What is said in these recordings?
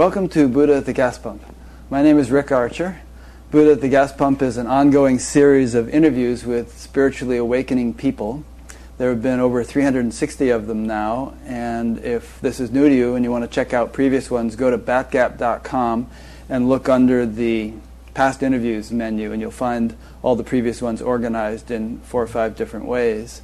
Welcome to Buddha at the Gas Pump. My name is Rick Archer. Buddha at the Gas Pump is an ongoing series of interviews with spiritually awakening people. There have been over 360 of them now, and if this is new to you and you want to check out previous ones, go to batgap.com and look under the past interviews menu, and you'll find all the previous ones organized in four or five different ways.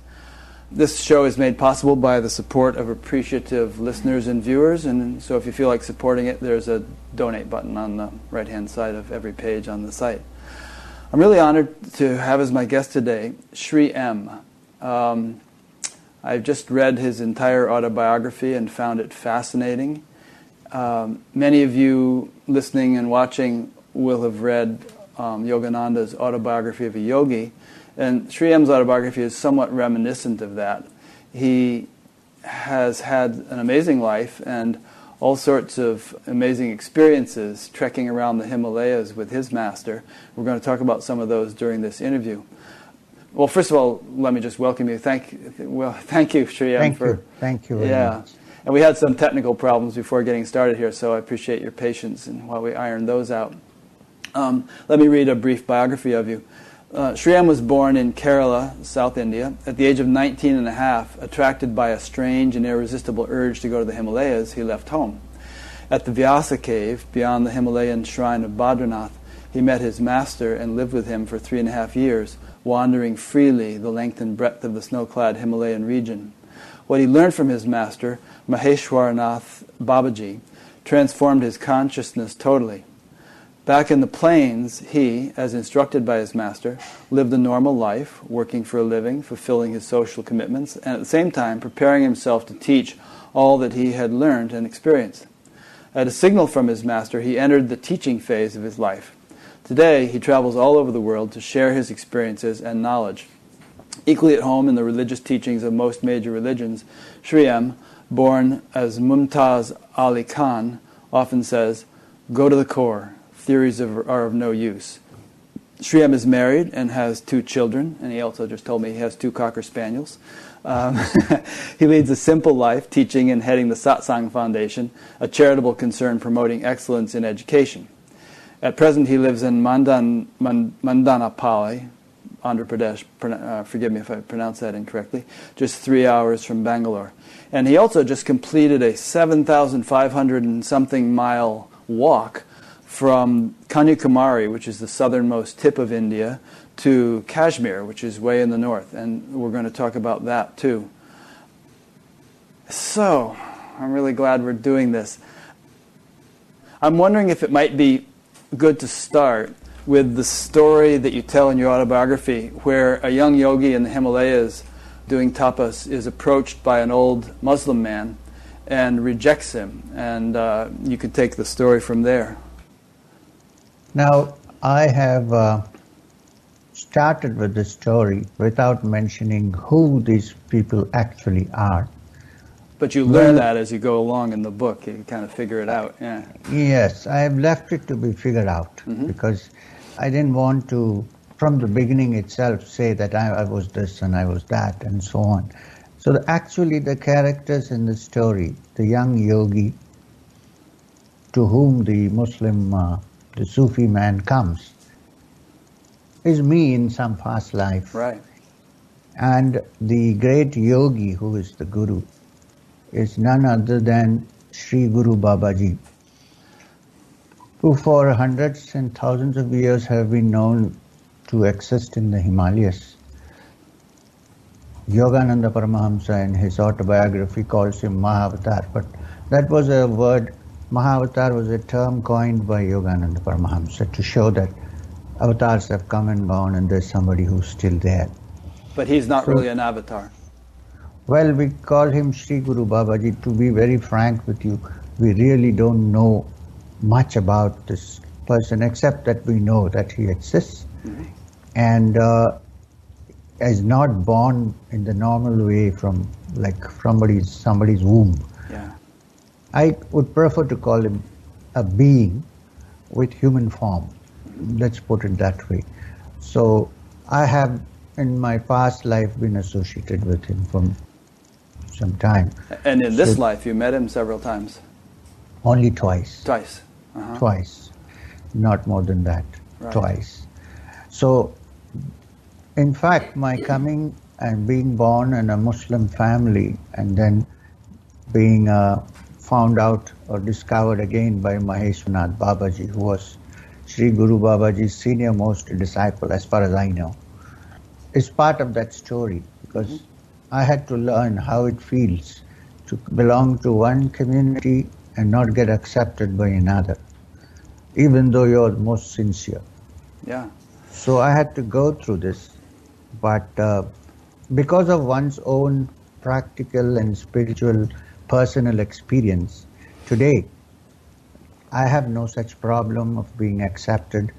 This show is made possible by the support of appreciative listeners and viewers, and so if you feel like supporting it, there's a donate button on the right hand side of every page on the site. I'm really honored to have as my guest today Sri M. Um, I've just read his entire autobiography and found it fascinating. Um, many of you listening and watching will have read um, Yogananda's autobiography of a yogi. And Sri M's autobiography is somewhat reminiscent of that. He has had an amazing life and all sorts of amazing experiences trekking around the Himalayas with his master. We're going to talk about some of those during this interview. Well, first of all, let me just welcome you. Thank, well, thank you, Sri. Thank for, you. Thank you very yeah. much. And we had some technical problems before getting started here, so I appreciate your patience and while we iron those out. Um, let me read a brief biography of you. Uh, was born in Kerala, South India. At the age of 19 and a half, attracted by a strange and irresistible urge to go to the Himalayas, he left home. At the Vyasa cave, beyond the Himalayan shrine of Badrinath, he met his master and lived with him for three and a half years, wandering freely the length and breadth of the snow-clad Himalayan region. What he learned from his master, Maheshwaranath Babaji, transformed his consciousness totally. Back in the plains, he, as instructed by his master, lived a normal life, working for a living, fulfilling his social commitments, and at the same time preparing himself to teach all that he had learned and experienced. At a signal from his master, he entered the teaching phase of his life. Today, he travels all over the world to share his experiences and knowledge. Equally at home in the religious teachings of most major religions, Sri born as Mumtaz Ali Khan, often says, Go to the core theories of, are of no use. Sri M is married and has two children, and he also just told me he has two cocker spaniels. Um, he leads a simple life, teaching and heading the Satsang Foundation, a charitable concern promoting excellence in education. At present, he lives in Mandan, Andhra Pradesh. Uh, forgive me if I pronounce that incorrectly. Just three hours from Bangalore, and he also just completed a 7,500 and something mile walk from Kanyakumari, which is the southernmost tip of India, to Kashmir, which is way in the north. And we're going to talk about that too. So, I'm really glad we're doing this. I'm wondering if it might be good to start with the story that you tell in your autobiography, where a young yogi in the Himalayas doing tapas is approached by an old Muslim man and rejects him. And uh, you could take the story from there. Now, I have uh, started with the story without mentioning who these people actually are. But you learn well, that as you go along in the book. You kind of figure it out. Yeah. Yes, I have left it to be figured out mm-hmm. because I didn't want to, from the beginning itself, say that I, I was this and I was that and so on. So the, actually, the characters in the story, the young yogi to whom the Muslim uh, the Sufi man comes is me in some past life. Right. And the great yogi who is the Guru is none other than Sri Guru Babaji, who for hundreds and thousands of years have been known to exist in the Himalayas. Yogananda Paramahamsa in his autobiography calls him Mahavatar, but that was a word Mahavatar was a term coined by Yogananda Paramahamsa to show that avatars have come and gone and there's somebody who's still there. But he's not so, really an avatar. Well, we call him Sri Guru Babaji. To be very frank with you, we really don't know much about this person except that we know that he exists mm-hmm. and uh, is not born in the normal way from like somebody's somebody's womb. I would prefer to call him a being with human form. Let's put it that way. So I have in my past life been associated with him for some time. And in this so, life, you met him several times. Only twice. Twice. Uh-huh. Twice. Not more than that. Right. Twice. So, in fact, my coming and being born in a Muslim family and then being uh, found out or discovered again by Maheshwaranath Babaji, who was Sri Guru Babaji's senior most disciple, as far as I know, is part of that story because mm-hmm. I had to learn how it feels to belong to one community and not get accepted by another, even though you're most sincere. Yeah. So I had to go through this, but uh, because of one's own practical and spiritual personal experience, today I have no such problem of being accepted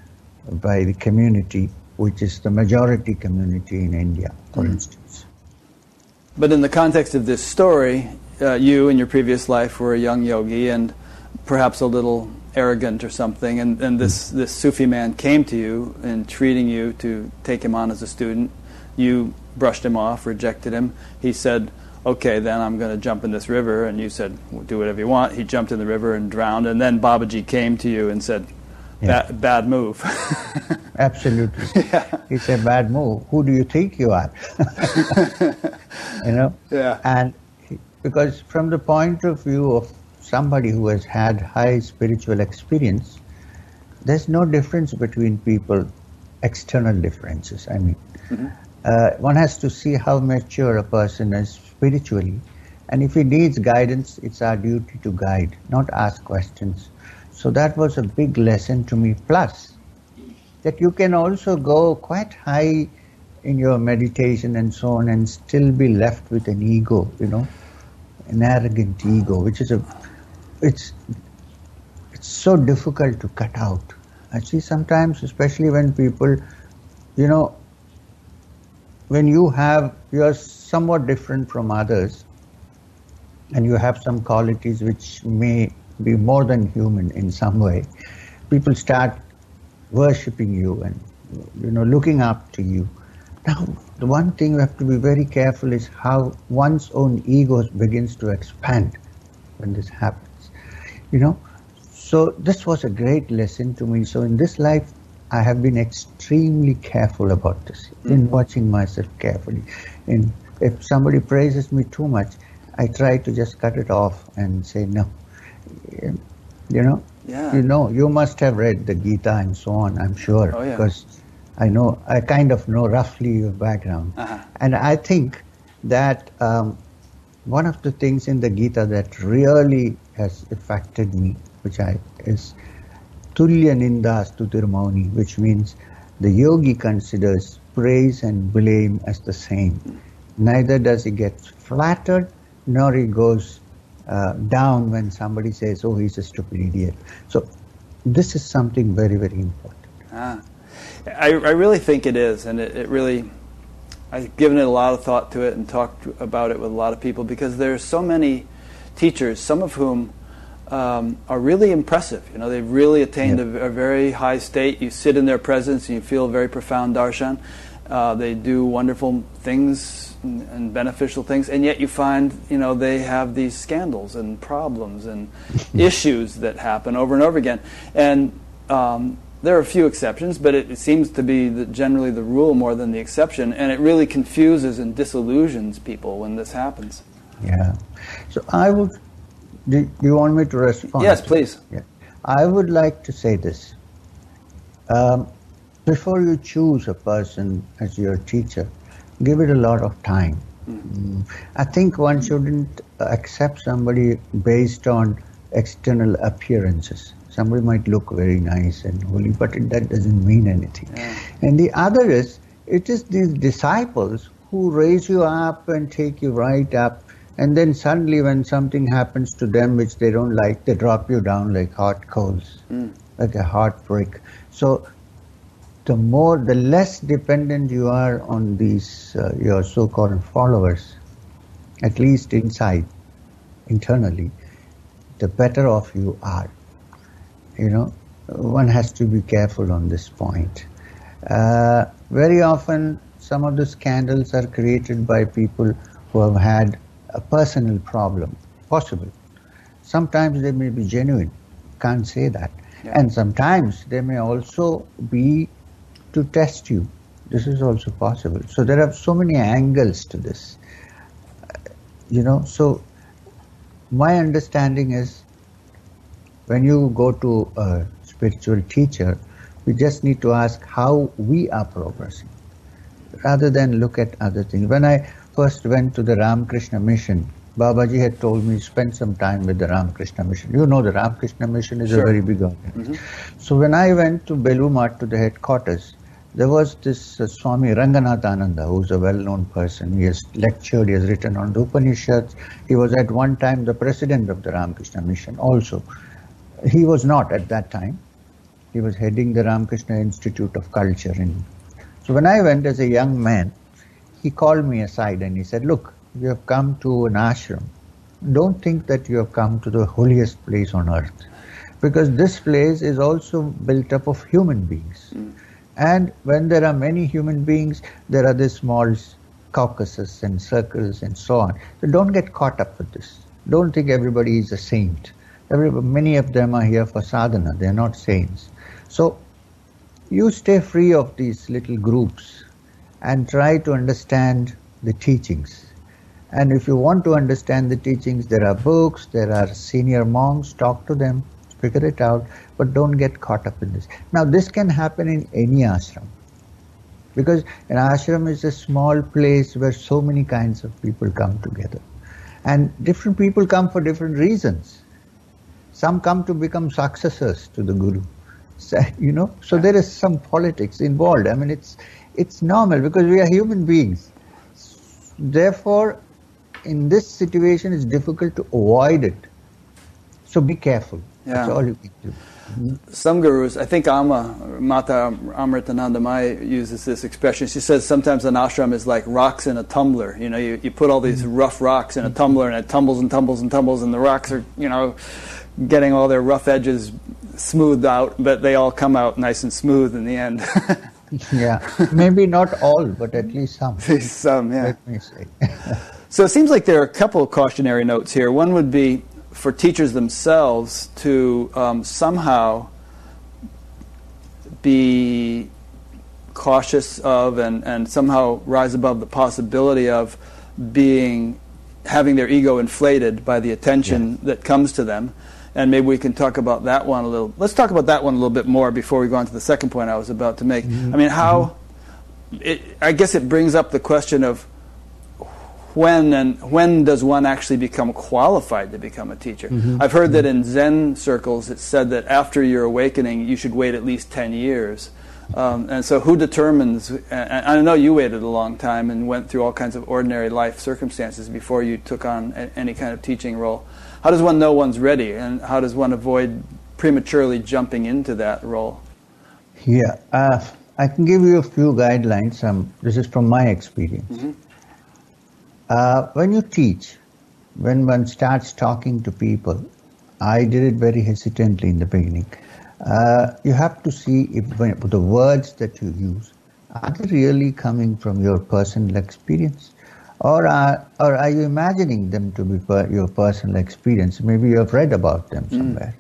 by the community, which is the majority community in India, for mm. instance. But in the context of this story, uh, you in your previous life were a young yogi and perhaps a little arrogant or something, and, and this, this Sufi man came to you and treating you to take him on as a student. You brushed him off, rejected him. He said, okay, then I'm going to jump in this river. And you said, well, do whatever you want. He jumped in the river and drowned. And then Babaji came to you and said, yeah. bad move. Absolutely. Yeah. He said, bad move. Who do you think you are? you know? Yeah. And because from the point of view of somebody who has had high spiritual experience, there's no difference between people, external differences. I mean, mm-hmm. uh, one has to see how mature a person is spiritually. And if he needs guidance, it's our duty to guide, not ask questions. So that was a big lesson to me. Plus, that you can also go quite high in your meditation and so on and still be left with an ego, you know, an arrogant ego, which is a, it's, it's so difficult to cut out. I see sometimes, especially when people, you know, when you have, you are somewhat different from others, and you have some qualities which may be more than human in some way, people start worshipping you and you know looking up to you. Now, the one thing you have to be very careful is how one's own ego begins to expand when this happens. You know, so this was a great lesson to me. So in this life, I have been extremely careful about this, mm-hmm. in watching myself carefully. In if somebody praises me too much, I try to just cut it off and say no. You know, yeah. you know, you must have read the Gita and so on. I'm sure oh, yeah. because I know I kind of know roughly your background, uh-huh. and I think that um, one of the things in the Gita that really has affected me, which I is Tulya Nindas Tutirmauni, which means the yogi considers praise and blame as the same. Neither does he get flattered, nor he goes uh, down when somebody says, oh, he's a stupid idiot. So this is something very, very important. Ah. I, I really think it is, and it, it really, I've given it a lot of thought to it and talked about it with a lot of people because there are so many teachers, some of whom um, are really impressive. You know, they've really attained a, a, very high state. You sit in their presence and you feel very profound darshan. Uh, they do wonderful things and, and, beneficial things, and yet you find, you know, they have these scandals and problems and issues that happen over and over again. And um, there are a few exceptions, but it, it seems to be the, generally the rule more than the exception, and it really confuses and disillusions people when this happens. Yeah. So I would do, do you want me to respond? Yes, please. Yeah. I would like to say this. Um, before you choose a person as your teacher, give it a lot of time. Mm-hmm. I think one shouldn't accept somebody based on external appearances. Somebody might look very nice and holy, but it, that doesn't mean anything. Yeah. And the other is, it is these disciples who raise you up and take you right up and then suddenly, when something happens to them which they don't like, they drop you down like hot coals, mm. like a hot brick. So, the more, the less dependent you are on these uh, your so-called followers, at least inside, internally, the better off you are. You know, one has to be careful on this point. Uh, very often, some of the scandals are created by people who have had a personal problem, possible. Sometimes they may be genuine, can't say that. Yeah. And sometimes they may also be to test you. This is also possible. So there are so many angles to this. You know, so my understanding is when you go to a spiritual teacher, we just need to ask how we are progressing rather than look at other things. When I first went to the Ramakrishna mission, Babaji had told me spend some time with the Ramakrishna mission. You know the Ramakrishna mission is Sure. a very big organization. Mm-hmm. So when I went to Belur Math to the headquarters, there was this uh, Swami Ranganathananda, who's a well-known person. He has lectured, he has written on the Upanishads. He was at one time the president of the Ramakrishna mission also. He was not at that time. He was heading the Ramakrishna Institute of Culture. In, so when I went as a young man, he called me aside and he said, look, you have come to an ashram. Don't think that you have come to the holiest place on earth. Because this place is also built up of human beings. And when there are many human beings, there are these small caucuses and circles and so on. So don't get caught up with this. Don't think everybody is a saint. Every, many of them are here for sadhana. They are not saints. So you stay free of these little groups and try to understand the teachings. And if you want to understand the teachings, there are books, there are senior monks, talk to them, figure it out, but don't get caught up in this. Now, this can happen in any ashram. Because an ashram is a small place where so many kinds of people come together. And different people come for different reasons. Some come to become successors to the guru. So, you know, so there is some politics involved. I mean, it's it's normal because we are human beings. Therefore, in this situation, it's difficult to avoid it. So be careful. That's Yeah. all you can do. Mm-hmm. Some gurus, I think Amma, Mata Amritanandamayi uses this expression. She says sometimes an ashram is like rocks in a tumbler. You know, you, you put all these mm-hmm. rough rocks in a tumbler and it tumbles and tumbles and tumbles and the rocks are, you know, getting all their rough edges smoothed out, but they all come out nice and smooth in the end. Yeah, maybe not all, but at least some. Some, yeah. Let me say. So it seems like there are a couple of cautionary notes here. One would be for teachers themselves to um, somehow be cautious of and, and somehow rise above the possibility of being having their ego inflated by the attention that comes to them. And maybe we can talk about that one a little. Let's talk about that one a little bit more before we go on to the second point I was about to make. I mean, how? It, I guess it brings up the question of when and when does one actually become qualified to become a teacher? I've heard that in Zen circles it's said that after your awakening you should wait at least ten years. Um, and so, who determines? And I know you waited a long time and went through all kinds of ordinary life circumstances before you took on a, any kind of teaching role. How does one know one's ready, and how does one avoid prematurely jumping into that role? Yeah, uh, I can give you a few guidelines. Um, this is from my experience. Uh, when you teach, when one starts talking to people, I did it very hesitantly in the beginning. Uh, you have to see if when, the words that you use are they really coming from your personal experience, or are or are you imagining them to be per, your personal experience? Maybe you have read about them somewhere.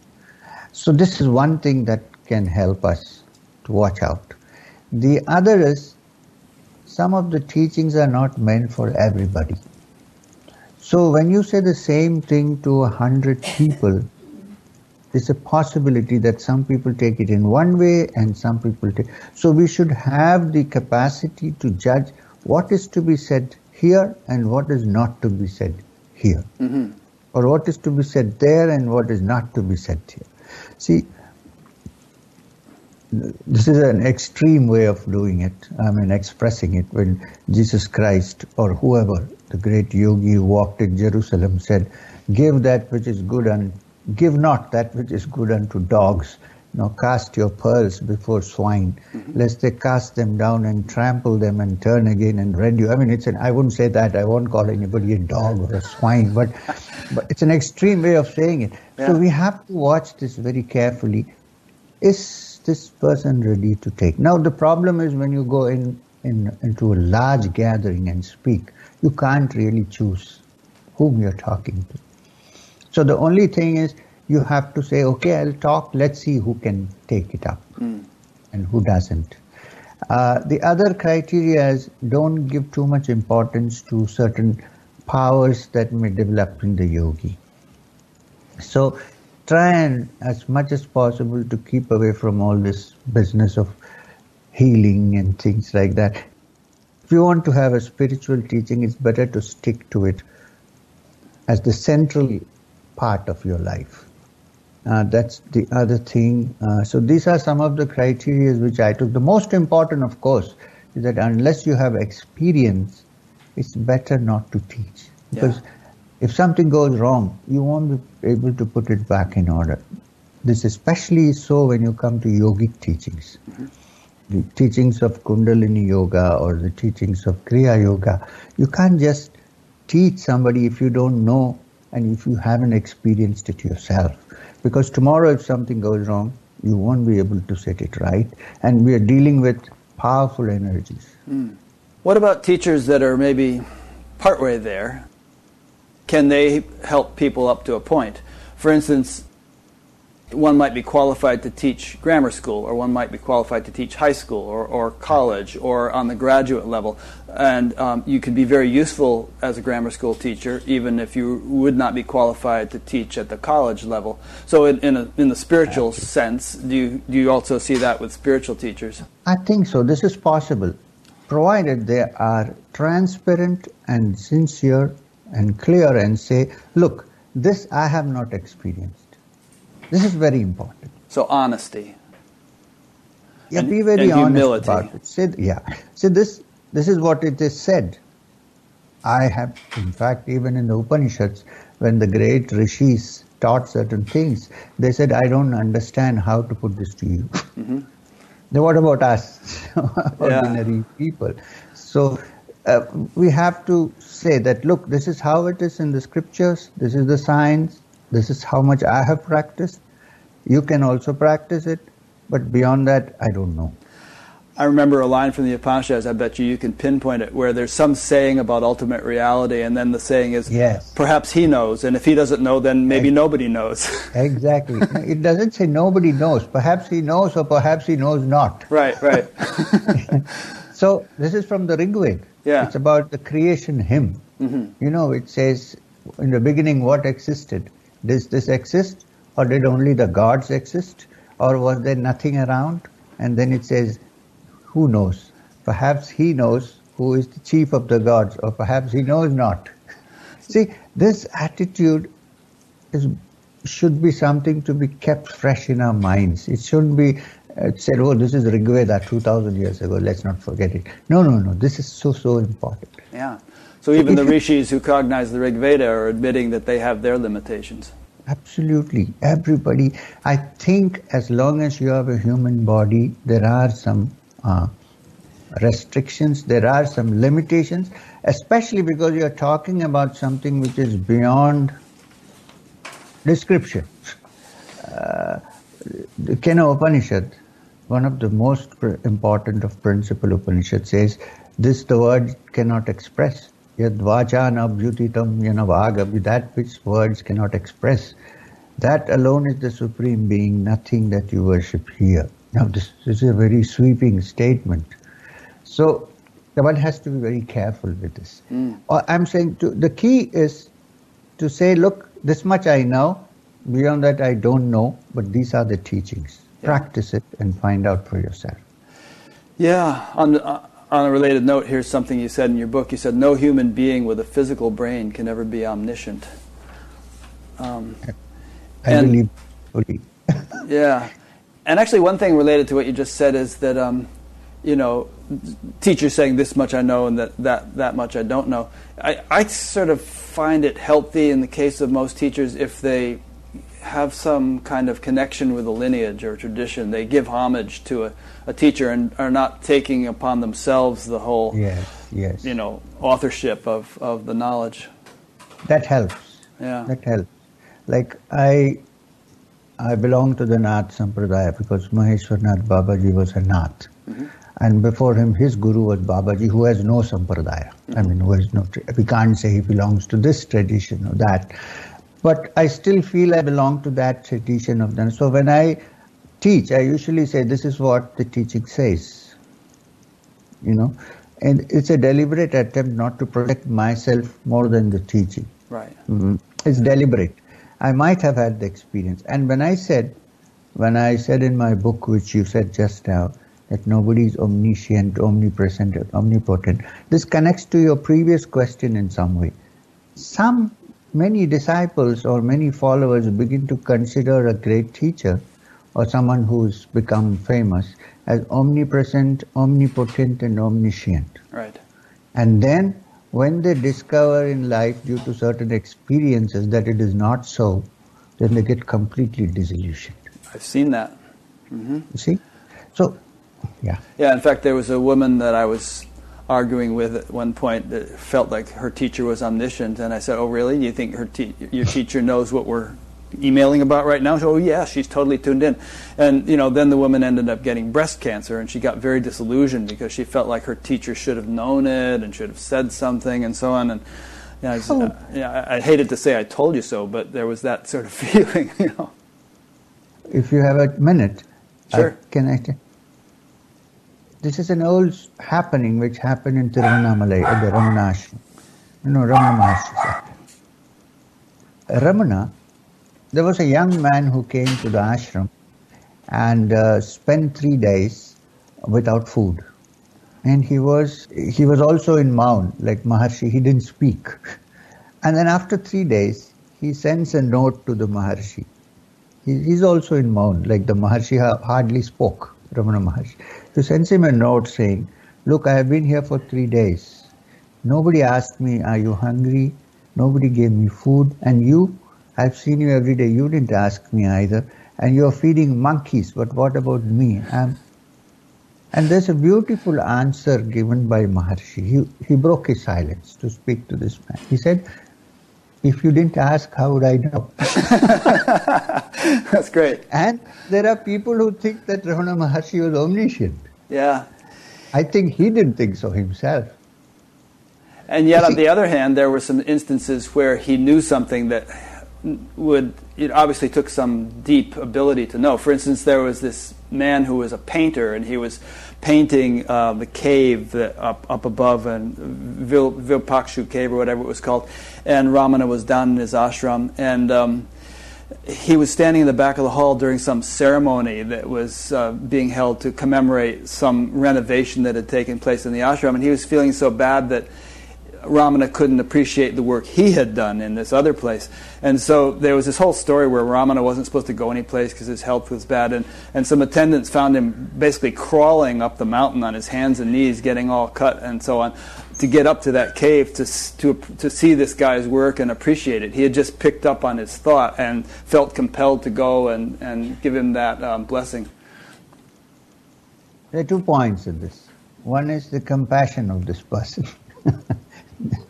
So this is one thing that can help us to watch out. The other is some of the teachings are not meant for everybody. So when you say the same thing to a hundred people, there's a possibility that some people take it in one way and some people take. So we should have the capacity to judge what is to be said here and what is not to be said here, mm-hmm. or what is to be said there and what is not to be said here. See, this is an extreme way of doing it. I mean, expressing it when Jesus Christ or whoever, the great yogi who walked in Jerusalem, said, "Give that which is good and give not that which is good unto dogs." Now cast your pearls before swine, mm-hmm. lest they cast them down and trample them and turn again and rend you. I mean, it's an, I wouldn't say that. I won't call anybody a dog or a swine, but, but it's an extreme way of saying it. Yeah. So we have to watch this very carefully. Is this person ready to take? Now, the problem is when you go in, in into a large gathering and speak, you can't really choose whom you're talking to. So the only thing is you have to say, okay, I'll talk, let's see who can take it up mm. and who doesn't. Uh, the other criteria is don't give too much importance to certain powers that may develop in the yogi. So try and as much as possible to keep away from all this business of healing and things like that. If you want to have a spiritual teaching, it's better to stick to it as the central part of your life. Uh, that's the other thing. Uh, so these are some of the criteria which I took. The most important, of course, is that unless you have experience, it's better not to teach. Because yeah. if something goes wrong, you won't be able to put it back in order. This especially is so when you come to yogic teachings. Mm-hmm. The teachings of Kundalini Yoga or the teachings of Kriya Yoga, you can't just teach somebody if you don't know and if you haven't experienced it yourself. Because tomorrow, if something goes wrong, you won't be able to set it right. And we are dealing with powerful energies. Mm. What about teachers that are maybe partway there? Can they help people up to a point? For instance, one might be qualified to teach grammar school, or one might be qualified to teach high school or, or college or on the graduate level. And um, you could be very useful as a grammar school teacher, even if you would not be qualified to teach at the college level. So, in, in, a, in the spiritual sense, do you, do you also see that with spiritual teachers? I think so. This is possible, provided they are transparent and sincere and clear and say, look, this I have not experienced this is very important. So honesty. Yeah, and, be very honest humility. about it. Say, yeah. See, this this is what it is said. I have, in fact, even in the Upanishads, when the great rishis taught certain things, they said, "I don't understand how to put this to you." Mm-hmm. Then what about us, ordinary yeah. people? So uh, we have to say that, look, this is how it is in the scriptures. This is the science. This is how much I have practiced. You can also practice it, but beyond that, I don't know. I remember a line from the Upanishads, I bet you you can pinpoint it, where there's some saying about ultimate reality, and then the saying is, yes. perhaps he knows, and if he doesn't know, then maybe exactly. nobody knows. exactly. It doesn't say nobody knows. Perhaps he knows, or perhaps he knows not. Right, right. so, this is from the Rig Veda. Yeah. It's about the creation hymn. Mm-hmm. You know, it says, in the beginning, what existed? Does this exist? Or did only the gods exist? Or was there nothing around? And then it says, who knows? Perhaps he knows who is the chief of the gods, or perhaps he knows not. See, this attitude is, should be something to be kept fresh in our minds. It shouldn't be uh, said, oh, this is Rigveda 2000 years ago, let's not forget it. No, no, no, this is so, so important. Yeah. So even the rishis who cognize the Rig Veda are admitting that they have their limitations. Absolutely. Everybody. I think as long as you have a human body, there are some uh, restrictions, there are some limitations, especially because you're talking about something which is beyond description. Uh, the Kena Upanishad, one of the most important of principal Upanishad says, this the word cannot express. Yadvachanabhyutitam yanavagavi, that which words cannot express. That alone is the Supreme Being, nothing that you worship here. Now this, is a very sweeping statement. So the one has to be very careful with this. Mm. I'm saying to, the key is to say, look, this much I know, beyond that I don't know, but these are the teachings. Practice it and find out for yourself. Yeah, on, uh, on a related note, here's something you said in your book. You said, No human being with a physical brain can ever be omniscient. Um, I and, believe fully. yeah. And actually, one thing related to what you just said is that, um, you know, teachers saying this much I know and that, that, that much I don't know. I, I sort of find it healthy in the case of most teachers if they have some kind of connection with a lineage or tradition. They give homage to a, a teacher and are not taking upon themselves the whole, yes, yes. you know, authorship of, of the knowledge. That helps. Yeah. That helps. Like I, I belong to the Nath Sampradaya because Maheshwar Nath Babaji was a Nath. Mm-hmm. And before him, his guru was Babaji, who has no Sampradaya. Mm-hmm. I mean, who has no, we can't say he belongs to this tradition or that. But I still feel I belong to that tradition of them. So when I teach, I usually say, this is what the teaching says. You know, and it's a deliberate attempt not to protect myself more than the teaching. Right. Mm-hmm. It's deliberate. I might have had the experience. And when I said, when I said in my book, which you said just now, that nobody is omniscient, omnipresent, omnipotent, this connects to your previous question in some way. Some, many disciples or many followers begin to consider a great teacher or someone who's become famous as omnipresent, omnipotent, and omniscient. Right. And then when they discover in life due to certain experiences that it is not so, then they get completely disillusioned. I've seen that. Mm-hmm. You see? So, yeah. Yeah, in fact, there was a woman that I was arguing with at one point that felt like her teacher was omniscient, and I said, "Oh, really? Do you think her te- your teacher knows what we're emailing about right now?" She said, "Oh, yeah, she's totally tuned in." And you know, then the woman ended up getting breast cancer, and she got very disillusioned because she felt like her teacher should have known it and should have said something and so on. And you know, I, just, oh. uh, you know, I, I hated to say I told you so, but there was that sort of feeling, you know. If you have a minute, sure. I, can I? This is an old happening which happened in Tiruvannamalai at the Ramana ashram. You know, Ramana Maharshi. Ramana, there was a young man who came to the ashram and uh, spent three days without food. And he was he was also in Maun, like Maharshi, he didn't speak. And then after three days, he sends a note to the Maharshi. He, he's also in Maun, like the Maharshi hardly spoke, Ramana Maharshi. He sends him a note saying, Look, I have been here for three days. Nobody asked me, Are you hungry? Nobody gave me food. And you, I've seen you every day. You didn't ask me either. And you're feeding monkeys. But what about me? I'm... And there's a beautiful answer given by Maharshi. He, he broke his silence to speak to this man. He said, if you didn't ask, how would I know? That's great. And there are people who think that Ramana Maharshi was omniscient. Yeah. I think he didn't think so himself. And yet, on the other hand, there were some instances where he knew something that would, it obviously took some deep ability to know. For instance, there was this man who was a painter, and he was painting uh, the cave that up, up above, and Vil, Vilpakshu cave, or whatever it was called. And Ramana was down in his ashram, and um, he was standing in the back of the hall during some ceremony that was uh, being held to commemorate some renovation that had taken place in the ashram, and he was feeling so bad that Ramana couldn't appreciate the work he had done in this other place. And so there was this whole story where Ramana wasn't supposed to go any place because his health was bad. And, and some attendants found him basically crawling up the mountain on his hands and knees, getting all cut and so on, to get up to that cave to, to, to see this guy's work and appreciate it. He had just picked up on his thought and felt compelled to go and, and give him that um, blessing. There are two points in this. One is the compassion of this person.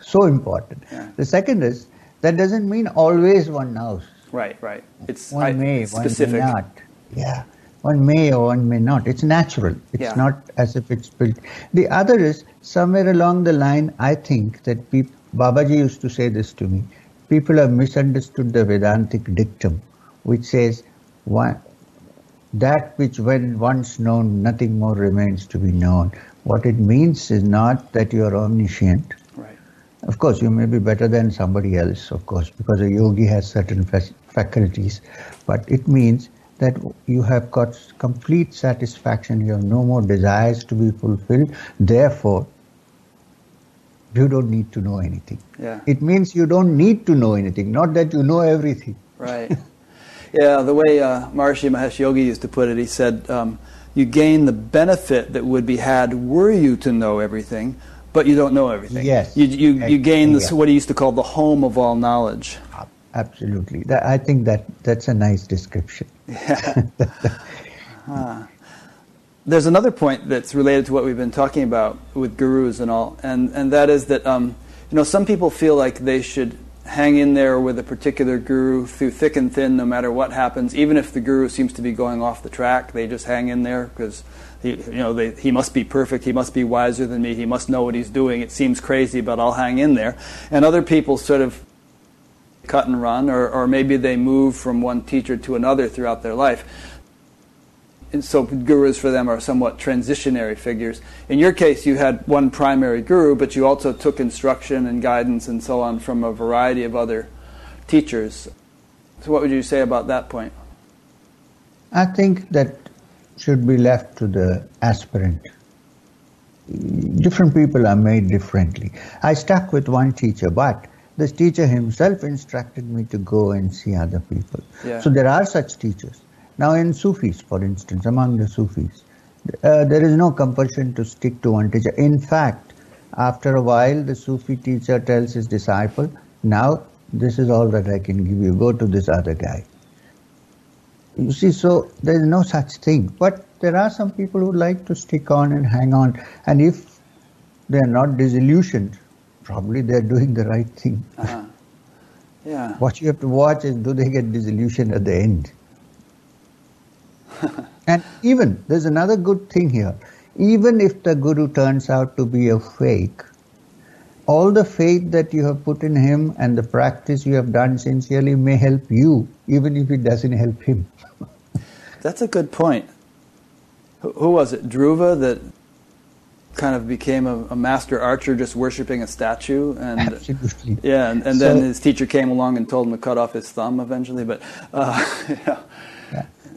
so important. Yeah. The second is that doesn't mean always one knows. Right, right. It's one I, may, specific. one may not. Yeah, one may or one may not. It's natural. It's yeah. not as if it's built. The other is somewhere along the line. I think that people, Babaji used to say this to me. People have misunderstood the Vedantic dictum, which says one, that which when once known, nothing more remains to be known. What it means is not that you are omniscient of course, you may be better than somebody else, of course, because a yogi has certain faculties, but it means that you have got complete satisfaction, you have no more desires to be fulfilled, therefore, you don't need to know anything. Yeah. It means you don't need to know anything, not that you know everything. Right. yeah, the way uh, Maharishi Mahesh Yogi used to put it, he said, um, you gain the benefit that would be had were you to know everything, but you don't know everything. Yes. You, you, you gain this, what he used to call the home of all knowledge. Absolutely. That, I think that that's a nice description. Yeah. ah. There's another point that's related to what we've been talking about with gurus and all, and, and that is that um, you know some people feel like they should hang in there with a particular guru through thick and thin, no matter what happens. Even if the guru seems to be going off the track, they just hang in there because he, you know, they, he must be perfect. He must be wiser than me. He must know what he's doing. It seems crazy, but I'll hang in there. And other people sort of cut and run, or, or maybe they move from one teacher to another throughout their life. And so gurus for them are somewhat transitionary figures. In your case, you had one primary guru, but you also took instruction and guidance and so on from a variety of other teachers. So, what would you say about that point? I think that should be left to the aspirant. Different people are made differently. I stuck with one teacher, but this teacher himself instructed me to go and see other people. Yeah. So there are such teachers. Now, in Sufis, for instance, among the Sufis, uh, there is no compulsion to stick to one teacher. In fact, after a while, the Sufi teacher tells his disciple, Now, this is all that I can give you. Go to this other guy. You see, so there is no such thing. But there are some people who like to stick on and hang on. And if they are not disillusioned, probably they are doing the right thing. Uh-huh. Yeah. What you have to watch is do they get disillusioned at the end? and even, there's another good thing here. Even if the guru turns out to be a fake, all the faith that you have put in him and the practice you have done sincerely may help you, even if it doesn't help him. That's a good point. Who, who was it? Dhruva that kind of became a, a, master archer just worshiping a statue and Absolutely. yeah and, and so, then his teacher came along and told him to cut off his thumb eventually but uh, yeah.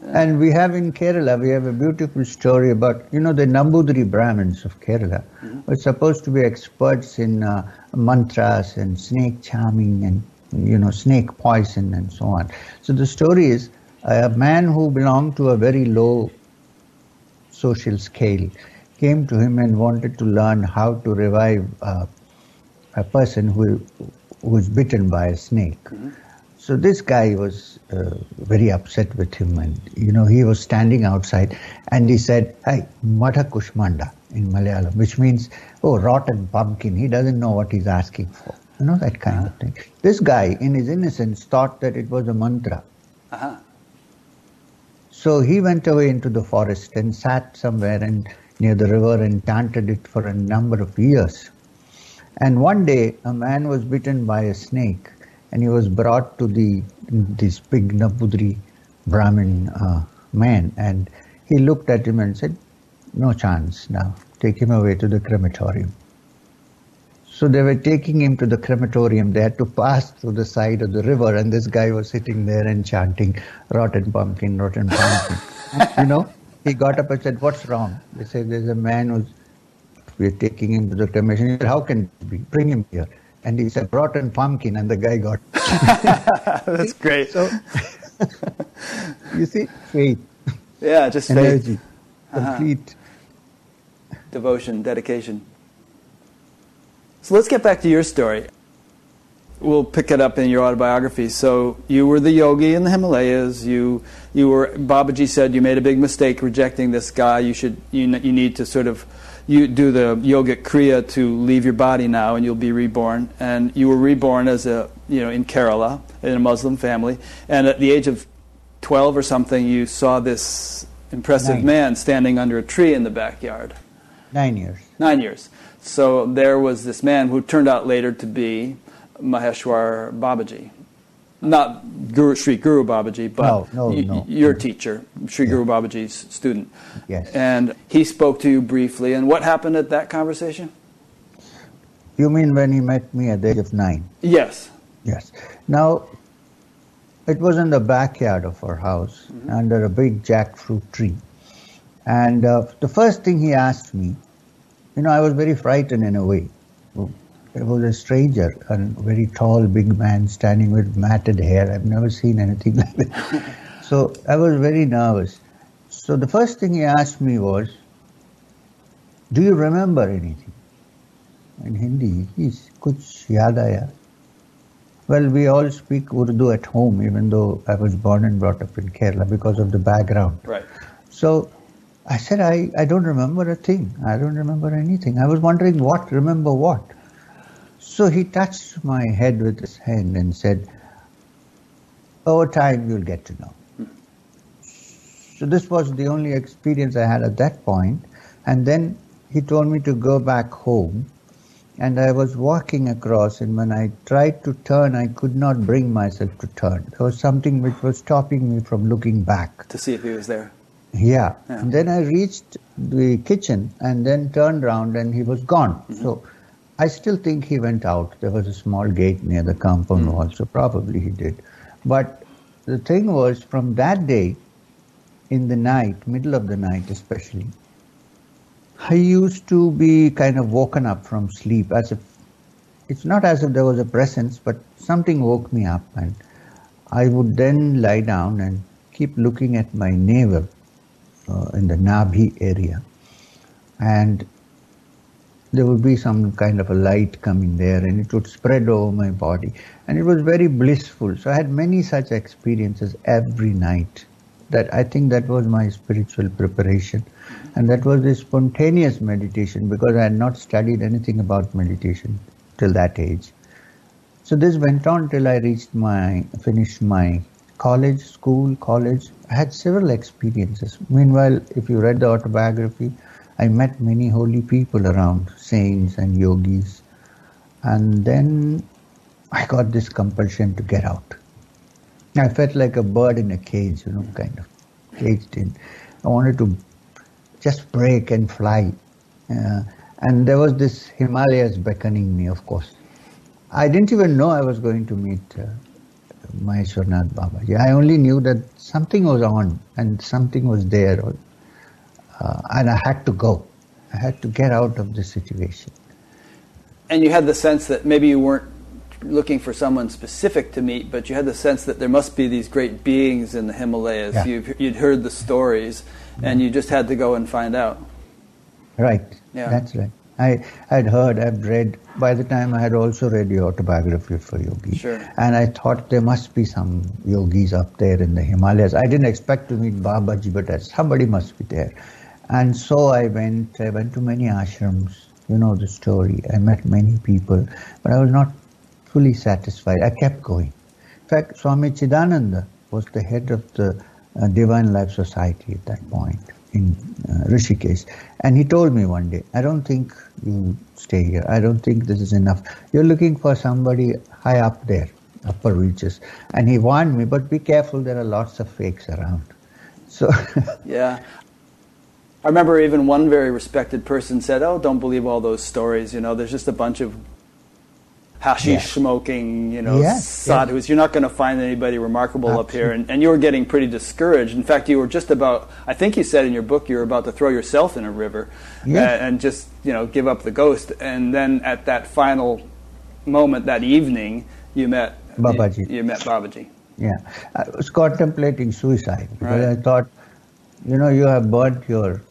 And we have in kerala we have a beautiful story about you know the nambudiri brahmins of kerala mm-hmm. were supposed to be experts in uh, mantras and snake charming and you know snake poison and so on so the story is a man who belonged to a very low social scale came to him and wanted to learn how to revive uh, a person who was bitten by a snake. Mm-hmm. So this guy was uh, very upset with him, and you know he was standing outside, and he said, "Hey, Mata Kushmanda" in Malayalam, which means "oh, rotten pumpkin." He doesn't know what he's asking for, you know that kind uh-huh. of thing. This guy, in his innocence, thought that it was a mantra. Uh-huh. So he went away into the forest and sat somewhere and near the river and chanted it for a number of years. And one day a man was bitten by a snake and he was brought to the this big Nambudri Brahmin uh, man and he looked at him and said, No chance now, take him away to the crematorium. So they were taking him to the crematorium. They had to pass through the side of the river, and this guy was sitting there and chanting, Rotten pumpkin, rotten pumpkin. you know, he got up and said, What's wrong? They said, There's a man who's, we're taking him to the cremation. How can be? Bring him here. And he said, Rotten pumpkin, and the guy got. That's great. So, you see, faith. Yeah, just energy, faith. complete uh-huh. devotion, dedication. So let's get back to your story. We'll pick it up in your autobiography. So you were the yogi in the Himalayas. You you were Babaji said you made a big mistake rejecting this guy. You should you you need to sort of you do the yogic kriya to leave your body now and you'll be reborn. And you were reborn as a you know in Kerala in a Muslim family. And at the age of twelve or something, you saw this impressive Nine. man standing under a tree in the backyard. Nine years. Nine years. So there was this man who turned out later to be Maheshwar Babaji. Not Guru, Sri Guru Babaji, but no, no, y- no. your teacher, Sri Yeah. Guru Babaji's student. Yes. And he spoke to you briefly. And what happened at that conversation? You mean when he met me at the age of nine? Yes. Yes. Now, it was in the backyard of our house under a big jackfruit tree. And uh, the first thing he asked me, you know, I was very frightened in a way. There was a stranger, a very tall, big man standing with matted hair. I've never seen anything like that. so I was very nervous. So the first thing he asked me was, Do you remember anything? In Hindi, he's kuch yaad aaya? Well, we all speak Urdu at home, even though I was born and brought up in Kerala because of the background. Right. So I said, I, I don't remember a thing. I don't remember anything. I was wondering what, remember what. So he touched my head with his hand and said, Over time, you'll get to know. So this was the only experience I had at that point. And then he told me to go back home and I was walking across, and when I tried to turn, I could not bring myself to turn. There was something which was stopping me from looking back. To see if he was there. Yeah. yeah. And then I reached the kitchen and then turned around and he was gone. Mm-hmm. So I still think he went out. There was a small gate near the compound mm-hmm. wall, so probably he did. But the thing was, from that day, in the night, middle of the night especially, I used to be kind of woken up from sleep as if it's not as if there was a presence, but something woke me up, and I would then lie down and keep looking at my navel uh, in the Nabhi area, and there would be some kind of a light coming there, and it would spread over my body, and it was very blissful. So I had many such experiences every night. That I think that was my spiritual preparation and that was a spontaneous meditation because I had not studied anything about meditation till that age. So this went on till I reached my, finished my college, school, college. I had several experiences. Meanwhile, if you read the autobiography, I met many holy people around, saints and yogis. And then I got this compulsion to get out. I felt like a bird in a cage, you know, kind of caged in. I wanted to just break and fly. Uh, and there was this Himalayas beckoning me, of course. I didn't even know I was going to meet uh, Maheshwaranath Babaji. I only knew that something was on and something was there, uh, and I had to go. I had to get out of the situation. And you had the sense that maybe you weren't looking for someone specific to meet, but you had the sense that there must be these great beings in the Himalayas. Yeah. you would heard the stories, and you just had to go and find out. Right. Yeah. That's right. I had heard, I'd read, by the time I had also read the autobiography for Yogi. Sure. And I thought there must be some yogis up there in the Himalayas. I didn't expect to meet Babaji, but somebody must be there. And so I went, I went to many ashrams, you know the story. I met many people, but I was not fully satisfied. I kept going. In fact, Swami Chidananda was the head of the uh, Divine Life Society at that point in uh, Rishikesh. And he told me one day, I don't think you stay here. I don't think this is enough. You're looking for somebody high up there, upper reaches. And he warned me, but be careful, there are lots of fakes around. So yeah. I remember even one very respected person said, "Oh, don't believe all those stories. You know, there's just a bunch of hashish smoking, you know, yes, sadhus. You're not going to find anybody remarkable Absolutely. up here. And, and, you were getting pretty discouraged. In fact, you were just about, I think you said in your book, you were about to throw yourself in a river and, uh, and just, you know, give up the ghost. And then at that final moment that evening, you met Babaji. You, you met Babaji. Yeah. I was contemplating suicide because right. I thought, you know, you have burnt your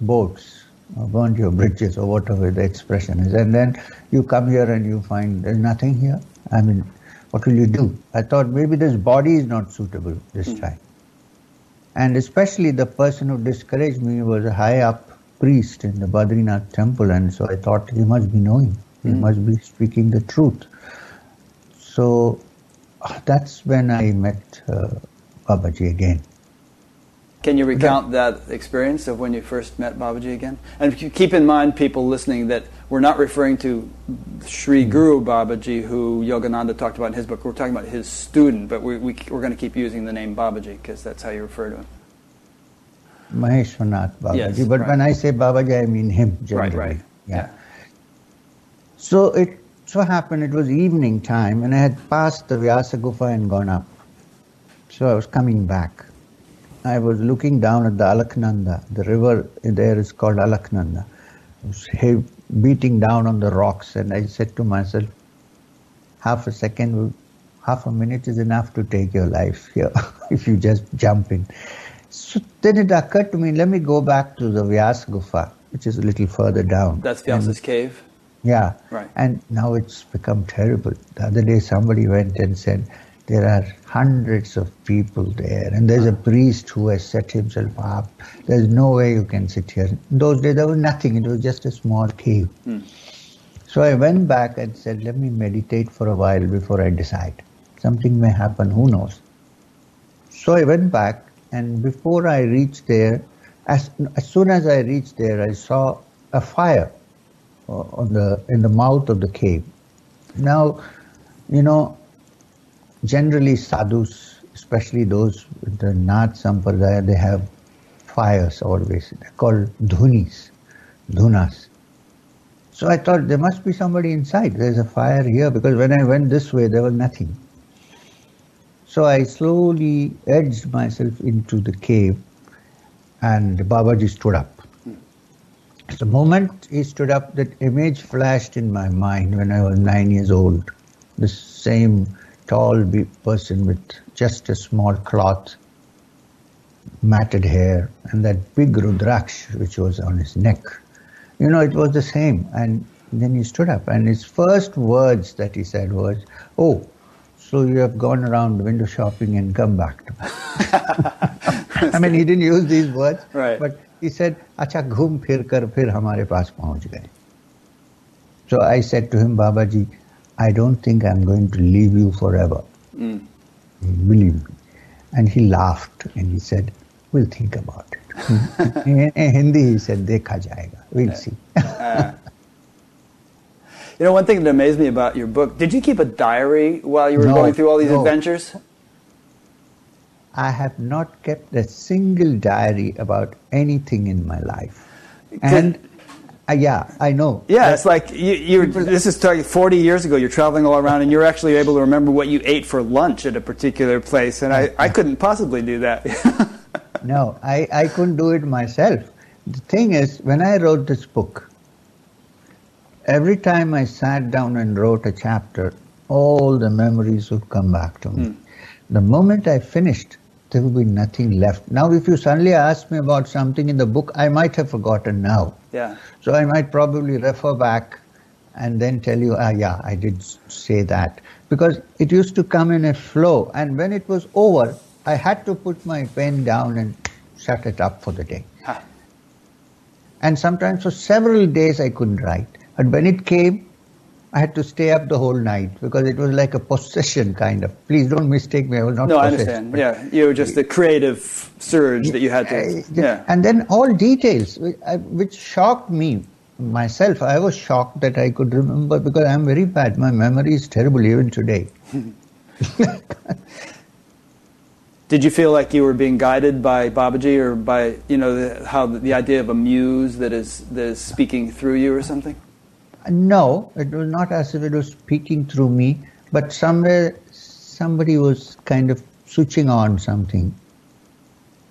boats burnt your bridges or whatever the expression is. And then you come here and you find there's nothing here. I mean, what will you do? I thought maybe this body is not suitable this mm. time. And especially the person who discouraged me was a high up priest in the Badrinath temple, and so I thought he must be knowing, he mm. must be speaking the truth. So that's when I met uh, Babaji again. Can you recount that experience of when you first met Babaji again? And keep in mind, people listening, that we're not referring to Sri hmm. Guru Babaji, who Yogananda talked about in his book. We're talking about his student, but we, we, are going to keep using the name Babaji because that's how you refer to him. Maheshwaranath Babaji. Yes, but right. when I say Babaji, I mean him generally. Right, right. Yeah. yeah. So it so happened it was evening time and I had passed the Vyasa Gufa and gone up. So I was coming back. I was looking down at the Alaknanda. The river there is called Alaknanda. It was beating down on the rocks, and I said to myself, half a second, half a minute is enough to take your life here if you just jump in. So then it occurred to me, let me go back to the Vyas Gufa, which is a little further down. That's Vyasa's cave? Yeah. Right. And now it's become terrible. The other day somebody went and said, there are hundreds of people there, and there's a priest who has set himself up. There's no way you can sit here. In those days, there was nothing, it was just a small cave. Hmm. So I went back and said, Let me meditate for a while before I decide. Something may happen, who knows? So I went back, and before I reached there, as, as soon as I reached there, I saw a fire on the in the mouth of the cave. Now, you know, generally sadhus, especially those with the Nath Sampradaya, they have fires always. They're called dhunis, dhunas. So I thought there must be somebody inside. There's a fire here because when I went this way, there was nothing. So I slowly edged myself into the cave and Babaji stood up. The moment he stood up, that image flashed in my mind when I was nine years old. The same tall person with just a small cloth, matted hair, and that big Rudraksh which was on his neck. You know, it was the same. And then he stood up, and his first words that he said was, Oh, so you have gone around window shopping and come back to me. I mean, he didn't use these words, right. but he said, Acha ghum phir kar phir hamare paas pahunch gaye. So I said to him, Babaji, I don't think I'm going to leave you forever. Mm. Believe me. And he laughed and he said, We'll think about it. in, in Hindi, he said, Dekha jayega. We'll see. uh, you know, one thing that amazed me about your book, did you keep a diary while you were no, going through all these no. adventures? I have not kept a single diary about anything in my life. And uh, yeah, I know. Yeah, it's like you, you this is 40 years ago. You're traveling all around, and you're actually able to remember what you ate for lunch at a particular place. And I, I couldn't possibly do that. no, I, I couldn't do it myself. The thing is, when I wrote this book, every time I sat down and wrote a chapter, all the memories would come back to me. Mm. The moment I finished, there will be nothing left. Now, if you suddenly ask me about something in the book, I might have forgotten now. Yeah. So I might probably refer back and then tell you, ah, yeah, I did say that. Because it used to come in a flow, and when it was over, I had to put my pen down and shut it up for the day. And sometimes for several days I couldn't write. But when it came, I had to stay up the whole night because it was like a possession kind of. Please don't mistake me. I was not. No, I understand. Yeah, you were just the creative surge that you had to. Yeah. And then all details, which shocked me myself. I was shocked that I could remember because I'm very bad. My memory is terrible even today. Did you feel like you were being guided by Babaji or by you know the, how the, the idea of a muse that is that is speaking through you or something? No, it was not as if it was speaking through me, but somewhere somebody was kind of switching on something,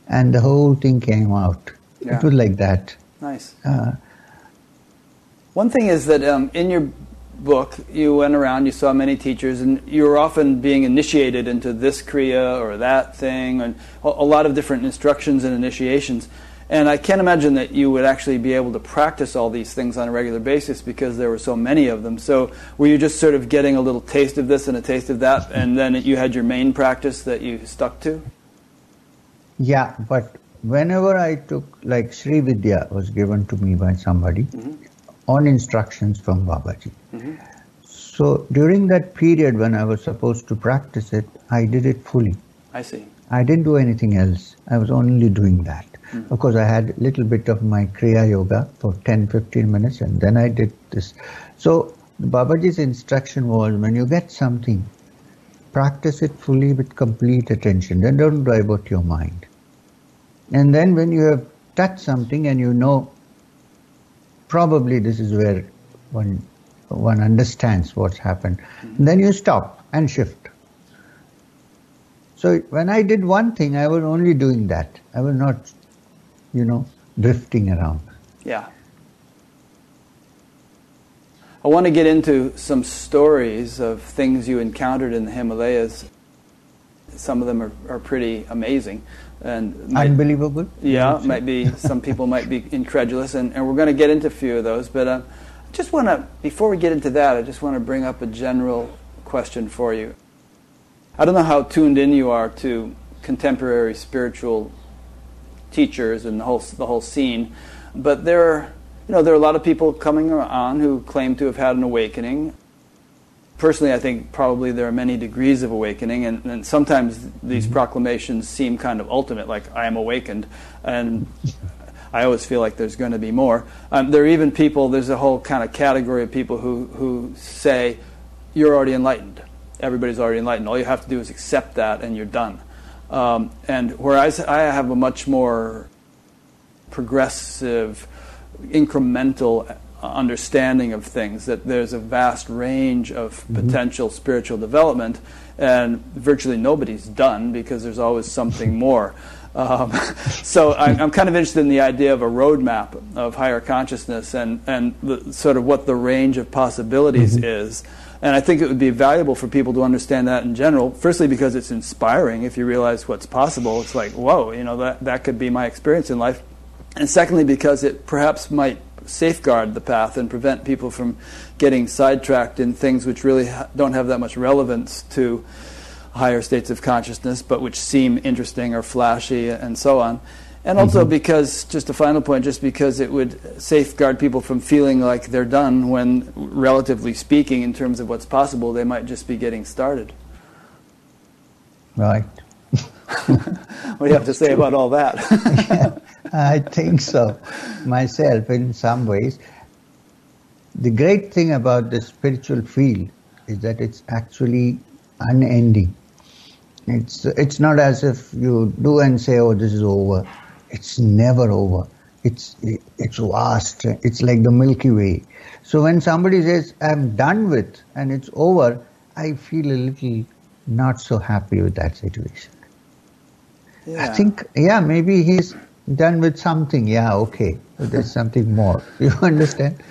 and the whole thing came out. Yeah. It was like that. Nice. Uh, One thing is that um, in your book, you went around, you saw many teachers, and you were often being initiated into this kriya or that thing, and a lot of different instructions and initiations. And I can't imagine that you would actually be able to practice all these things on a regular basis because there were so many of them. So were you just sort of getting a little taste of this and a taste of that, and then you had your main practice that you stuck to? Yeah, but whenever I took, like Sri Vidya was given to me by somebody mm-hmm. on instructions from Babaji. Mm-hmm. So during that period when I was supposed to practice it, I did it fully. I see. I didn't do anything else. I was only doing that. Mm. Of course, I had a little bit of my Kriya Yoga for 10 15 minutes, and then I did this. So, Babaji's instruction was when you get something, practice it fully with complete attention. Then don't divert your mind. And then when you have touched something and you know probably this is where one one understands what's happened, mm-hmm. then you stop and shift. So when I did one thing, I was only doing that. I was not you know, drifting around. Yeah. I want to get into some stories of things you encountered in the Himalayas. Some of them are, are pretty amazing. And might, Unbelievable? Yeah, might be, some people might be incredulous, and, and we're going to get into a few of those. But uh, I just want to, before we get into that, I just want to bring up a general question for you. I don't know how tuned in you are to contemporary spiritual teachers and the whole the whole scene. But there, are, you know, there are a lot of people coming on who claim to have had an awakening. Personally, I think probably there are many degrees of awakening, and, and sometimes these mm-hmm. proclamations seem kind of ultimate, like I am awakened. And I always feel like there's going to be more. Um, there are even people, there's a whole kind of category of people who, who say, you're already enlightened. Everybody's already enlightened. All you have to do is accept that and you're done. Um, and whereas I have a much more progressive, incremental understanding of things, that there's a vast range of mm-hmm. potential spiritual development, and virtually nobody's done because there's always something more. Um, so I, am kind of interested in the idea of a roadmap of higher consciousness and, and the, sort of what the range of possibilities mm-hmm. is. And I think it would be valuable for people to understand that in general. Firstly, because it's inspiring if you realize what's possible. It's like, whoa, you know, that, that could be my experience in life. And secondly, because it perhaps might safeguard the path and prevent people from getting sidetracked in things which really ha- don't have that much relevance to higher states of consciousness, but which seem interesting or flashy and so on. And also mm-hmm. because, just a final point, just because it would safeguard people from feeling like they're done when, relatively speaking, in terms of what's possible, they might just be getting started. Right. what do you have to say about all that? yeah, I think so myself in some ways. The great thing about the spiritual field is that it's actually unending. It's, it's not as if you do and say, oh, this is over. It's never over. It's, it's vast. It's like the Milky Way. So when somebody says, I'm done with and it's over, I feel a little not so happy with that situation. Yeah. I think, yeah, maybe he's done with something. Yeah, okay. There's something more. You understand?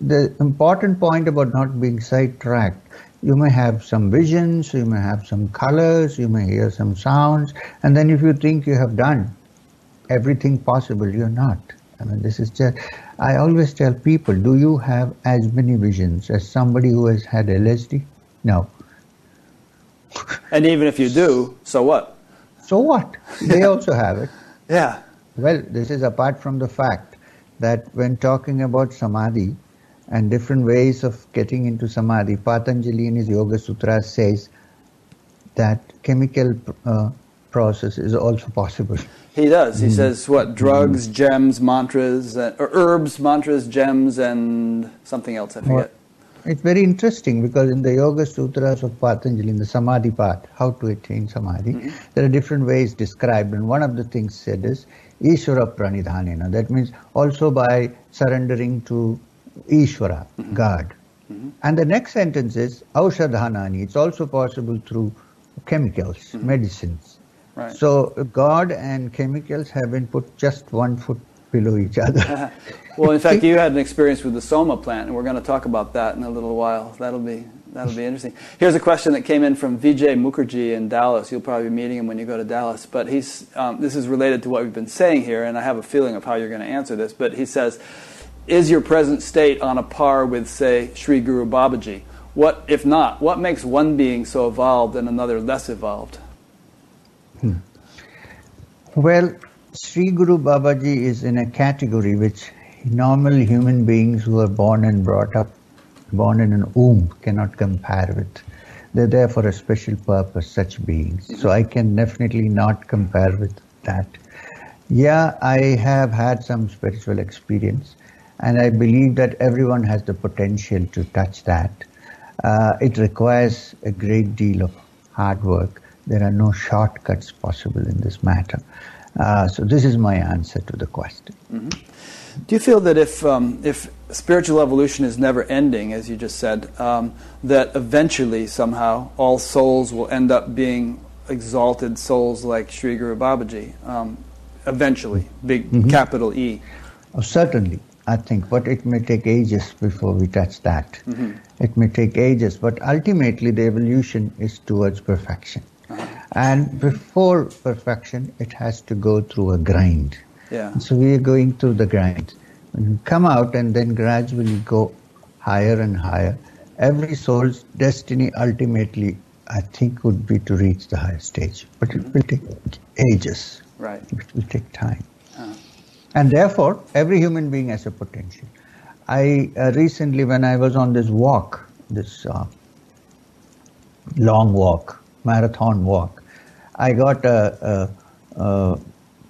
The important point about not being sidetracked you may have some visions, you may have some colors, you may hear some sounds, and then if you think you have done everything possible, you're not. I mean, this is just, I always tell people, do you have as many visions as somebody who has had LSD? No. And even if you do, so what? So what? They also have it. Yeah. Well, this is apart from the fact that when talking about samadhi, and different ways of getting into samadhi. Patanjali in his Yoga Sutra says that chemical uh, process is also possible. He does. He mm. says what drugs, mm. gems, mantras, uh, or herbs, mantras, gems, and something else. I forget. Well, it's very interesting because in the Yoga Sutras of Patanjali, in the Samadhi part, how to attain Samadhi, mm-hmm. there are different ways described, and one of the things said is Ishvara Pranidhanena. That means also by surrendering to Ishvara, mm-hmm. God. Mm-hmm. And the next sentence is Aushadhanani. It's also possible through chemicals, mm-hmm. medicines. Right. So God and chemicals have been put just one foot below each other. well, in fact, you had an experience with the Soma plant, and we're going to talk about that in a little while. That'll be that'll be interesting. Here's a question that came in from Vijay Mukherjee in Dallas. You'll probably be meeting him when you go to Dallas. But he's um, this is related to what we've been saying here, and I have a feeling of how you're going to answer this. But he says is your present state on a par with, say, Sri Guru Babaji? What, if not, what makes one being so evolved and another less evolved? Hmm. Well, Sri Guru Babaji is in a category which normal human beings who are born and brought up, born in an womb, cannot compare with. They're there for a special purpose, such beings. So I can definitely not compare with that. Yeah, I have had some spiritual experience. And I believe that everyone has the potential to touch that. Uh, it requires a great deal of hard work. There are no shortcuts possible in this matter. Uh, so this is my answer to the question. Mm-hmm. Do you feel that if um, if spiritual evolution is never ending, as you just said, um, that eventually somehow all souls will end up being exalted souls like Sri Guru Babaji? Um, eventually, big mm-hmm. capital E. Oh, certainly. I think, but it may take ages before we touch that. Mm-hmm. It may take ages, but ultimately the evolution is towards perfection. Uh-huh. And before perfection, it has to go through a grind. Yeah. So we are going through the grind. We come out and then gradually go higher and higher, every soul's destiny ultimately, I think, would be to reach the higher stage. But it will take ages. Right. It will take time. And therefore, every human being has a potential. I uh, recently, when I was on this walk, this uh, long walk, marathon walk, I got a, a, a,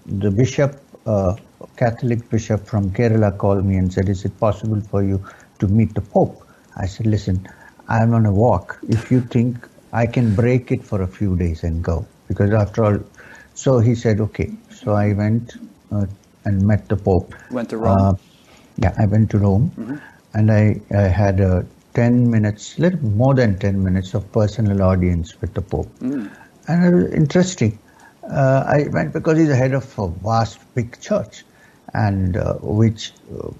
the bishop, uh, Catholic bishop from Kerala, called me and said, "Is it possible for you to meet the Pope?" I said, "Listen, I'm on a walk. If you think I can break it for a few days and go, because after all." So he said, "Okay." So I went uh, and met the Pope. Went to Rome. Uh, yeah, I went to Rome, mm-hmm. and I, I had a 10 minutes, little more than 10 minutes of personal audience with the Pope. Mm. And it was interesting. Uh, I went because he's the head of a vast, big church, and uh, which uh,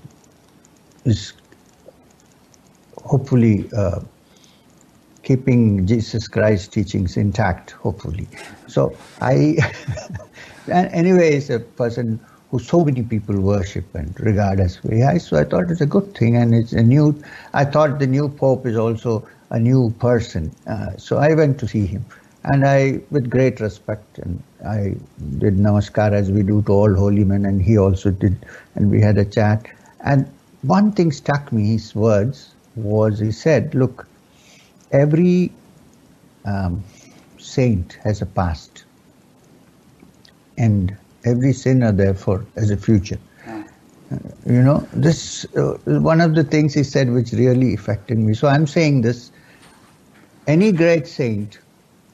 is hopefully uh, keeping Jesus Christ's teachings intact, hopefully. So I, and anyway, is a person who so many people worship and regard as very high. So I thought it's a good thing, and it's a new. I thought the new pope is also a new person. Uh, so I went to see him, and I, with great respect, and I did namaskar as we do to all holy men, and he also did, and we had a chat. And one thing struck me, his words was he said, "Look, every um, saint has a past, and every sinner, therefore, has a future. You know, this uh, one of the things he said which really affected me. So I'm saying this: any great saint,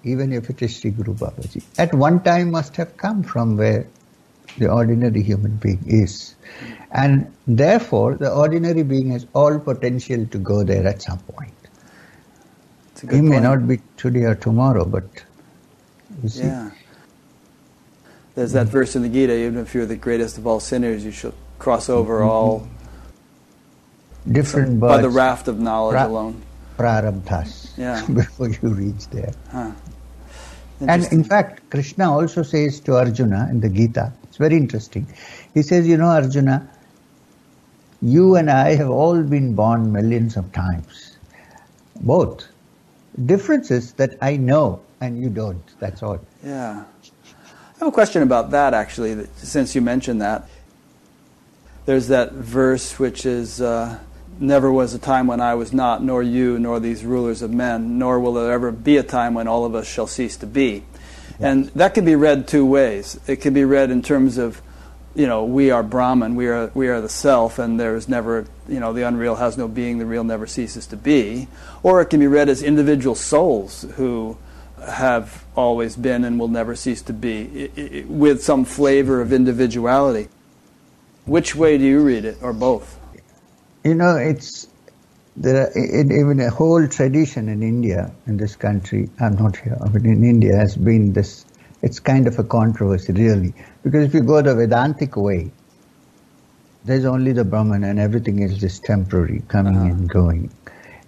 even if it is Sri Guru Babaji, at one time must have come from where the ordinary human being is, and therefore the ordinary being has all potential to go there at some point. He point. may not be today or tomorrow, but you see. Yeah. There's that verse in the Gita, even if you're the greatest of all sinners, you shall cross over mm-hmm. all different by the raft of knowledge pra- alone. Prarabdhas. Yeah. before you reach there. Huh. And in fact, Krishna also says to Arjuna in the Gita, it's very interesting. He says, You know, Arjuna, you and I have all been born millions of times. Both. Difference is that I know and you don't. That's all. Yeah. I have a question about that, actually, since you mentioned that. There's that verse which is uh, Never was a time when I was not, nor you, nor these rulers of men, nor will there ever be a time when all of us shall cease to be. And that can be read two ways. It can be read in terms of, you know, we are Brahman, we are, we are the self, and there is never, you know, the unreal has no being, the real never ceases to be. Or it can be read as individual souls who have always been and will never cease to be, with some flavor of individuality. Which way do you read it, or both? You know, it's there. Are, even a whole tradition in India, in this country. I'm not here, but in India has been this. It's kind of a controversy, really, because if you go the Vedantic way, there's only the Brahman, and everything else is just temporary, coming uh-huh. and going.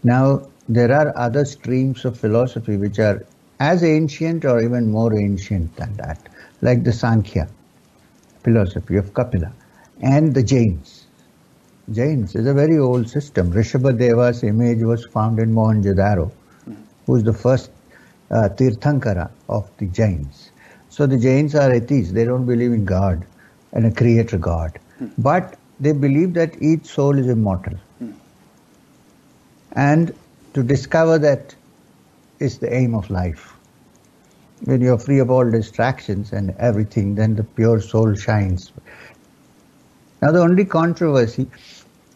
Now there are other streams of philosophy which are as ancient or even more ancient than that, like the Sankhya philosophy of Kapila and the Jains. Jains is a very old system. Rishabhadeva's image was found in Mohenjo-daro, who is the first uh, Tirthankara of the Jains. So the Jains are atheists. They don't believe in God and a creator God. But they believe that each soul is immortal. And to discover that is the aim of life. When you're free of all distractions and everything, then the pure soul shines. Now, the only controversy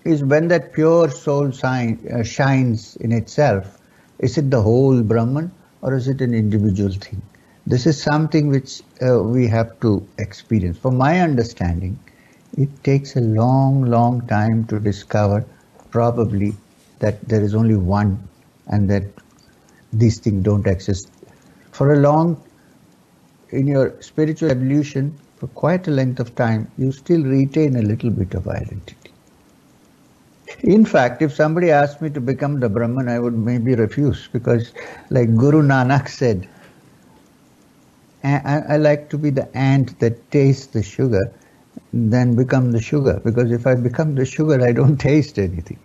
is when that pure soul shine, uh, shines in itself. Is it the whole Brahman or is it an individual thing? This is something which uh, we have to experience. From my understanding, it takes a long, long time to discover probably that there is only one and that these things don't exist. For a long, in your spiritual evolution, for quite a length of time, you still retain a little bit of identity. In fact, if somebody asked me to become the Brahman, I would maybe refuse because, like Guru Nanak said, I, I like to be the ant that tastes the sugar than become the sugar because if I become the sugar, I don't taste anything.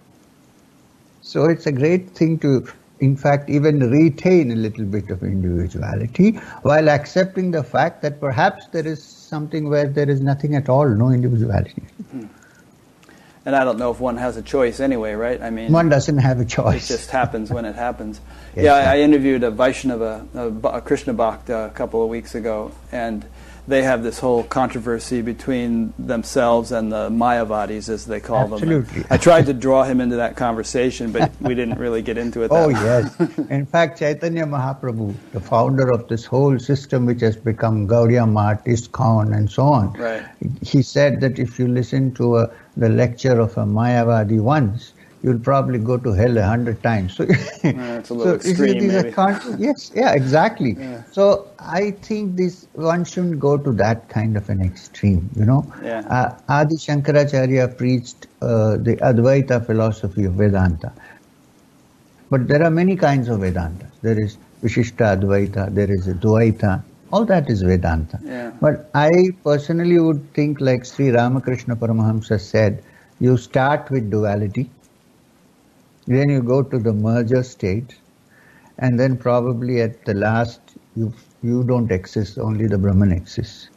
So it's a great thing to in fact, even retain a little bit of individuality while accepting the fact that perhaps there is something where there is nothing at all, no individuality. Hmm. And I don't know if one has a choice anyway, right? I mean, one doesn't have a choice. It just happens when it happens. yes, yeah, I, I, interviewed a Vaishnava, a, a Krishna Bhakt, a couple of weeks ago, and they have this whole controversy between themselves and the Mayavadis, as they call Absolutely. them. I tried to draw him into that conversation, but we didn't really get into it. Oh, yes. In fact, Chaitanya Mahaprabhu, the founder of this whole system which has become Gaudiya Math, ISKCON, and so on, Right. he said that if you listen to a, the lecture of a Mayavadi once, you'll probably go to hell a hundred times. So, it's a little you see, extreme, these are maybe. con- yes, yeah, exactly. Yeah. So I think this one shouldn't go to that kind of an extreme, you know. Yeah. Uh, Adi Shankaracharya preached uh, the Advaita philosophy of Vedanta. But there are many kinds of Vedanta. There is Vishishta Advaita, there is Dvaita. All that is Vedanta. Yeah. But I personally would think, like Sri Ramakrishna Paramahamsa said, you start with duality, then you go to the merger state, and then probably at the last you you don't exist, only the Brahman exists.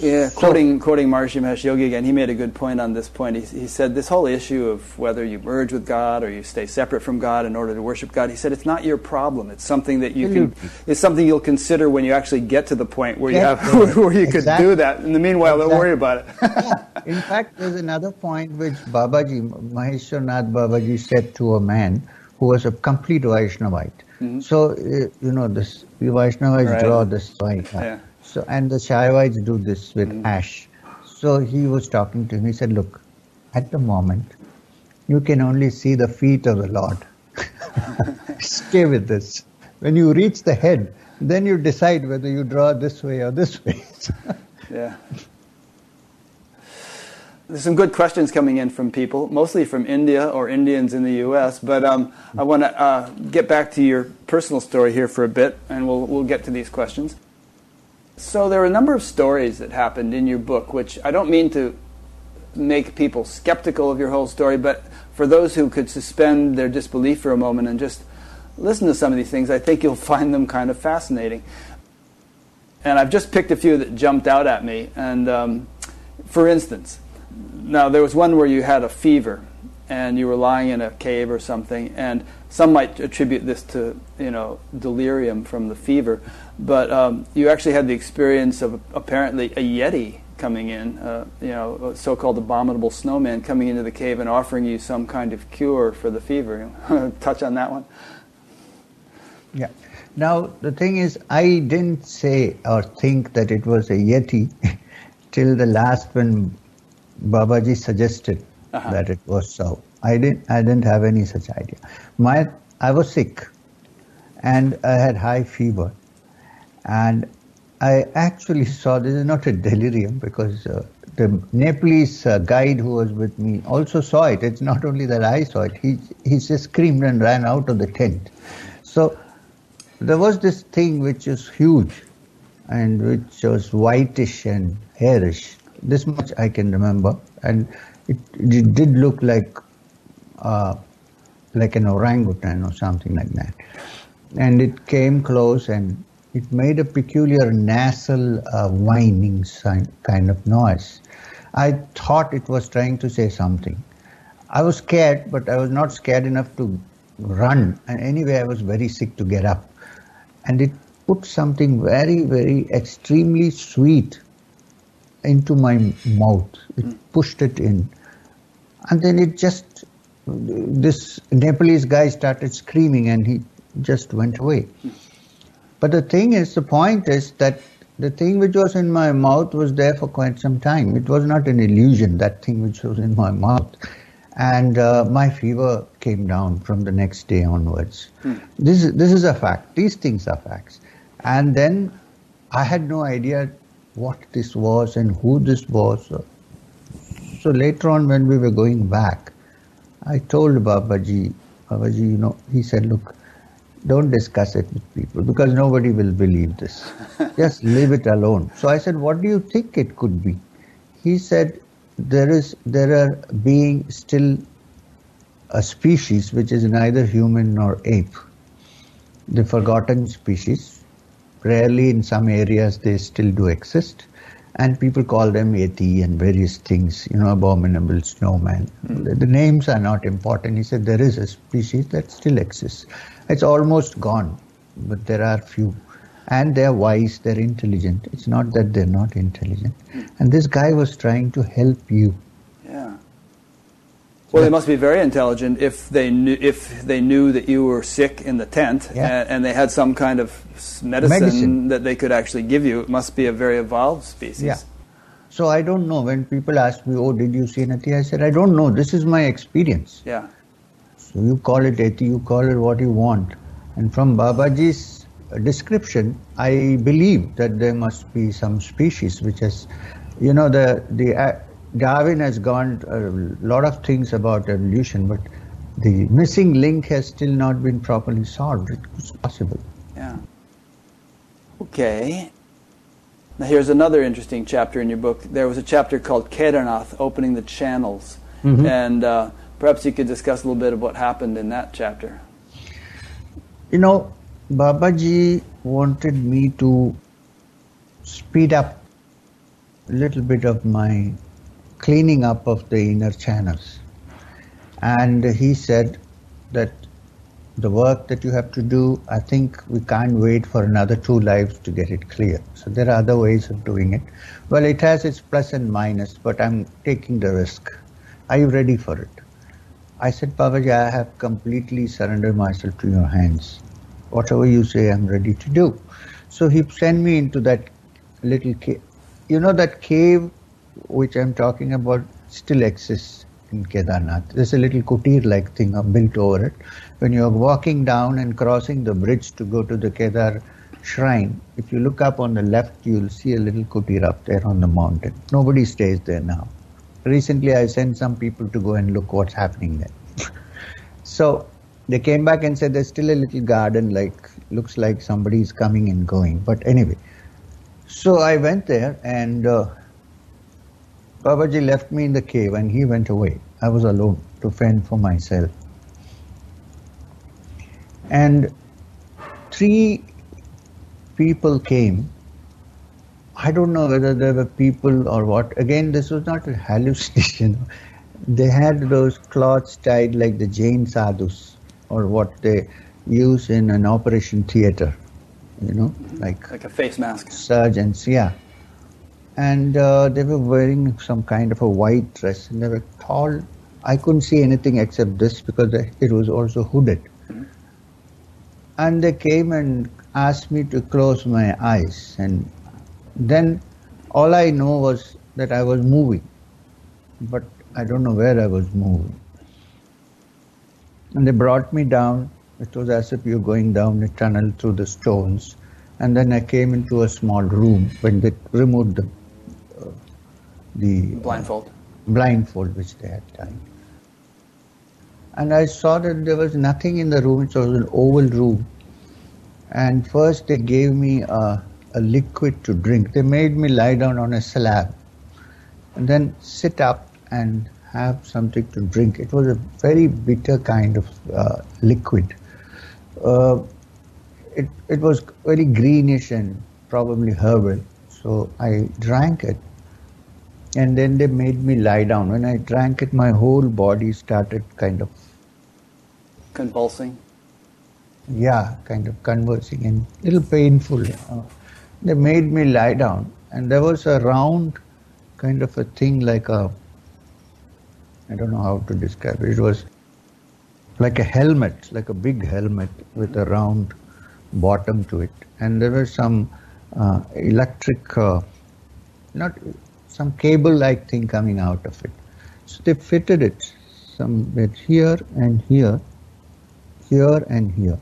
Yeah, quoting quoting Maharishi Mahesh Yogi again, he made a good point on this point. He, he said this whole issue of whether you merge with God or you stay separate from God in order to worship God. He said it's not your problem. It's something that you can. It's something you'll consider when you actually get to the point where you have there. where you could Exactly. do that. In the meanwhile, don't worry about it. Yeah. In fact, there's another point which Babaji, Maheshwaranath Babaji said to a man who was a complete Vaishnavite. So, uh, you know, this, the Mm-hmm. Right. draw this Vaita. Yeah. So, and the Shaivites do this with ash. So he was talking to him. He said, look, at the moment, you can only see the feet of the Lord. Stay with this. When you reach the head, then you decide whether you draw this way or this way. Yeah. There's some good questions coming in from people, mostly from India or Indians in the U.S. But um, I want to uh, get back to your personal story here for a bit, and we'll we'll get to these questions. So there are a number of stories that happened in your book, which I don't mean to make people skeptical of your whole story, but for those who could suspend their disbelief for a moment and just listen to some of these things, I think you'll find them kind of fascinating. And I've just picked a few that jumped out at me. And um, for instance, now there was one where you had a fever and you were lying in a cave or something, and some might attribute this to you know delirium from the fever, but um, you actually had the experience of apparently a yeti coming in, uh, you know, a so-called abominable snowman coming into the cave and offering you some kind of cure for the fever. Touch on that one. Yeah. Now, the thing is, I didn't say or think that it was a Yeti till the last when Babaji suggested Uh-huh. that it was so. I didn't, I didn't have any such idea. My, I was sick and I had high fever. And I actually saw, this is not a delirium because uh, the Nepalese uh, guide who was with me also saw it. It's not only that I saw it, he, he just screamed and ran out of the tent. So there was this thing which is huge and which was whitish and hairish. This much I can remember. And it, it did look like uh, like an orangutan or something like that. And it came close and it made a peculiar nasal uh, whining kind of noise. I thought it was trying to say something. I was scared, but I was not scared enough to run. And anyway, I was very sick to get up. And it put something very, very extremely sweet into my mouth. It pushed it in. And then it just, this Nepalese guy started screaming and he just went away. But the thing is, the point is that the thing which was in my mouth was there for quite some time. It was not an illusion, that thing which was in my mouth. And uh, my fever came down from the next day onwards. This, is, this is a fact. These things are facts. And then I had no idea what this was and who this was. So later on, when we were going back, I told Babaji, Babaji, you know, he said, look, don't discuss it with people because nobody will believe this. Just leave it alone. So I said, what do you think it could be? He said, there is, there are being still a species which is neither human nor ape. The forgotten species. Rarely in some areas they still do exist. And people call them Yeti and various things, you know, abominable snowman. Hmm. The, the names are not important. He said there is a species that still exists. It's almost gone, but there are few. And they're wise, they're intelligent. It's not that they're not intelligent. And this guy was trying to help you. Yeah. Well, they must be very intelligent if they knew if they knew that you were sick in the tent Yeah. and, and they had some kind of medicine, Medicine. that they could actually give you. It must be a very evolved species. Yeah. So I don't know. When people ask me, oh, did you see anything? I said, I don't know. This is my experience. Yeah. So you call it eti, you call it what you want. And from Babaji's uh, description, I believe that there must be some species which has, you know, the the uh, Darwin has gone a lot of things about evolution, but the missing link has still not been properly solved. It's possible. Yeah. Okay. Now here's another interesting chapter in your book. There was a chapter called Kedarnath, opening the channels, Mhm. and uh, perhaps you could discuss a little bit of what happened in that chapter. You know, Babaji wanted me to speed up a little bit of my cleaning up of the inner channels. And he said that the work that you have to do, I think we can't wait for another two lives to get it clear. So there are other ways of doing it. Well, it has its plus and minus, but I'm taking the risk. Are you ready for it? I said, Babaji, I have completely surrendered myself to your hands. Whatever you say, I'm ready to do. So he sent me into that little cave. You know that cave which I'm talking about still exists in Kedarnath. There's a little kutir-like thing built over it. When you're walking down and crossing the bridge to go to the Kedar shrine, if you look up on the left, you'll see a little kutir up there on the mountain. Nobody stays there now. Recently, I sent some people to go and look what's happening there. so they came back and said there's still a little garden, like looks like somebody's coming and going. But anyway, so I went there and uh, Babaji left me in the cave and he went away. I was alone to fend for myself. And three people came. I don't know whether they were people or what. Again, this was not a hallucination. They had those cloths tied like the Jain sadhus or what they use in an operation theater, you know, like Like a face mask. surgeons, yeah. And uh, they were wearing some kind of a white dress, and they were tall. I couldn't see anything except this because it was also hooded. And they came and asked me to close my eyes, and then all I know was that I was moving, but I don't know where I was moving. And they brought me down. It was as if you're going down a tunnel through the stones. And then I came into a small room when they removed the, uh, the Blindfold. blindfold which they had done. And I saw that there was nothing in the room. It was an oval room. And first they gave me a, a liquid to drink. They made me lie down on a slab and then sit up and have something to drink. It was a very bitter kind of uh, liquid. Uh, it, it was very greenish and probably herbal. So I drank it and then they made me lie down. When I drank it, my whole body started kind of, Convulsing. yeah, kind of conversing and little painful. They made me lie down, and there was a round kind of a thing like a, I don't know how to describe it. It was like a helmet, like a big helmet with a round bottom to it, and there was some uh, electric, uh, not some cable-like thing coming out of it. So they fitted it some bit here and here, here and here,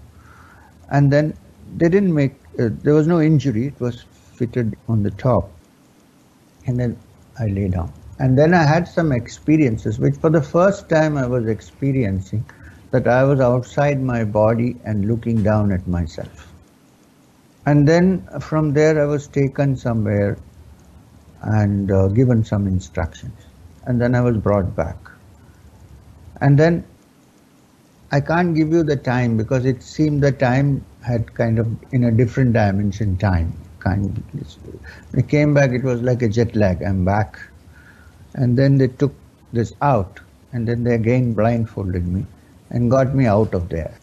and then they didn't make. Uh, there was no injury. It was fitted on the top, and then I lay down. And then I had some experiences, which for the first time I was experiencing that I was outside my body and looking down at myself. And then from there I was taken somewhere and uh, given some instructions. And then I was brought back. And then I can't give you the time because it seemed the time had kind of in a different dimension time. Kind of, I came back, it was like a jet lag. I'm back. And then they took this out, and then they again blindfolded me and got me out of there.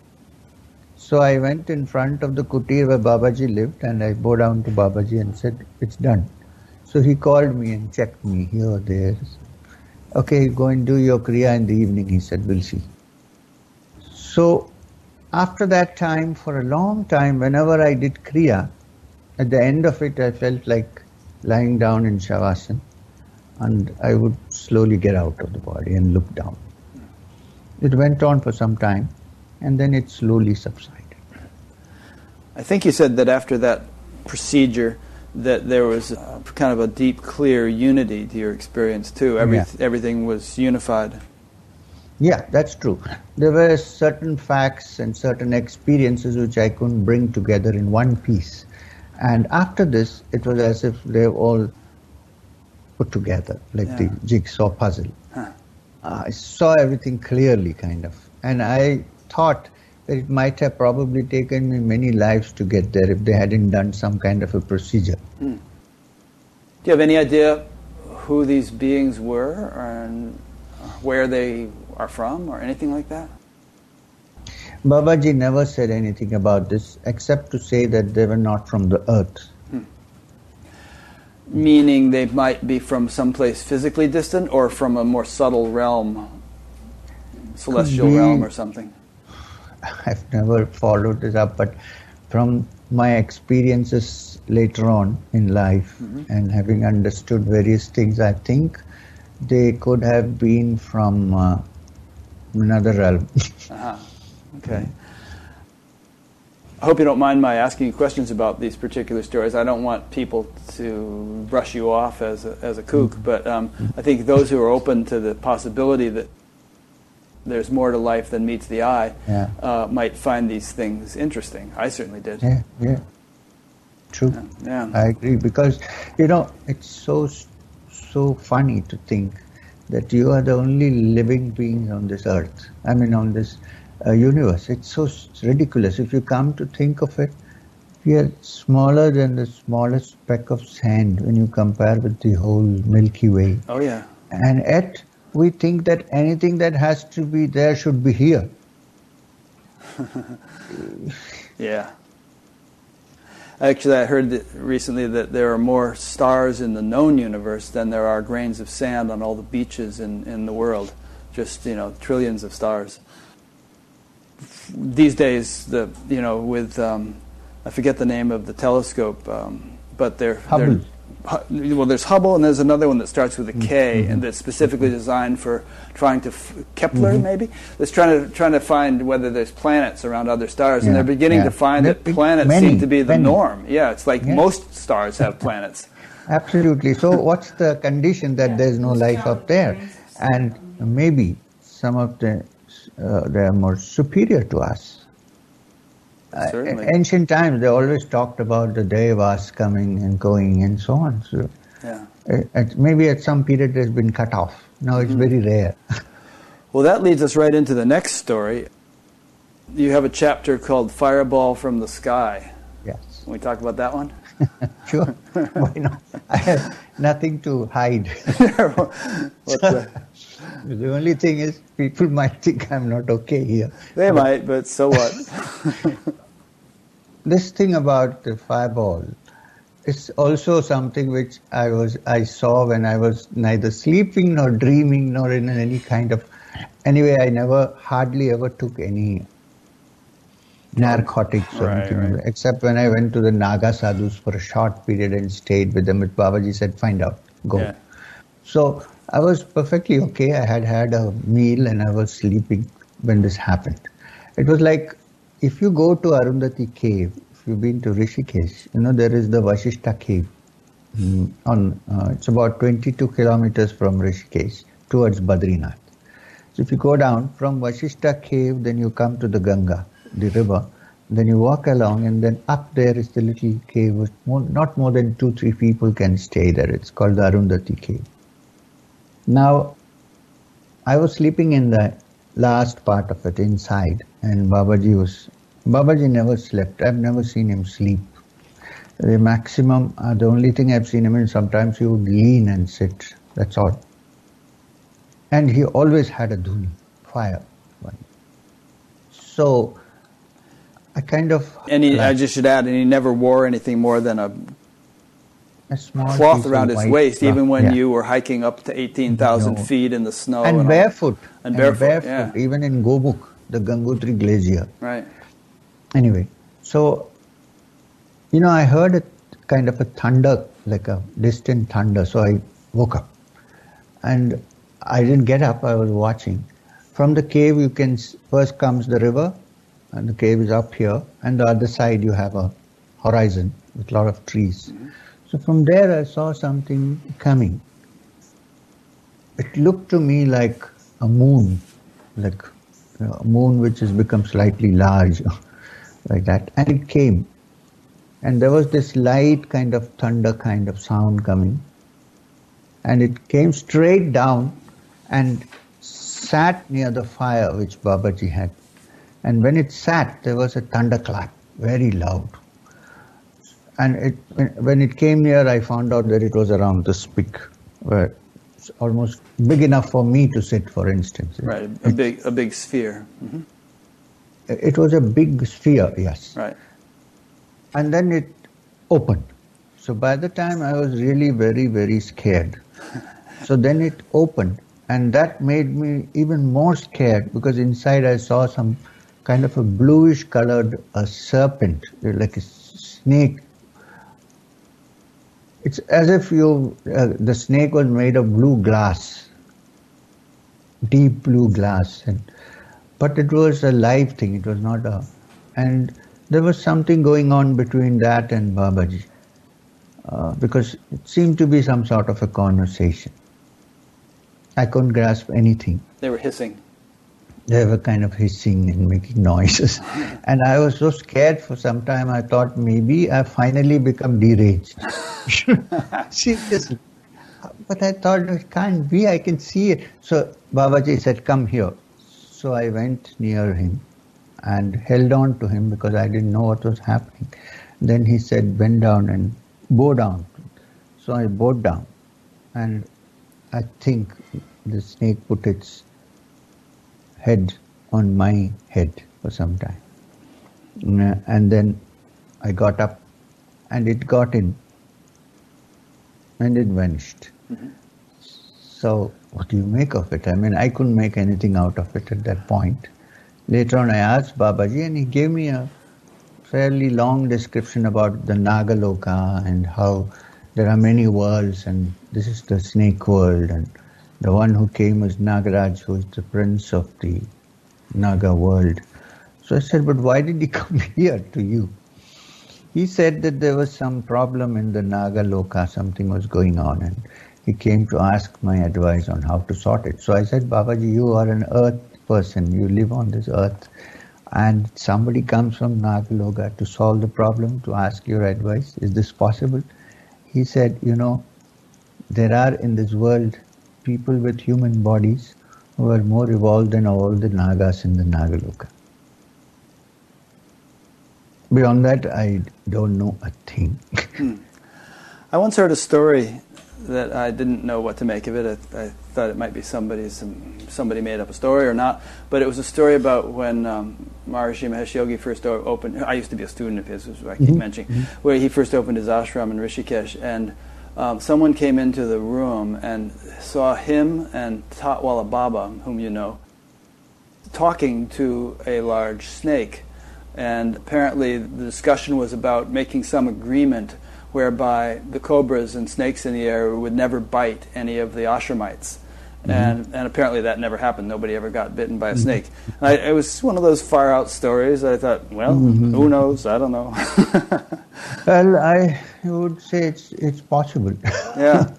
So I went in front of the kutir where Babaji lived and I bowed down to Babaji and said, it's done. So he called me and checked me here, or there. Okay, go and do your kriya in the evening, he said, we'll see. So after that time, for a long time, whenever I did kriya, at the end of it, I felt like lying down in shavasana and I would slowly get out of the body and look down. It went on for some time and then it slowly subsided. I think you said that after that procedure, that there was a, kind of a deep, clear unity to your experience too. Every, Yeah. Everything was unified. Yeah, that's true. There were certain facts and certain experiences which I couldn't bring together in one piece. And after this, it was as if they were all put together, like Yeah. the jigsaw puzzle. Huh. I saw everything clearly, kind of. And I thought that it might have probably taken me many lives to get there if they hadn't done some kind of a procedure. Hmm. Do you have any idea who these beings were and where they are from or anything like that? Babaji never said anything about this except to say that they were not from the earth. Meaning they might be from someplace physically distant or from a more subtle realm, celestial be- realm or something. I've never followed this up, but from my experiences later on in life and having understood various things, I think they could have been from uh, another realm. Uh-huh. Okay. I hope you don't mind my asking you questions about these particular stories. I don't want people to brush you off as a, as a kook, but um, I think those who are open to the possibility that there's more to life than meets the eye Yeah. uh, might find these things interesting. I certainly did. yeah, yeah. True. Yeah. I agree because you know it's so so funny to think that you are the only living being on this earth. I mean, on this uh, universe. It's so ridiculous if you come to think of it. We are smaller than the smallest speck of sand when you compare with the whole Milky Way, Oh yeah. and yet we think that anything that has to be there should be here. Yeah. Actually, I heard that recently that there are more stars in the known universe than there are grains of sand on all the beaches in, in the world. Just you know, trillions of stars. These days, the you know, with um, I forget the name of the telescope, um, but they're Hubble. they're well, there's Hubble, and there's another one that starts with a K, mm-hmm, mm-hmm. and that's specifically mm-hmm. designed for trying to f- Kepler, maybe that's trying to trying to find whether there's planets around other stars, and they're beginning yeah. to find There that planets many, seem to be the many. norm. Yeah, it's like Yeah. most stars have planets. Absolutely. So, what's the condition that there's no life up there? And maybe some of the uh, they are more superior to us. Uh, Certainly. ancient times, they always talked about the devas coming and going and so on. So, Yeah. uh, at, maybe at some period it has been cut off. Now it's very rare. Well, that leads us right into the next story. You have a chapter called "Fireball from the Sky." yes. Can we talk about that one? Sure. Why not? I have nothing to hide. The- the only thing is, people might think I'm not okay here. they might, but so what? This thing about the fireball is also something which I was I saw when I was neither sleeping nor dreaming nor in any kind of anyway I never hardly ever took any narcotics or Right, anything right. except when I went to the Naga sadhus for a short period and stayed with them. But Babaji said, "Find out, go." Yeah. So I was perfectly okay. I had had a meal and I was sleeping when this happened. It was like if you go to Arundhati cave, if you've been to Rishikesh, you know there is the Vashishta cave. Mm, on uh, it's about 22 kilometers from Rishikesh towards Badrinath. So if you go down from Vashishta cave, then you come to the Ganga, the river. Then you walk along, and then up there is the little cave. More, not more than two, three people can stay there. It's called the Arundhati cave. Now, I was sleeping in the last part of it inside, and Babaji was. Babaji never slept. I've never seen him sleep. The maximum, uh, the only thing I've seen him in, sometimes he would lean and sit. That's all. And he always had a dhuni, fire. So, I kind of. And he, I just should add, and he never wore anything more than a, a small cloth around his waist, cloth, even when yeah. you were hiking up to 18,000 No. feet in the snow. and all. barefoot And barefoot, yeah. even in Gomukh, the Gangotri glacier. Right. Anyway, so you know, I heard a kind of a thunder, like a distant thunder. So I woke up, and I didn't get up. I was watching. From the cave, you can first comes the river, and the cave is up here, and the other side you have a horizon with a lot of trees. Mm-hmm. So from there, I saw something coming. It looked to me like a moon, like a moon which has become slightly large, like that. And it came. And there was this light kind of thunder kind of sound coming. And it came straight down and sat near the fire which Babaji had. And when it sat, there was a thunderclap, very loud. And it, when, it came near, I found out that it was around this big, where almost big enough for me to sit, for instance. Right. A big, a big sphere. hmm It was a big sphere, yes. Right. And then it opened. So by the time I was really very, very scared. So then it opened, and that made me even more scared because inside I saw some kind of a bluish colored uh, serpent, like a snake. It's as if you, uh, the snake was made of blue glass, deep blue glass, and but it was a live thing. It was not a, and there was something going on between that and Babaji, uh, because it seemed to be some sort of a conversation. I couldn't grasp anything. They were hissing. They were kind of hissing and making noises, and I was so scared for some time. I thought maybe I finally become deranged. Seriously. But I thought it can't be, I can see it. So Babaji said, Come here. So I went near him and held on to him because I didn't know what was happening. Then he said, Bend down and bow down. So I bowed down and I think the snake put its head on my head for some time. And then I got up and it got in and it vanished. Mm-hmm. So, what do you make of it? I mean, I couldn't make anything out of it at that point. Later on, I asked Babaji, and he gave me a fairly long description about the Nagaloka and how there are many worlds, and this is the snake world, and the one who came was Nagaraj, who is the prince of the Naga world. So I said, but why did he come here to you? He said that there was some problem in the Naga Loka, something was going on, and he came to ask my advice on how to sort it. So I said, Babaji, you are an earth person, you live on this earth, and somebody comes from Nagaloka to solve the problem, to ask your advice. Is this possible? He said, You know, there are in this world people with human bodies who are more evolved than all the Nagas in the Nagaloka. Beyond that, I don't know a thing. Hmm. I once heard a story that I didn't know what to make of it. I, I thought it might be somebody's some, somebody made up a story or not. But it was a story about when um, Maharishi Mahesh Yogi first opened. I used to be a student of his, as I keep mentioning, where he first opened his ashram in Rishikesh, and um, someone came into the room and saw him and Tatwala Baba, whom you know, talking to a large snake. And apparently, the discussion was about making some agreement whereby the cobras and snakes in the area would never bite any of the ashramites. Mm-hmm. And, and apparently that never happened. Nobody ever got bitten by a mm-hmm. snake. And I, it was one of those far out stories. that I thought, well, mm-hmm. who knows? I don't know. Well, I would say it's it's possible. yeah.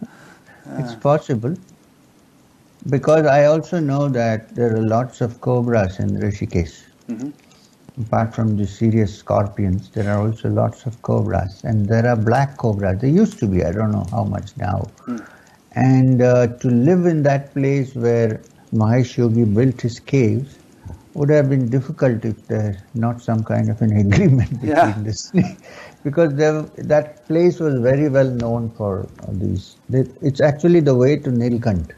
it's possible because I also know that there are lots of cobras in Rishikesh. Mhm. Apart from the serious scorpions, there are also lots of cobras, and there are black cobras. There used to be, I don't know how much now. And uh, to live in that place where Mahesh Yogi built his caves would have been difficult if there's not some kind of an agreement between Yeah. the snake. Because there, that place was very well known for these. It's actually the way to Nilkant.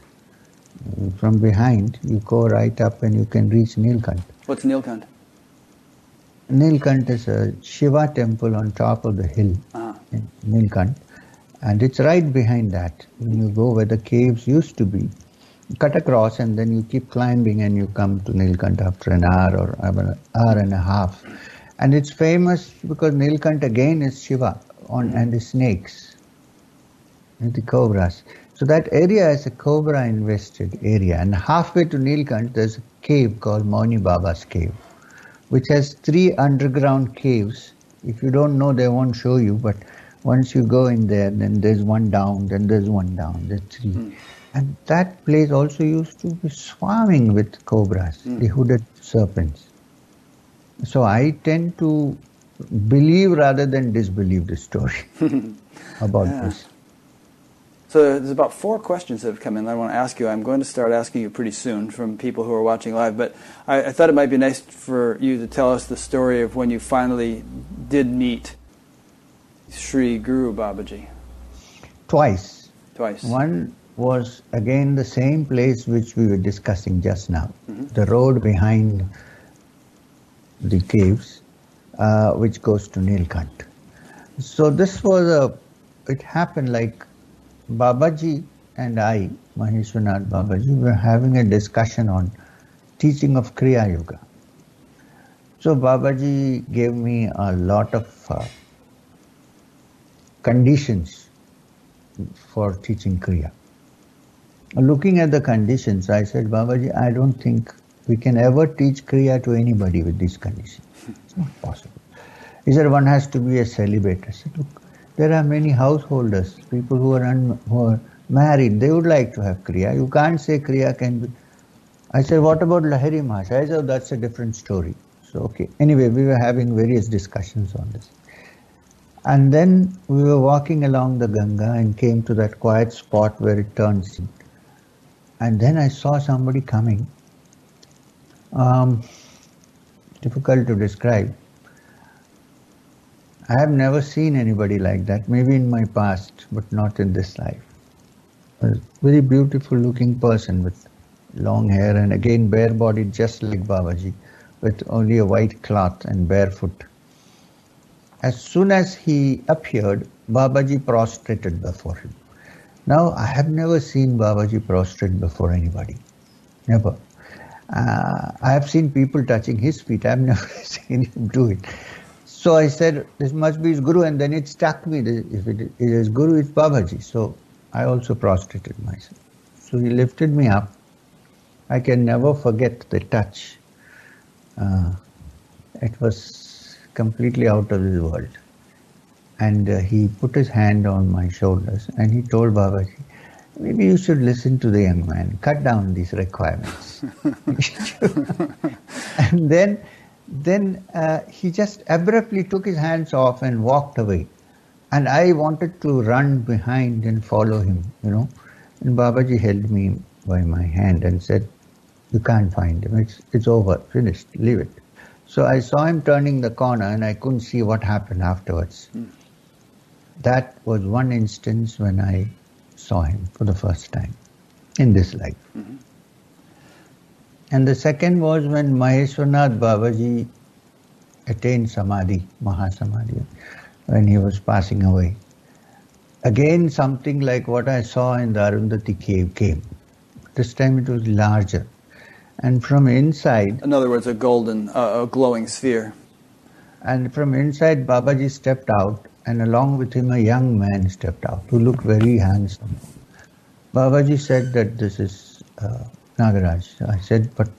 From behind, you go right up and you can reach Nilkant. What's Nilkant? Nilkant is a Shiva temple on top of the hill Uh-huh. in Nilkant. And it's right behind that. When you go where the caves used to be, cut across and then you keep climbing and you come to Nilkant after an hour or an hour and a half. And it's famous because Nilkant again is Shiva on and the snakes and the cobras. So that area is a cobra invested area. And halfway to Nilkant there's a cave called Mauni Baba's cave, which has three underground caves. If you don't know, they won't show you, but once you go in there, then there's one down, then there's one down, there's three. Hmm. And that place also used to be swarming with cobras, hmm. the hooded serpents. So I tend to believe rather than disbelieve the story about Yeah. this. So there's about four questions that have come in that I want to ask you. I'm going to start asking you pretty soon from people who are watching live, but I, I thought it might be nice for you to tell us the story of when you finally did meet Sri Guru Babaji Twice. twice. One was again the same place which we were discussing just now, the road behind the caves, uh, which goes to Nilkant. So this was a, it happened like Babaji and I, Maheshwaranath Babaji, were having a discussion on teaching of Kriya Yoga. So Babaji gave me a lot of uh, conditions for teaching Kriya. Looking at the conditions, I said, Babaji, I don't think we can ever teach Kriya to anybody with these conditions. It's not possible. He said, one has to be a celibate. I said, look, there are many householders, people who are, un- who are married, they would like to have Kriya. You can't say Kriya can be. I said, what about Lahiri Maharaj? I said, that's a different story. So, okay. Anyway, we were having various discussions on this. And then we were walking along the Ganga and came to that quiet spot where it turns. And then I saw somebody coming. Um, difficult to describe. I have never seen anybody like that, maybe in my past, but not in this life. A very beautiful looking person with long hair and again bare bodied, just like Babaji, with only a white cloth and barefoot. As soon as he appeared, Babaji prostrated before him. Now, I have never seen Babaji prostrate before anybody. Never. Uh, I have seen people touching his feet. I have never seen him do it. So I said, this must be his guru, and then it struck me that if it is his guru, it's Babaji. So I also prostrated myself. So he lifted me up. I can never forget the touch. Uh, it was completely out of this world. And uh, he put his hand on my shoulders and he told Babaji, maybe you should listen to the young man, cut down these requirements. and then, then uh, he just abruptly took his hands off and walked away. And I wanted to run behind and follow him, you know. And Babaji held me by my hand and said, you can't find him. It's, it's over, finished, leave it. So I saw him turning the corner and I couldn't see what happened afterwards. That was one instance when I saw him for the first time in this life. And the second was when Maheshwaranath Babaji attained Samadhi, Mahasamadhi, when he was passing away. Again, something like what I saw in the Arundhati cave came. This time it was larger. And from inside, In other words, a golden, uh, a glowing sphere. and from inside Babaji stepped out and along with him a young man stepped out who looked very handsome. Babaji said that this is uh, Nagaraj. I said, but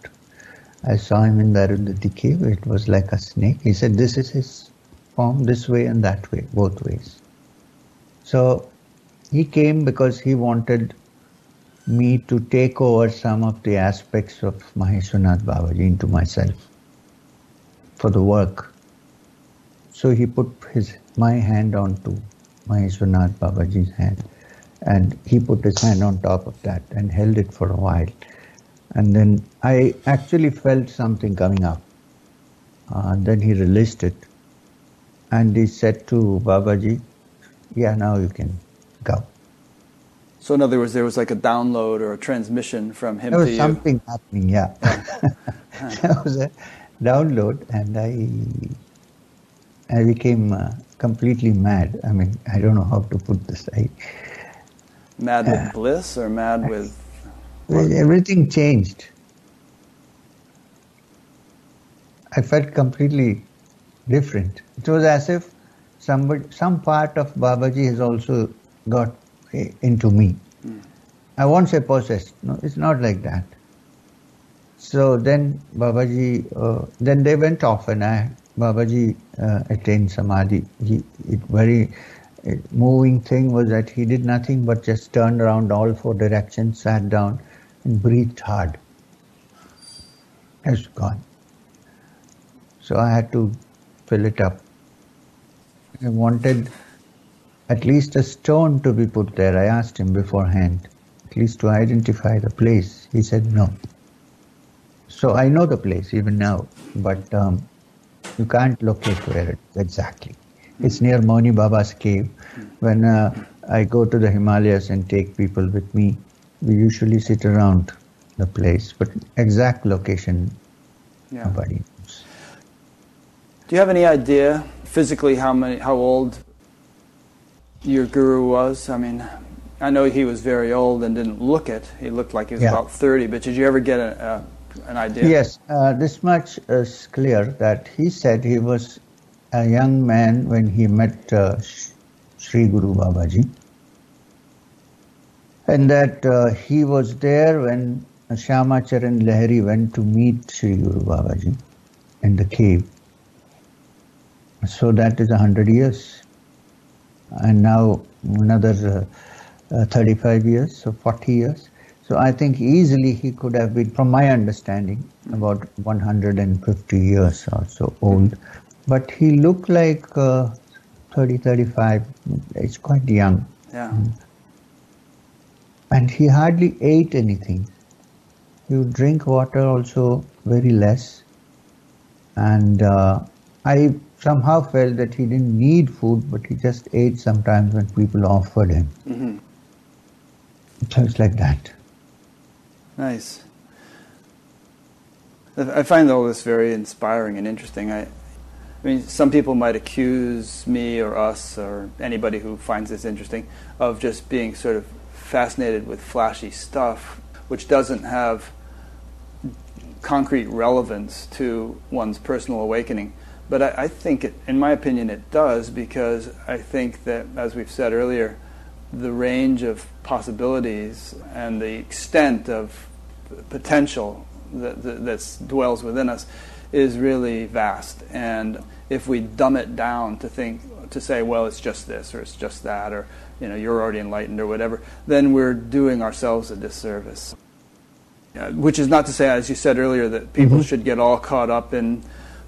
I saw him in the cave. It was like a snake. He said, this is his form this way and that way, both ways. So he came because he wanted me to take over some of the aspects of Maheshwaranath Babaji into myself for the work. So he put his my hand onto Maheshwaranath Babaji's hand and he put his hand on top of that and held it for a while. And then I actually felt something coming up. Uh, then he released it and he said to Babaji, Yeah, now you can go. So, in other words, there was like a download or a transmission from him There to was you. something happening, yeah. there was a, download, and I I became uh, completely mad. I mean, I don't know how to put this. I, mad with bliss or mad with? Everything changed. I felt completely different. It was as if somebody, some part of Babaji has also got into me. Mm. I won't say possessed. No, it's not like that. So then Babaji, uh, then they went off and I, Babaji uh, attained Samadhi. He, it very it, moving thing was that he did nothing but just turned around all four directions, sat down and breathed hard. It's gone. So I had to fill it up. I wanted at least a stone to be put there. I asked him beforehand, at least to identify the place. He said no. So I know the place even now, but um, you can't locate where it exactly. It's near Mauni Baba's cave. When uh, I go to the Himalayas and take people with me, we usually sit around the place, but exact location, yeah. nobody knows. Do you have any idea physically how many, how old your guru was? I mean, I know he was very old and didn't look it. He looked like he was yeah. about 30, but did you ever get a, a, an idea? Yes, uh, this much is clear that he said he was a young man when he met uh, Sri Guru Babaji. And that uh, he was there when Shyamacharan Lahiri went to meet Sri Guru Babaji in the cave. So that is a hundred years. And now another uh, uh, 35 years, so 40 years. So I think easily he could have been, from my understanding, about 150 years or so old but he looked like uh, 30, 35. It's quite young. Yeah. Mm. And he hardly ate anything. He would drink water also very less. And uh, I somehow felt that he didn't need food, but he just ate sometimes when people offered him. Mm-hmm. So it's like that. Nice. I find all this very inspiring and interesting. I, I mean, some people might accuse me or us or anybody who finds this interesting of just being sort of fascinated with flashy stuff, which doesn't have concrete relevance to one's personal awakening. But I, I think, it, in my opinion, it does because I think that, as we've said earlier, the range of possibilities and the extent of potential that, that, dwells within us is really vast. And if we dumb it down to think to say, well, it's just this or it's just that or you know you're already enlightened or whatever, then we're doing ourselves a disservice. Uh, which is not to say, as you said earlier, that people mm-hmm. should get all caught up in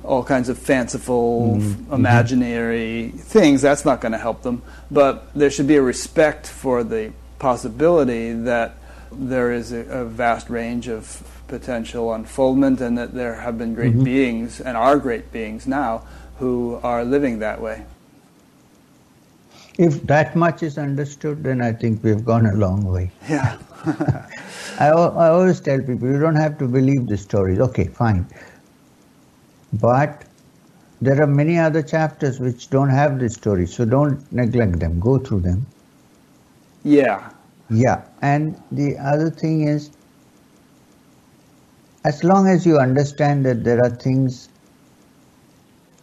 all kinds of fanciful, mm-hmm. imaginary things. That's not going to help them. But there should be a respect for the possibility that there is a, a vast range of potential unfoldment and that there have been great mm-hmm. beings and are great beings now who are living that way. If that much is understood, then I think we've gone a long way. Yeah. I, I always tell people you don't have to believe the stories. Okay, fine. But there are many other chapters which don't have the stories, so don't neglect them. Go through them. Yeah. Yeah. And the other thing is as long as you understand that there are things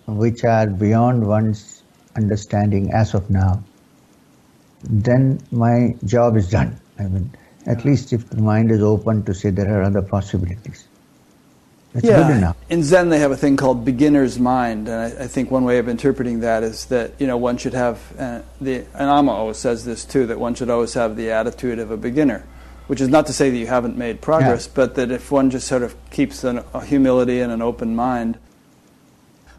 which are beyond one's understanding as of now, then my job is done. I mean, at least if the mind is open to say there are other possibilities. That's yeah. good enough. In Zen, they have a thing called beginner's mind, and I, I think one way of interpreting that is that you know one should have uh, the. And Amma always says this too that one should always have the attitude of a beginner which is not to say that you haven't made progress, yeah. but that if one just sort of keeps an, a humility and an open mind.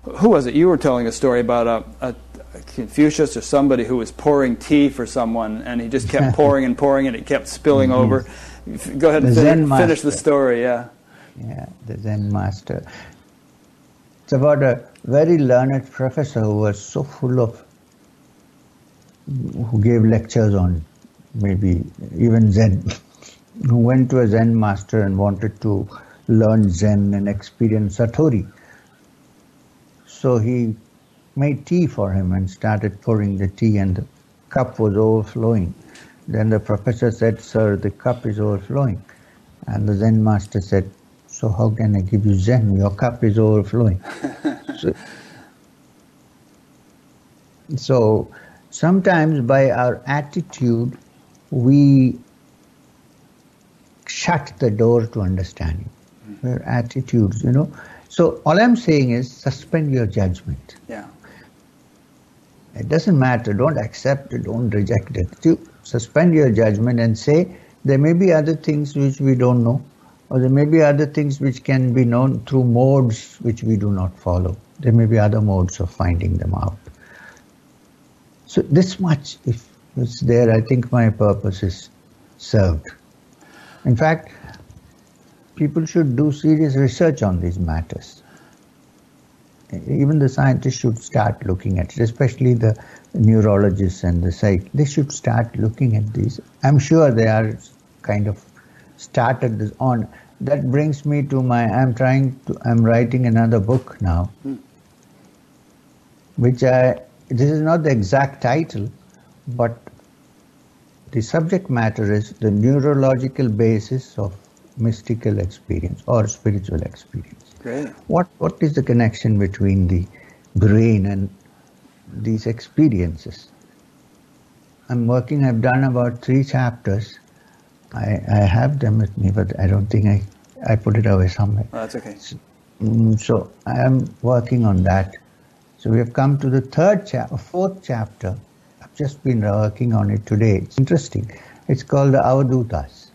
Who was it? You were telling a story about a, a, a Confucius or somebody who was pouring tea for someone, and he just kept pouring and pouring, and it kept spilling mm-hmm. over. Go ahead and fin- finish the story. Yeah. Yeah, the Zen master. It's about a very learned professor who was so full of, who gave lectures on maybe even Zen who went to a Zen master and wanted to learn Zen and experience Satori. So he made tea for him and started pouring the tea, and the cup was overflowing. Then the professor said, Sir, the cup is overflowing. And the Zen master said, So how can I give you Zen? Your cup is overflowing. so, so sometimes by our attitude, we shut the door to understanding. Mm-hmm. Our attitudes, you know. So all I'm saying is suspend your judgment. Yeah. It doesn't matter. Don't accept it. Don't reject it. You suspend your judgment and say there may be other things which we don't know, or there may be other things which can be known through modes which we do not follow. There may be other modes of finding them out. So this much, if it's there, I think my purpose is served. In fact, people should do serious research on these matters. Even the scientists should start looking at it, especially the neurologists and the psych. They should start looking at these. I'm sure they are kind of started this on. That brings me to my. I'm trying to. I'm writing another book now, hmm. which I this is not the exact title, but the subject matter is the neurological basis of mystical experience or spiritual experience. Great. What what is the connection between the brain and these experiences? I'm working. I've done about three chapters. I, I have them with me, but I don't think I I put it away somewhere. Oh, that's okay. So, mm, so I am working on that. So we have come to the third chapter, fourth chapter. I've just been working on it today. It's interesting. It's called the Avadutas.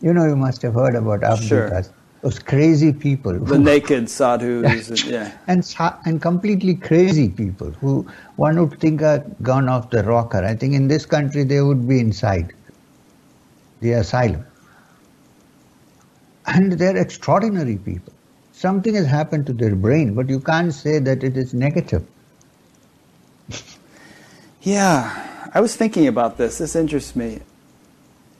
You know, you must have heard about Avadutas. Sure. Those crazy people. The who, naked sadhus. and, yeah. And, and completely crazy people who one would think are gone off the rocker. I think in this country they would be inside the asylum. And they're extraordinary people something has happened to their brain, but you can't say that it is negative. yeah, I was thinking about this. This interests me.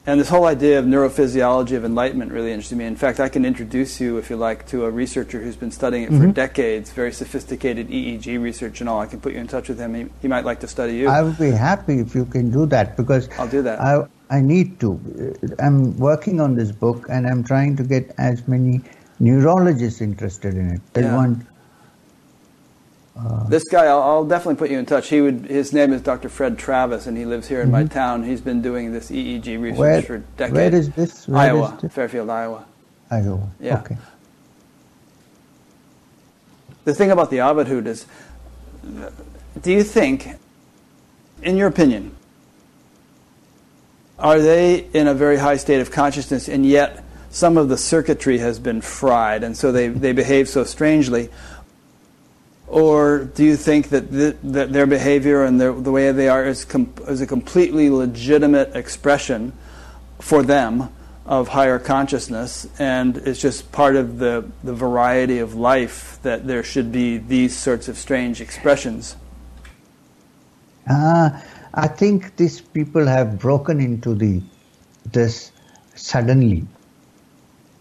And this whole idea of neurophysiology of enlightenment really interested me. In fact, I can introduce you, if you like, to a researcher who's been studying it for mm-hmm. decades, very sophisticated EEG research and all. I can put you in touch with him. He, he might like to study you. I would be happy if you can do that because I'll do that. I, I need to. I'm working on this book and I'm trying to get as many neurologists interested in it. They yeah. want. Uh, this guy, I'll, I'll, definitely put you in touch. He would. His name is Dr. Fred Travis, and he lives here in mm-hmm. my town. He's been doing this EEG research where, for decades. Where is this? Where Iowa, is this? Fairfield, Iowa. Iowa. Yeah. Okay. The thing about the Avadhut is, do you think, in your opinion, are they in a very high state of consciousness and yet some of the circuitry has been fried, and so they, they behave so strangely? Or do you think that, th- that their behavior and their, the way they are is, com- is a completely legitimate expression for them of higher consciousness, and it's just part of the, the variety of life that there should be these sorts of strange expressions? Uh, I think these people have broken into the this suddenly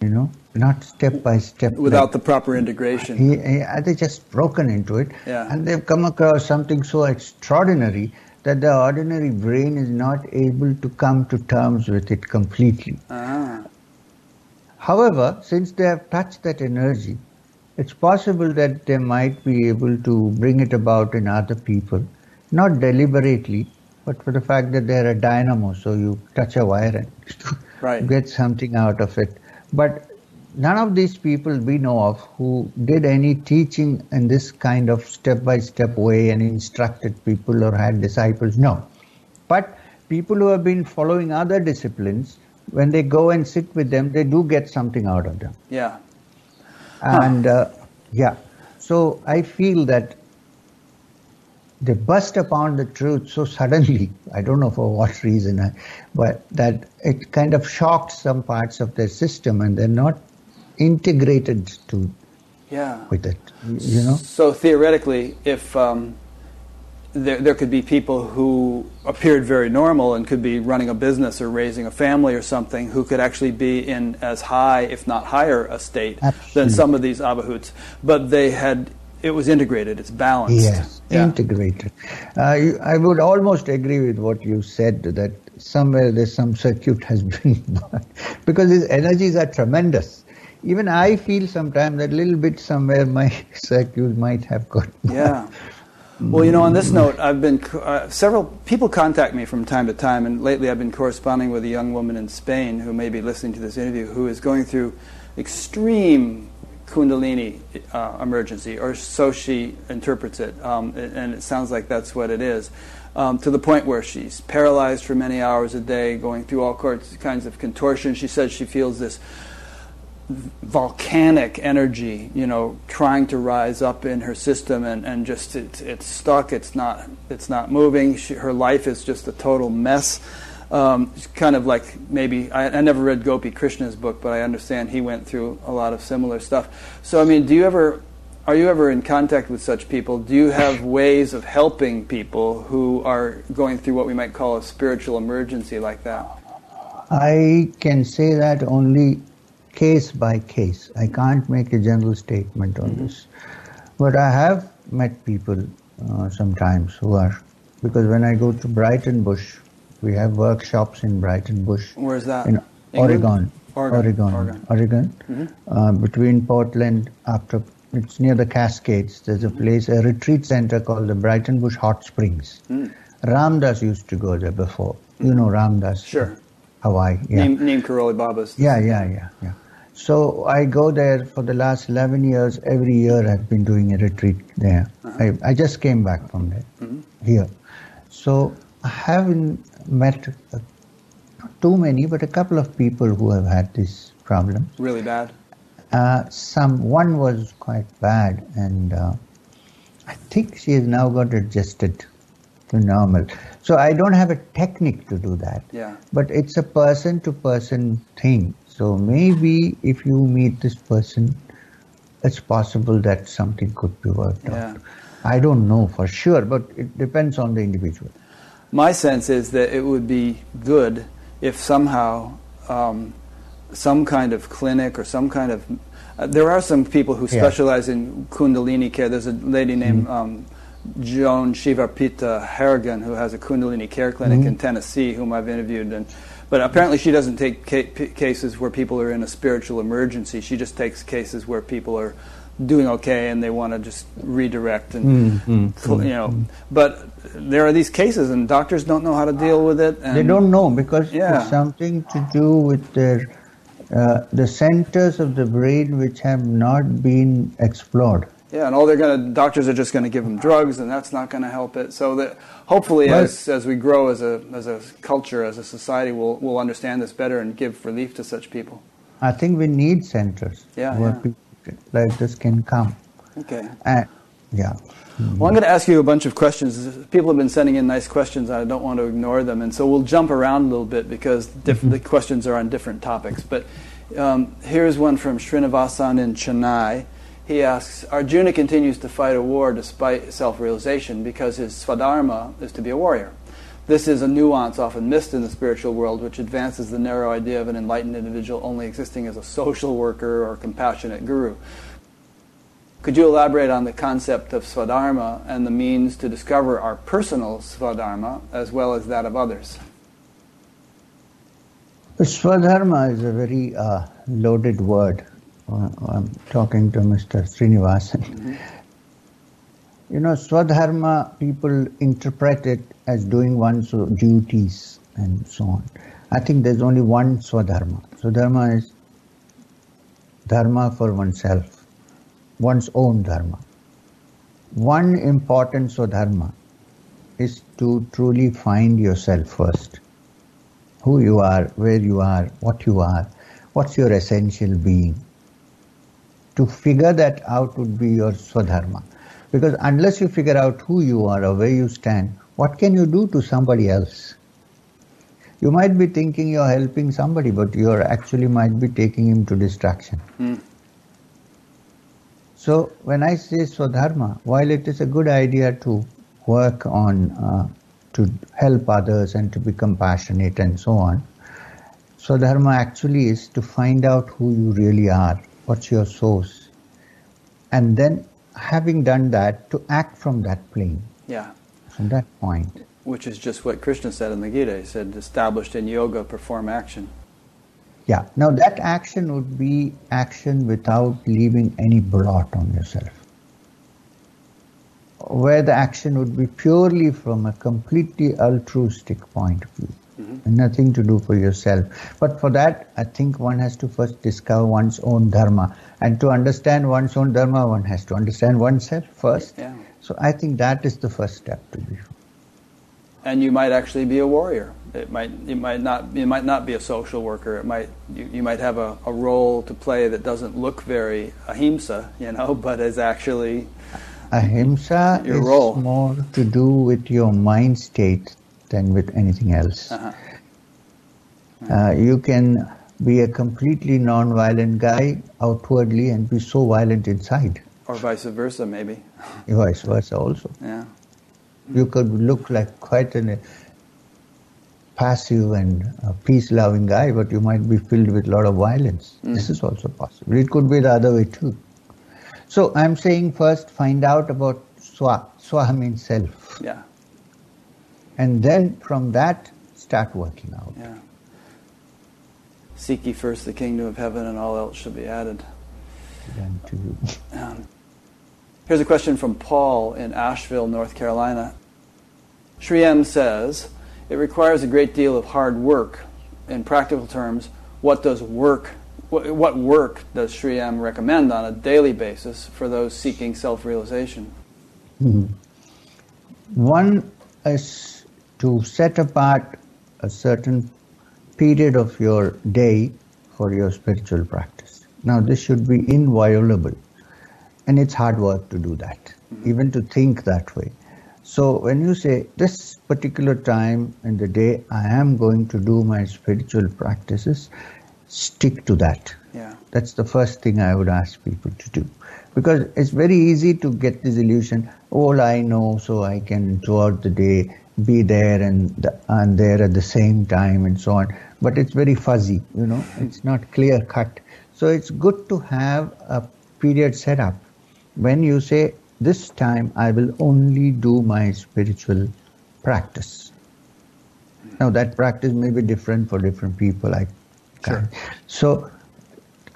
you know, not step by step. Without like, the proper integration. He, he, they just broken into it, yeah. and they've come across something so extraordinary that the ordinary brain is not able to come to terms with it completely. Ah. However, since they have touched that energy, it's possible that they might be able to bring it about in other people, not deliberately, but for the fact that they're a dynamo, so you touch a wire and right. get something out of it. But none of these people we know of who did any teaching in this kind of step by step way and instructed people or had disciples, no. But people who have been following other disciplines, when they go and sit with them, they do get something out of them. Yeah. And huh. uh, yeah. So I feel that they burst upon the truth so suddenly. I don't know for what reason, but that it kind of shocked some parts of their system, and they're not integrated to yeah with it. You know. So theoretically, if um, there, there could be people who appeared very normal and could be running a business or raising a family or something who could actually be in as high, if not higher, a state Absolutely. than some of these avadhuts, but they had it was integrated. It's balanced. Yes, yeah. integrated. Uh, I would almost agree with what you said that somewhere there's some circuit has been because his energies are tremendous. Even I feel sometimes that little bit somewhere my circuit might have got. Yeah. Well, you know, on this note, I've been uh, several people contact me from time to time, and lately I've been corresponding with a young woman in Spain who may be listening to this interview who is going through extreme Kundalini uh, emergency, or so she interprets it, um, and it sounds like that's what it is. Um, to the point where she's paralyzed for many hours a day, going through all kinds of contortion. She says she feels this volcanic energy, you know, trying to rise up in her system, and, and just it's, it's stuck. It's not it's not moving. She, her life is just a total mess. Um, kind of like maybe I, I, never read Gopi Krishna's book, but I understand he went through a lot of similar stuff. So I mean, do you ever are you ever in contact with such people? Do you have ways of helping people who are going through what we might call a spiritual emergency like that? I can say that only case by case. I can't make a general statement on mm-hmm. this. But I have met people uh, sometimes who are, because when I go to Breitenbush, we have workshops in Breitenbush. Where's that? In Oregon. Oregon. Oregon. Oregon. Oregon. Mm-hmm. Uh, between Portland, after it's near the Cascades. There's a place, a retreat center called the Breitenbush Hot Springs. Mm. Ram Dass used to go there before. You know Ram Dass. Sure. Hawaii. Yeah. Neem, Neem Karoli Baba's. Yeah, yeah, yeah, yeah. So I go there for the last 11 years. Every year I've been doing a retreat there. Uh-huh. I, I, just came back from there, mm-hmm. here. So I haven't met uh, too many, but a couple of people who have had this problem. Really bad? Uh, some one was quite bad, and uh, I think she has now got adjusted to normal. So I don't have a technique to do that. Yeah. But it's a person to person thing. So maybe if you meet this person, it's possible that something could be worked yeah. out. I don't know for sure, but it depends on the individual. My sense is that it would be good if somehow um, some kind of clinic or some kind of uh, there are some people who specialize yeah. in Kundalini care. There's a lady named mm-hmm. um, Joan Shivarpita Harrigan who has a Kundalini care clinic mm-hmm. in Tennessee, whom I've interviewed, and but apparently, she doesn't take ca- cases where people are in a spiritual emergency. She just takes cases where people are doing okay and they want to just redirect and mm-hmm. you know. But there are these cases, and doctors don't know how to deal with it. they don't know because yeah. it's something to do with their uh, the centers of the brain which have not been explored. Yeah, and all they're going to doctors are just going to give them drugs, and that's not going to help it. So that hopefully, well, as as we grow as a as a culture, as a society, we'll we'll understand this better and give relief to such people. I think we need centers yeah, where yeah. people like this can come. Okay. And, yeah. Well, I'm going to ask you a bunch of questions. People have been sending in nice questions. I don't want to ignore them, and so we'll jump around a little bit because diff- mm-hmm. the questions are on different topics. But um, here's one from Srinivasan in Chennai he asks Arjuna continues to fight a war despite self realization because his swadharma is to be a warrior. This is a nuance often missed in the spiritual world, which advances the narrow idea of an enlightened individual only existing as a social worker or compassionate guru. Could you elaborate on the concept of swadharma and the means to discover our personal swadharma as well as that of others? Swadharma is a very uh, loaded word. I'm talking to Mr. Srinivasan. You know, Swadharma, people interpret it as doing one's duties and so on. I think there's only one Swadharma. Swadharma is dharma for oneself, one's own dharma. One important Swadharma is to truly find yourself first. Who you are, where you are, what you are, what's your essential being to figure that out would be your swadharma. Because unless you figure out who you are or where you stand, what can you do to somebody else? You might be thinking you're helping somebody, but you are actually might be taking him to distraction. Mm. So when I say swadharma, while it is a good idea to work on uh, to help others and to be compassionate and so on, swadharma actually is to find out who you really are what's your source, and then having done that, to act from that plane, Yeah. from that point. Which is just what Krishna said in the Gita. He said, established in yoga, perform action. Yeah. Now that action would be action without leaving any blot on yourself. Where the action would be purely from a completely altruistic point of view. And nothing to do for yourself. But for that, I think one has to first discover one's own dharma. And to understand one's own dharma, one has to understand oneself first. Yeah. So I think that is the first step to be. And you might actually be a warrior. It might, it might not, you might not be a social worker. It might, you, you might have a, a role to play that doesn't look very ahimsa, you know, but is actually Ahimsa Your is role. more to do with your mind state than with anything else. Uh-huh. Uh, you can be a completely non-violent guy outwardly and be so violent inside. or vice versa, maybe. Vice versa also. Yeah. You could look like quite a passive and uh, peace-loving guy, but you might be filled with a lot of violence. This is also possible. It could be the other way too. So I'm saying first find out about swa. Swa means self. Yeah. And then from that start working out. Yeah. Seek ye first the kingdom of heaven, and all else shall be added. Then to you. Um, here's a question from Paul in Asheville, North Carolina. Sri M says, It requires a great deal of hard work. In practical terms, what does work what, what work does Sri M recommend on a daily basis for those seeking self-realization? One is to set apart a certain period of your day for your spiritual practice. Now, this should be inviolable, and it's hard work to do that, mm-hmm. even to think that way. So, when you say this particular time in the day I am going to do my spiritual practices, stick to that. Yeah. That's the first thing I would ask people to do. Because it's very easy to get this illusion, all I know, so I can throughout the day be there and, the, and there at the same time and so on. But it's very fuzzy, you know, it's not clear cut. So it's good to have a period set up when you say, this time I will only do my spiritual practice. Now that practice may be different for different people. I Sure. So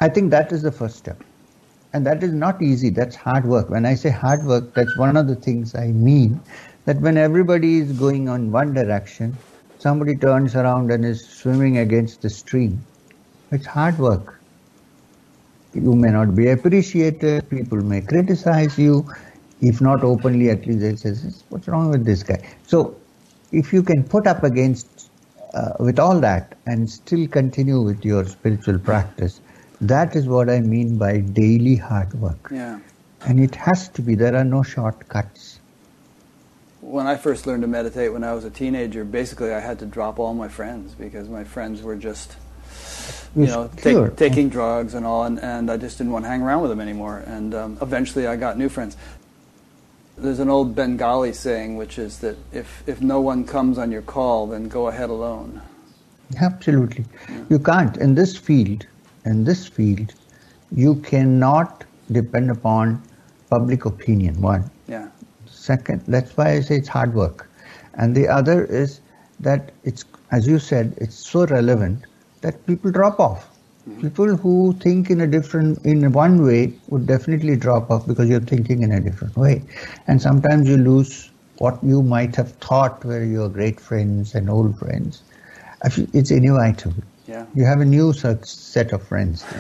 I think that is the first step. And that is not easy, that's hard work. When I say hard work, that's one of the things I mean that when everybody is going on one direction, somebody turns around and is swimming against the stream. It's hard work. You may not be appreciated, people may criticize you, if not openly, at least they'll say, What's wrong with this guy? So if you can put up against uh, with all that and still continue with your spiritual practice, that is what I mean by daily hard work. Yeah. And it has to be, there are no shortcuts. When I first learned to meditate when I was a teenager, basically I had to drop all my friends because my friends were just, you know, take, taking drugs and all, and, and I just didn't want to hang around with them anymore. And um, eventually I got new friends. There's an old Bengali saying, which is that if, if no one comes on your call, then go ahead alone. Absolutely. You can't. In this field, in this field, you cannot depend upon public opinion, one. Second, that's why I say it's hard work. And the other is that it's, as you said, it's so relevant that people drop off. Mm-hmm. People who think in a different, in one way would definitely drop off because you're thinking in a different way. And sometimes you lose what you might have thought were your great friends and old friends. Actually, It's inevitable. Yeah. You have a new set set of friends.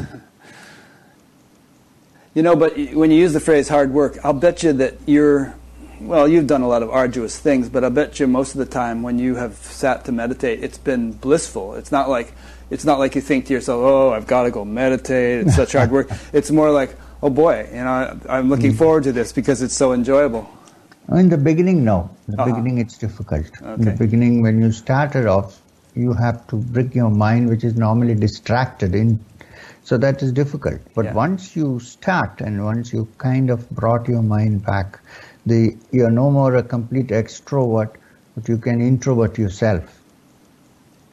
You know, but when you use the phrase hard work, I'll bet you that you're, well, you've done a lot of arduous things, but I bet you most of the time when you have sat to meditate, it's been blissful. It's not like, it's not like you think to yourself, oh, I've got to go meditate. It's such hard work. It's more like, oh boy, you know, I'm looking forward to this because it's so enjoyable. In the beginning, no. In the Uh-huh. beginning, it's difficult. In the beginning, when you started off, you have to bring your mind, which is normally distracted, in. So that is difficult. But Yeah. once you start and once you kind of brought your mind back, the you're no more a complete extrovert, but you can introvert yourself.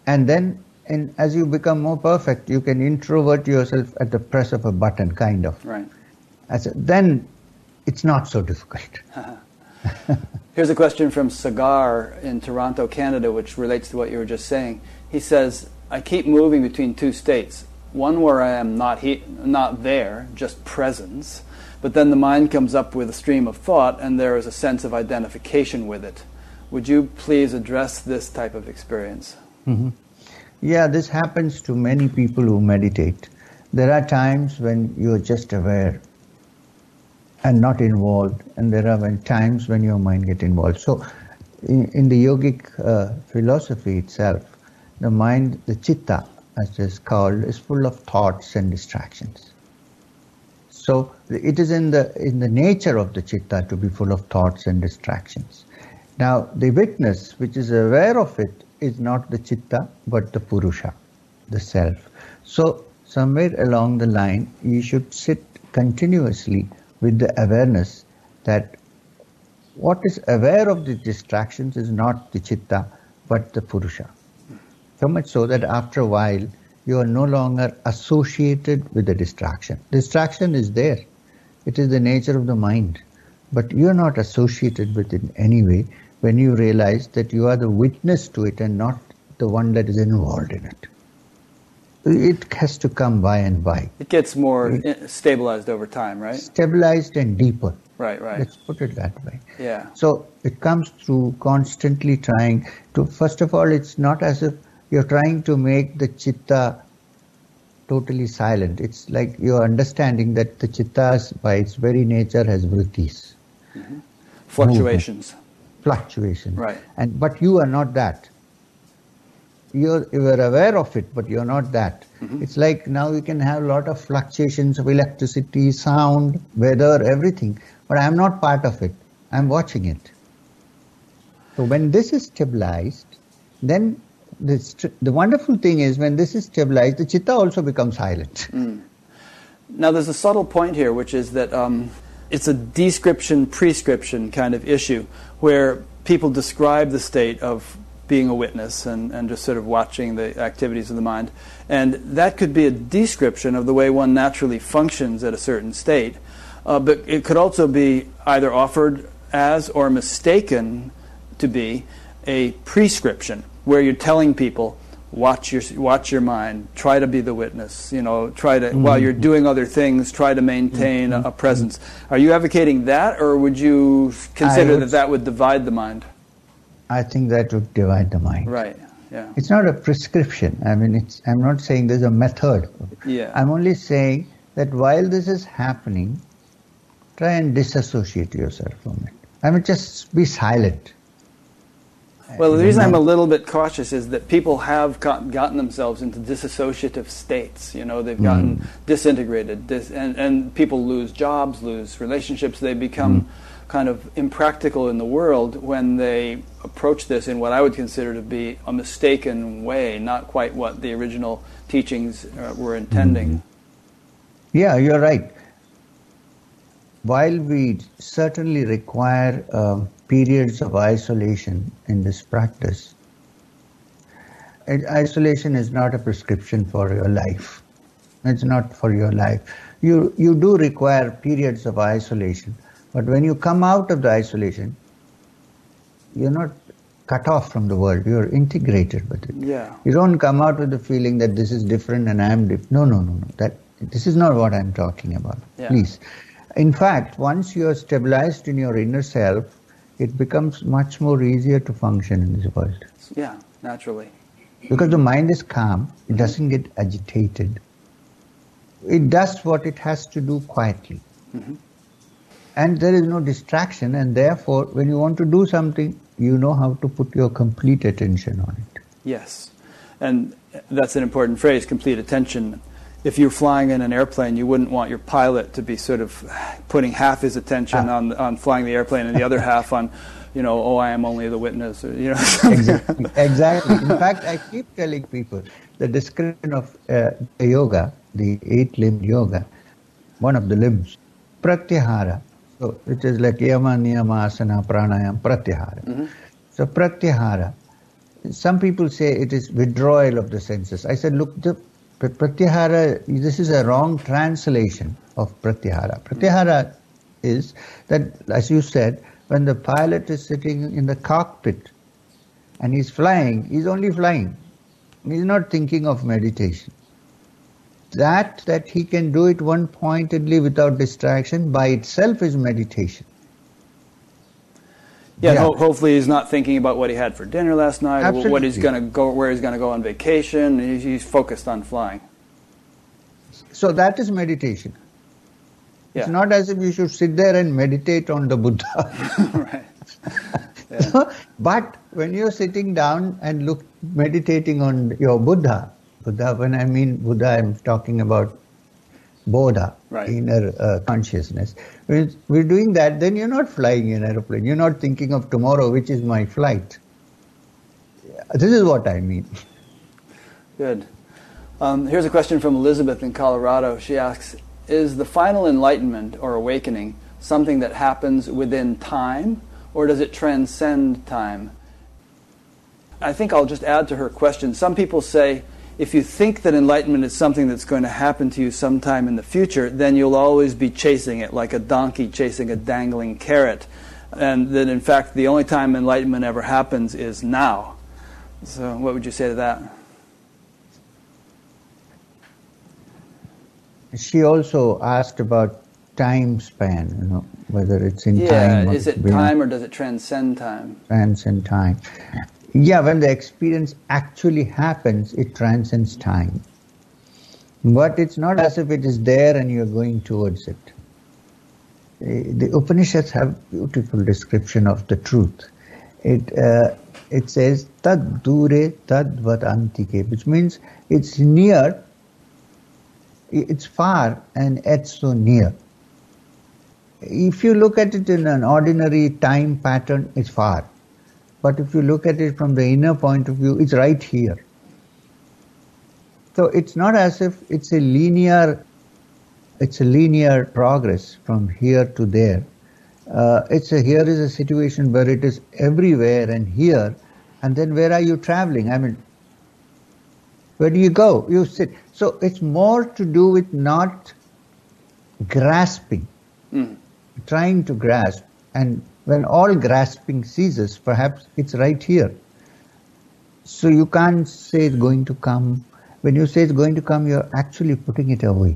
And then, and as you become more perfect, you can introvert yourself at the press of a button, kind of. Right. I said, then it's not so difficult. Here's a question from Sagar in Toronto, Canada, which relates to what you were just saying. He says, I keep moving between two states. One where I am not, he- not there, just presence, but then the mind comes up with a stream of thought and there is a sense of identification with it. Would you please address this type of experience? Mm-hmm. Yeah, this happens to many people who meditate. There are times when you're just aware and not involved, and there are times when your mind gets involved. So, in, in the yogic uh, philosophy itself, the mind, the chitta, as it is called, is full of thoughts and distractions. So, it is in the in the nature of the chitta to be full of thoughts and distractions. Now, the witness, which is aware of it, is not the chitta, but the purusha, the self. So, somewhere along the line, you should sit continuously with the awareness that what is aware of the distractions is not the chitta but the purusha. So much so that after a while you are no longer associated with the distraction. Distraction is there. It is the nature of the mind. But you are not associated with it in any way when you realize that you are the witness to it and not the one that is involved in it it has to come by and by. It gets more it, stabilized over time, right? Stabilized and deeper. Right, right. Let's put it that way. Yeah. So it comes through constantly trying to, first of all, it's not as if you're trying to make the chitta totally silent. It's like you're understanding that the chitta, by its very nature, has vrittis. Mm-hmm. Fluctuations. Movement. Fluctuations. Right. And, but you are not that you're, you're aware of it, but you're not that. Mm-hmm. It's like now you can have a lot of fluctuations of electricity, sound, weather, everything, but I'm not part of it. I'm watching it. So when this is stabilized, then the, the wonderful thing is when this is stabilized, the chitta also becomes silent. Mm. Now there's a subtle point here, which is that um, it's a description prescription kind of issue where people describe the state of being a witness and, and just sort of watching the activities of the mind. And that could be a description of the way one naturally functions at a certain state. Uh, but it could also be either offered as or mistaken to be a prescription where you're telling people watch your watch your mind try to be the witness you know try to mm-hmm. while you're doing other things try to maintain mm-hmm. a, a, presence are you advocating that or would you consider would, that that would divide the mind I think that would divide the mind. Right. Yeah. It's not a prescription. I mean, it's. I'm not saying there's a method. Yeah. I'm only saying that while this is happening, try and disassociate yourself from it. I mean, just be silent. Well, the reason I'm a little bit cautious is that people have gotten themselves into disassociative states. You know, they've gotten mm. disintegrated, dis- and, and people lose jobs, lose relationships. They become mm kind of impractical in the world when they approach this in what I would consider to be a mistaken way, not quite what the original teachings uh, were intending. Mm-hmm. Yeah, you're right. While we certainly require uh, periods of isolation in this practice, isolation is not a prescription for your life. It's not for your life. You you do require periods of isolation but when you come out of the isolation, you're not cut off from the world. You're integrated with it. Yeah. You don't come out with the feeling that this is different and I'm different. No, no, no, no. That this is not what I'm talking about. Yeah. Please. In fact, once you are stabilized in your inner self, it becomes much more easier to function in this world. Yeah, naturally. Because the mind is calm, it doesn't get agitated. It does what it has to do quietly. Mm-hmm and there is no distraction and therefore when you want to do something you know how to put your complete attention on it yes and that's an important phrase complete attention if you're flying in an airplane you wouldn't want your pilot to be sort of putting half his attention ah. on on flying the airplane and the other half on you know oh i am only the witness or, you know exactly. exactly in fact i keep telling people the description of uh, yoga the eight limbed yoga one of the limbs pratyahara so it is like yama, niyama, asana, pranayam, pratyahara. Mm-hmm. So pratyahara. Some people say it is withdrawal of the senses. I said, look, the pratyahara, this is a wrong translation of pratyahara. Pratyahara is that, as you said, when the pilot is sitting in the cockpit and he's flying, he's only flying. He's not thinking of meditation. That that he can do it one pointedly without distraction by itself is meditation. Yeah, yeah. Ho- hopefully he's not thinking about what he had for dinner last night, Absolutely. what he's going to go, where he's going to go on vacation. He's, he's, focused on flying. So that is meditation. Yeah. It's not as if you should sit there and meditate on the Buddha. right. But when you're sitting down and look meditating on your Buddha, Buddha, when I mean Buddha, I'm talking about Bodha, right. inner uh, consciousness. We're doing that, then you're not flying an aeroplane. You're not thinking of tomorrow, which is my flight. This is what I mean. Good. Um, here's a question from Elizabeth in Colorado. She asks Is the final enlightenment or awakening something that happens within time, or does it transcend time? I think I'll just add to her question. Some people say if you think that enlightenment is something that's going to happen to you sometime in the future, then you'll always be chasing it like a donkey chasing a dangling carrot. And that in fact, the only time enlightenment ever happens is now. So, what would you say to that? She also asked about time span, you know, whether it's in yeah, time. is it time or does it transcend time? Transcend time. Yeah, when the experience actually happens, it transcends time. But it's not as if it is there and you're going towards it. The Upanishads have beautiful description of the truth. It uh, it says tad dure tad antike, which means it's near, it's far, and it's so near. If you look at it in an ordinary time pattern, it's far. But if you look at it from the inner point of view, it's right here. So it's not as if it's a linear, it's a linear progress from here to there. Uh, it's a, here is a situation where it is everywhere and here, and then where are you traveling? I mean, where do you go? You sit. So it's more to do with not grasping, mm. trying to grasp, and when all grasping ceases, perhaps it's right here. So you can't say it's going to come. When you say it's going to come, you're actually putting it away.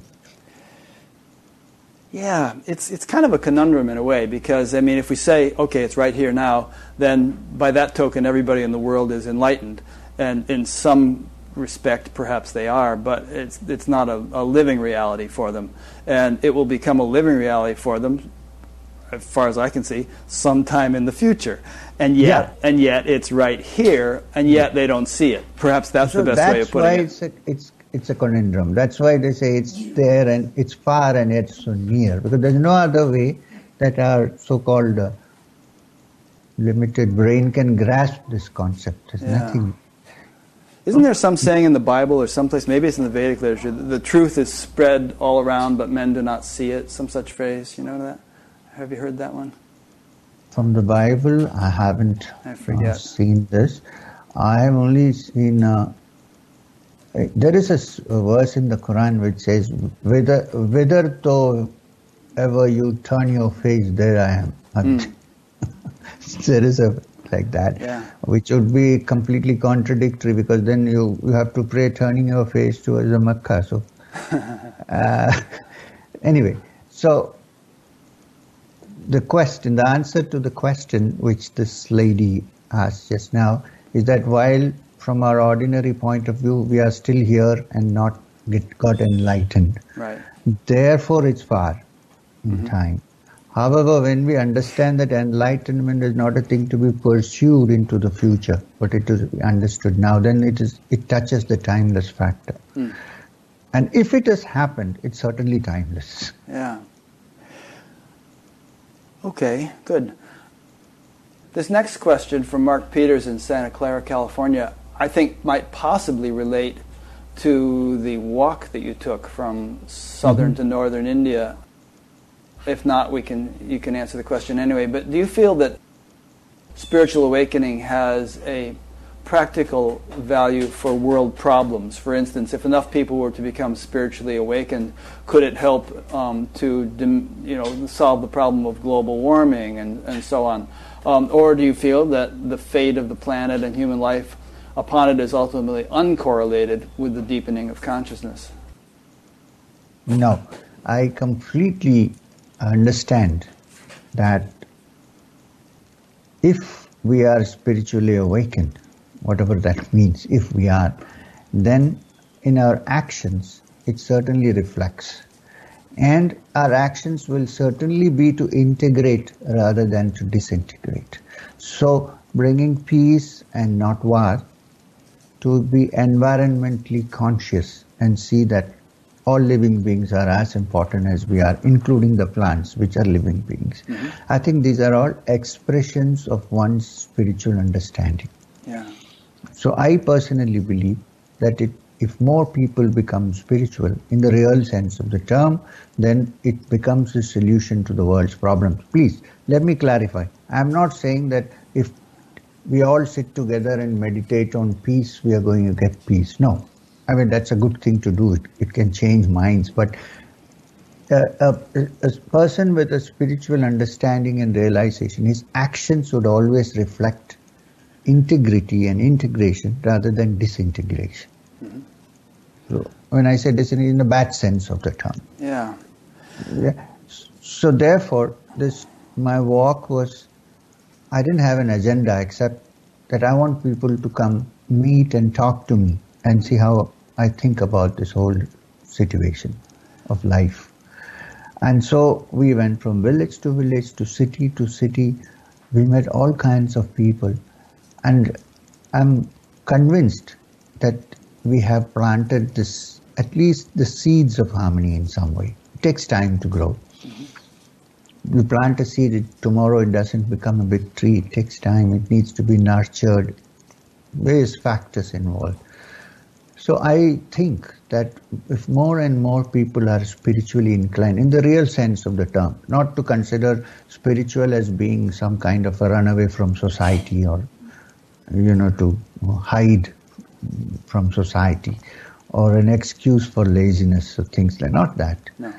Yeah, it's it's kind of a conundrum in a way because I mean, if we say okay, it's right here now, then by that token, everybody in the world is enlightened, and in some respect, perhaps they are, but it's it's not a, a living reality for them, and it will become a living reality for them as far as I can see, sometime in the future. And yet, yeah. and yet it's right here, and yet they don't see it. Perhaps that's so the best that's way of putting why it. It's a, it's, it's a conundrum. That's why they say it's there and it's far and yet so near. Because there's no other way that our so-called uh, limited brain can grasp this concept. There's yeah. nothing isn't there some saying in the Bible or someplace, maybe it's in the Vedic literature, the truth is spread all around, but men do not see it? Some such phrase, you know that? Have you heard that one? From the Bible, I haven't I forget. seen this. I have only seen. Uh, there is a, verse in the Quran which says, "Whether whether to ever you turn your face, there I am." Mm. there is a like that, yeah. which would be completely contradictory because then you, you have to pray turning your face towards the Makkah. So, uh, anyway, so the question, the answer to the question which this lady asked just now is that while from our ordinary point of view we are still here and not get got enlightened. Right. Therefore it's far in mm-hmm. time. However, when we understand that enlightenment is not a thing to be pursued into the future, but it is understood now, then it is it touches the timeless factor. Mm. And if it has happened, it's certainly timeless. Yeah. Okay, good. This next question from Mark Peters in Santa Clara, California, I think might possibly relate to the walk that you took from southern mm-hmm. to northern India. If not, we can you can answer the question anyway. But do you feel that spiritual awakening has a practical value for world problems? For instance, if enough people were to become spiritually awakened, could it help um, to you know solve the problem of global warming and, and so on? Um, or do you feel that the fate of the planet and human life upon it is ultimately uncorrelated with the deepening of consciousness? No, I completely understand that if we are spiritually awakened, whatever that means, if we are, then in our actions it certainly reflects. And our actions will certainly be to integrate rather than to disintegrate. So, bringing peace and not war, to be environmentally conscious and see that all living beings are as important as we are, including the plants, which are living beings. Mm-hmm. I think these are all expressions of one's spiritual understanding. Yeah. So I personally believe that it, if more people become spiritual in the real sense of the term, then it becomes a solution to the world's problems. Please, let me clarify. I'm not saying that if we all sit together and meditate on peace, we are going to get peace. No. I mean, that's a good thing to do. It, it can change minds. But uh, a, a, a person with a spiritual understanding and realization, his actions would always reflect integrity and integration rather than disintegration. Mm-hmm. So when I say disintegration, in the bad sense of the term. Yeah. yeah. So therefore, this my walk was. I didn't have an agenda except that I want people to come meet and talk to me and see how I think about this whole situation of life. And so we went from village to village to city to city. We met all kinds of people. And I'm convinced that we have planted this, at least the seeds of harmony in some way. It takes time to grow. Mm-hmm. We plant a seed, it, tomorrow it doesn't become a big tree. It takes time, it needs to be nurtured. Various factors involved. So I think that if more and more people are spiritually inclined, in the real sense of the term, not to consider spiritual as being some kind of a runaway from society or, you know, to hide from society or an excuse for laziness or things like not that. No.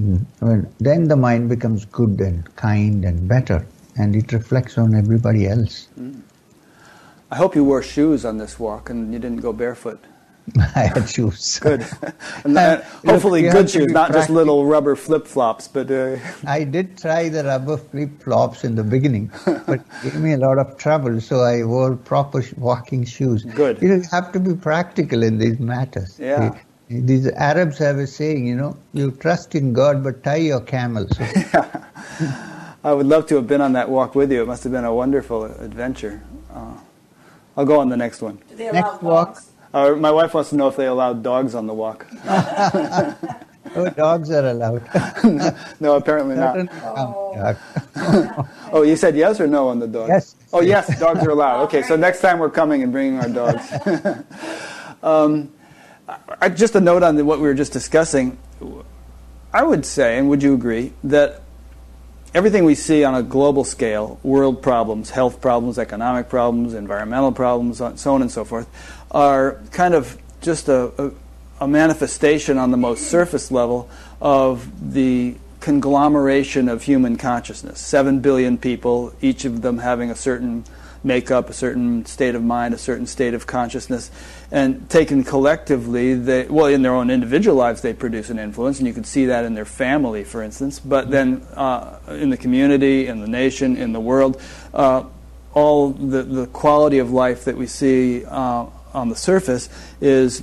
Mm. then the mind becomes good and kind and better, and it reflects on everybody else. Mm. I hope you wore shoes on this walk and you didn't go barefoot. I had shoes. Good. And hopefully good shoes, not just little rubber flip flops. But uh... I did try the rubber flip flops in the beginning, but it gave me a lot of trouble. So I wore proper walking shoes. Good. You have to be practical in these matters. Yeah. These Arabs have a saying, you know, you trust in God, but tie your camel. So. I would love to have been on that walk with you. It must have been a wonderful adventure. Uh, I'll go on the next one. Next walk. Uh, my wife wants to know if they allowed dogs on the walk. oh, dogs are allowed. no, apparently not. Oh. oh, you said yes or no on the dogs? Yes. Oh, yes, dogs are allowed. Okay, so next time we're coming and bringing our dogs. um, I, just a note on the, what we were just discussing. I would say, and would you agree, that everything we see on a global scale world problems, health problems, economic problems, environmental problems, so on and so forth are kind of just a, a, a manifestation on the most surface level of the conglomeration of human consciousness. Seven billion people, each of them having a certain makeup, a certain state of mind, a certain state of consciousness, and taken collectively, they well in their own individual lives they produce an influence, and you can see that in their family, for instance. But then uh, in the community, in the nation, in the world, uh, all the the quality of life that we see. Uh, on the surface is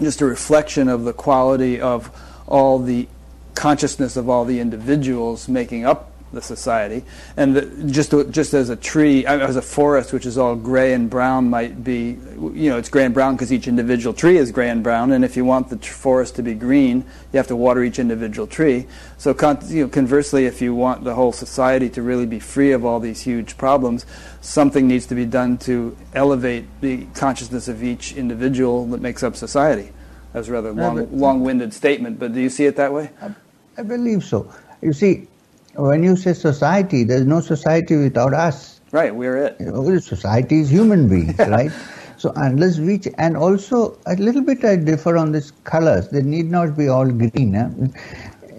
just a reflection of the quality of all the consciousness of all the individuals making up the society. And the, just just as a tree, uh, as a forest, which is all gray and brown, might be, you know, it's gray and brown because each individual tree is gray and brown. And if you want the forest to be green, you have to water each individual tree. So, you know, conversely, if you want the whole society to really be free of all these huge problems, something needs to be done to elevate the consciousness of each individual that makes up society. That's a rather long, long-winded statement, but do you see it that way? I, I believe so. You see, when you say society, there's no society without us. Right, we're it. You know, society is human beings, right? So unless we, ch- and also a little bit I differ on this colors. They need not be all green. Huh?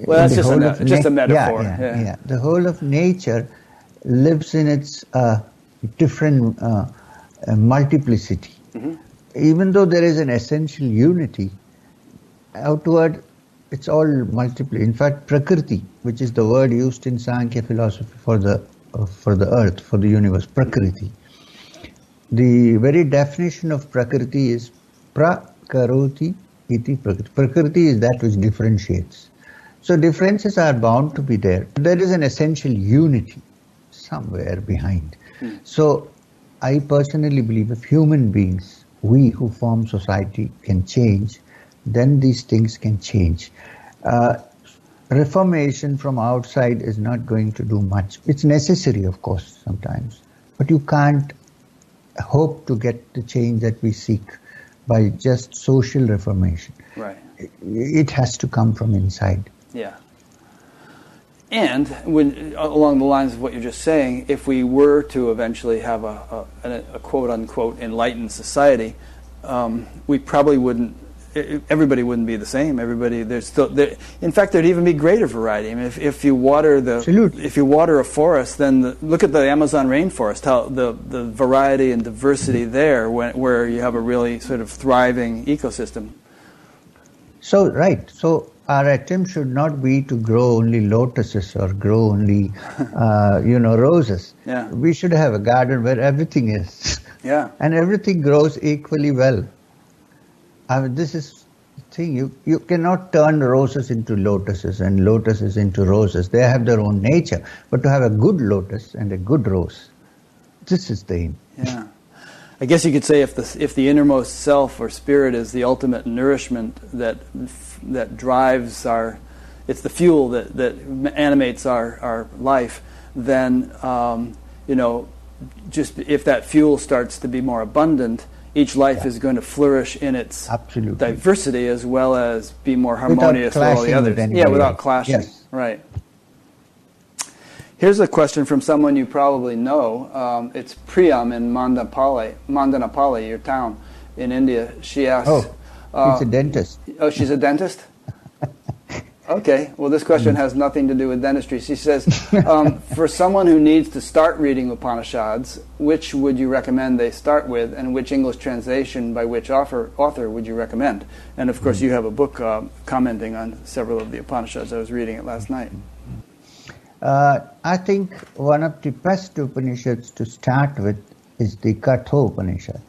Well, that's just a, whole me- just a metaphor. Yeah, yeah, yeah. The whole of nature lives in its uh, different uh, uh, multiplicity. Mm-hmm. Even though there is an essential unity, outward it's all multiple. In fact, prakriti, which is the word used in Sankhya philosophy for the uh, for the earth, for the universe, prakriti. The very definition of prakriti is prakaroti iti prakriti. Prakriti is that which differentiates. So differences are bound to be there. There is an essential unity somewhere behind. So I personally believe if human beings, we who form society, can change, then these things can change. Uh, reformation from outside is not going to do much. It's necessary, of course, sometimes, but you can't hope to get the change that we seek by just social reformation. Right. It- It has to come from inside. Yeah. And when, along the lines of what you're just saying, if we were to eventually have a, a, a quote unquote enlightened society, um, we probably wouldn't. Everybody wouldn't be the same. Everybody, there's still. There, in fact, there'd even be greater variety. I mean, if, if you water the, Absolutely. if you water a forest, then the, look at the Amazon rainforest. How the, the variety and diversity there, when, where you have a really sort of thriving ecosystem. So, right. So, our attempt should not be to grow only lotuses or grow only, uh, you know, roses. Yeah. We should have a garden where everything is. Yeah. and everything grows equally well. I mean, this is the thing. You, you cannot turn roses into lotuses and lotuses into roses. They have their own nature. But to have a good lotus and a good rose, this is the aim. Yeah. I guess you could say if the if the innermost self or spirit is the ultimate nourishment that that drives our, it's the fuel that that animates our our life. Then um, you know, just if that fuel starts to be more abundant, each life is going to flourish in its Absolutely. diversity as well as be more harmonious with all the others. yeah, without clashing. Yes. Right. Here's a question from someone you probably know. Um, it's Priyam in Mandanapalli, Mandanapalli, your town in India. She asks. Oh, uh, a dentist. Oh, she's a dentist? Okay, well, this question has nothing to do with dentistry. She says, um, for someone who needs to start reading Upanishads, which would you recommend they start with, and which English translation by which author, author would you recommend? And of course, you have a book uh, commenting on several of the Upanishads. I was reading it last night. Uh, I think one of the best Upanishads to start with is the Katha Upanishad.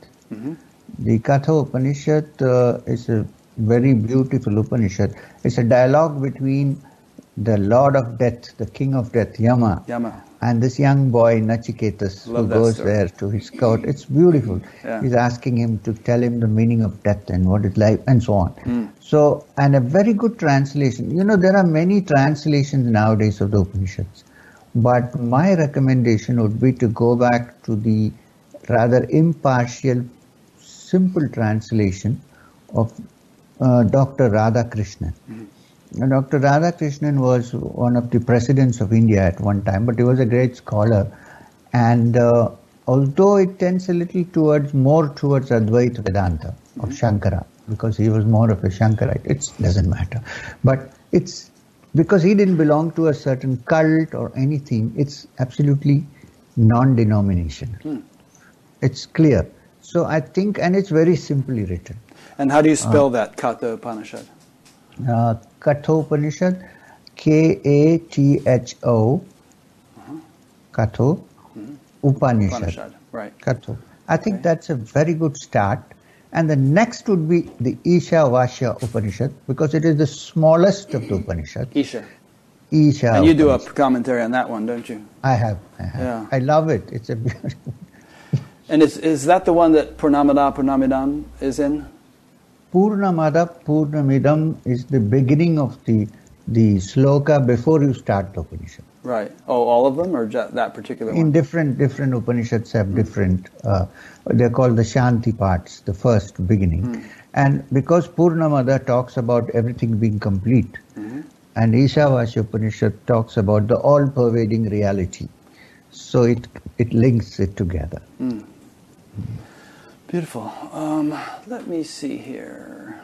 The Katha Upanishad uh, is a very beautiful Upanishad. It's a dialogue between the Lord of Death, the King of Death, Yama, Yama. and this young boy Nachiketas Love who goes story. there to his court. It's beautiful. Yeah. He's asking him to tell him the meaning of death and what is life and so on. Hmm. So, and a very good translation. You know, there are many translations nowadays of the Upanishads, but my recommendation would be to go back to the rather impartial, simple translation of uh, Dr. Radhakrishnan. Now, Dr. Radhakrishnan was one of the presidents of India at one time, but he was a great scholar. And uh, although it tends a little towards more towards Advaita Vedanta of Shankara, because he was more of a Shankarite, it doesn't matter. But it's because he didn't belong to a certain cult or anything, it's absolutely non denominational. It's clear. So I think, and it's very simply written. And how do you uh, spell that, Katha Upanishad? uh, Kathopanishad, K A T H O, uh-huh. Katho, hmm. Upanishad. Upanishad, right. Katho. I think Okay. that's a very good start. And the next would be the Isha Vasya Upanishad because it is the smallest of the Upanishads. Isha. Isha. And you do a commentary on that one, don't you? I have. I have. Yeah. I love it. It's a beautiful. And is, is that the one that Purnamada Purnamidam is in? Purnamada Purnamidam is the beginning of the the sloka before you start the Upanishad. Right. Oh, all of them, or ju- that particular one? in different different Upanishads have different. Uh, they're called the Shanti parts, the first beginning, and because Purnamada talks about everything being complete, and Ishavasya Upanishad talks about the all-pervading reality. So it, it links it together. Mm. Beautiful. Um, let me see here.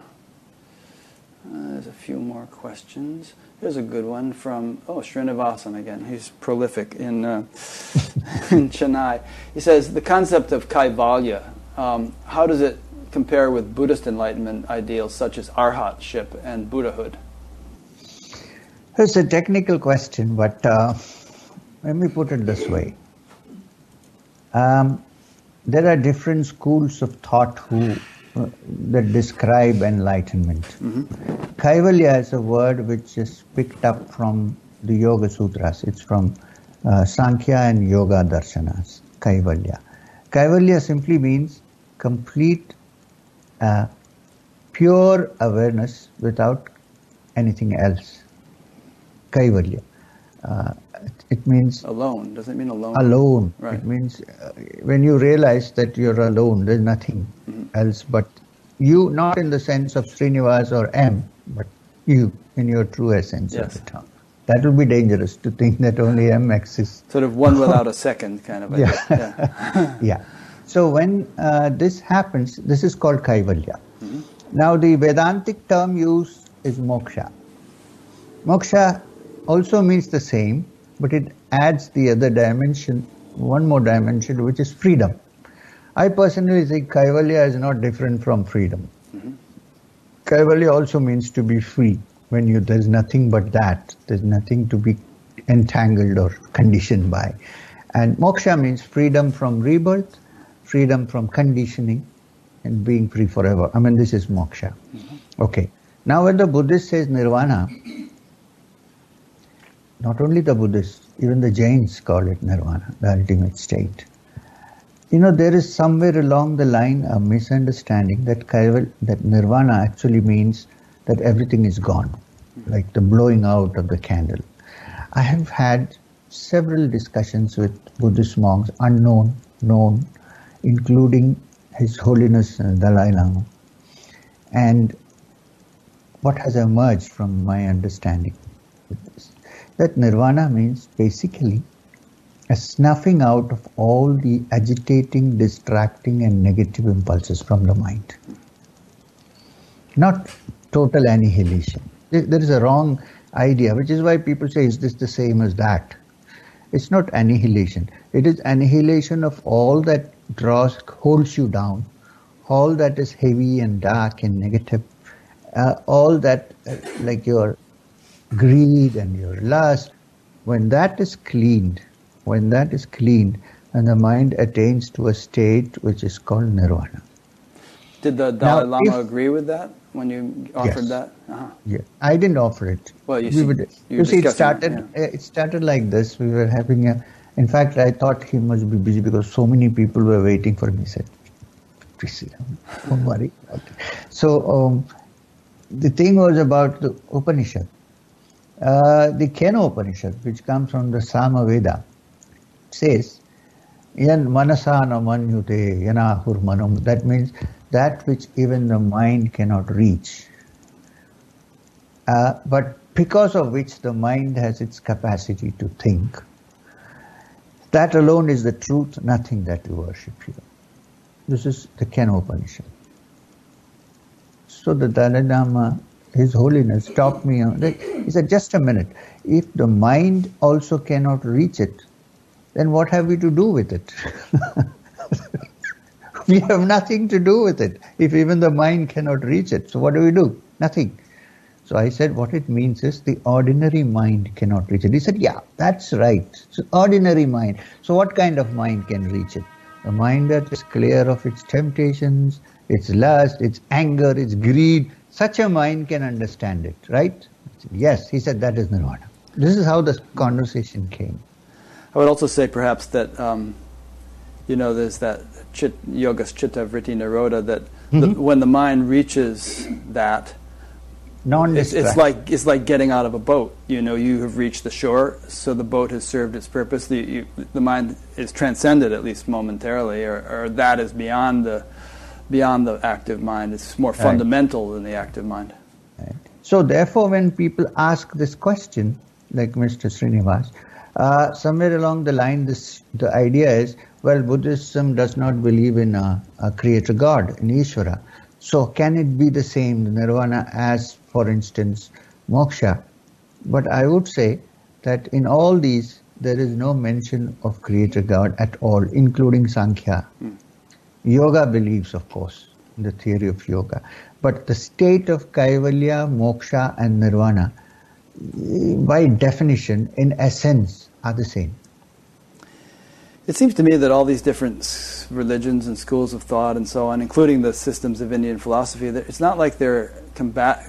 Uh, there's a few more questions. Here's a good one from, oh, Srinivasan again. He's prolific in, uh, in Chennai. He says, the concept of Kaivalya, um, how does it compare with Buddhist enlightenment ideals such as arhatship and Buddhahood? It's a technical question, but uh, let me put it this way. Um, there are different schools of thought who uh, that describe enlightenment. Mm-hmm. Kaivalya is a word which is picked up from the Yoga Sutras. It's from uh, Sankhya and Yoga Darshanas. Kaivalya. Kaivalya simply means complete, uh, pure awareness without anything else. Kaivalya. It means alone. Does it mean alone? Alone. Right. It means uh, when you realize that you're alone, there's nothing mm-hmm. else but you, not in the sense of Srinivas or M, but you in your true essence yes. of the term. That would be dangerous to think that only M exists. Sort of one without a second, kind of. yeah. Yeah. yeah. So when uh, this happens, this is called Kaivalya. Mm-hmm. Now the Vedantic term used is moksha. Moksha also means the same, but it adds the other dimension, one more dimension, which is freedom. I personally think Kaivalya is not different from freedom. Mm-hmm. Kaivalya also means to be free. When you there's nothing but that, there's nothing to be entangled or conditioned by. And moksha means freedom from rebirth, freedom from conditioning, and being free forever. I mean, this is moksha. Mm-hmm. Okay. Now, when the Buddhist says nirvana, not only the Buddhists, even the Jains call it nirvana, the ultimate state. You know, there is somewhere along the line a misunderstanding that Kaival, that nirvana actually means that everything is gone, like the blowing out of the candle. I have had several discussions with Buddhist monks, unknown, known, including His Holiness Dalai Lama. And what has emerged from my understanding that nirvana means basically a snuffing out of all the agitating, distracting, and negative impulses from the mind. Not total annihilation. There is a wrong idea, which is why people say, is this the same as that? It's not annihilation. It is annihilation of all that draws, holds you down, all that is heavy and dark and negative, uh, all that, uh, like your greed and your lust, when that is cleaned, when that is cleaned, and the mind attains to a state which is called nirvana. Did the Dalai now, Lama if, agree with that when you offered yes, that? Uh-huh. Yeah, I didn't offer it. Well, you, we see, would, you, see, it started. Yeah. It started like this. We were having a. In fact, I thought he must be busy because so many people were waiting for me. He said, "Please, don't worry." Okay. So um, the thing was about the Upanishad. Uh, the Kena Upanishad, which comes from the Sama Veda, says, Yan manasana manyute yanahur manam. That means that which even the mind cannot reach. Uh, but because of which the mind has its capacity to think. That alone is the truth, nothing that you worship here. This is the Kena Upanishad. So the Dalai Lama his Holiness stopped me. He said, just a minute. If the mind also cannot reach it, then what have we to do with it? we have nothing to do with it if even the mind cannot reach it. So what do we do? Nothing. So I said, what it means is the ordinary mind cannot reach it. He said, yeah, that's right. Ordinary mind. So what kind of mind can reach it? A mind that is clear of its temptations, its lust, its anger, its greed, such a mind can understand it, right? Yes, he said that is nirvana. This is how the conversation came. I would also say perhaps that, um, you know, there's that chit, yogas chitta vritti nirodha that mm-hmm. the, when the mind reaches that, it's, it's, like it's like getting out of a boat. You know, you have reached the shore, so the boat has served its purpose. The, you, the mind is transcended at least momentarily, or, or that is beyond the beyond the active mind. It's more fundamental right. than the active mind. Right. So, therefore, when people ask this question, like Mr. Srinivas, Uh, somewhere along the line, this the idea is well, Buddhism does not believe in a, a creator God, in Ishvara. So can it be the same, nirvana, as, for instance, moksha? But I would say that in all these, there is no mention of creator God at all, including Sankhya. Hmm. Yoga believes, of course, the theory of yoga. But the state of Kaivalya, Moksha, and Nirvana, by definition, in essence, are the same. It seems to me that all these different religions and schools of thought and so on, including the systems of Indian philosophy, it's not like they're combat,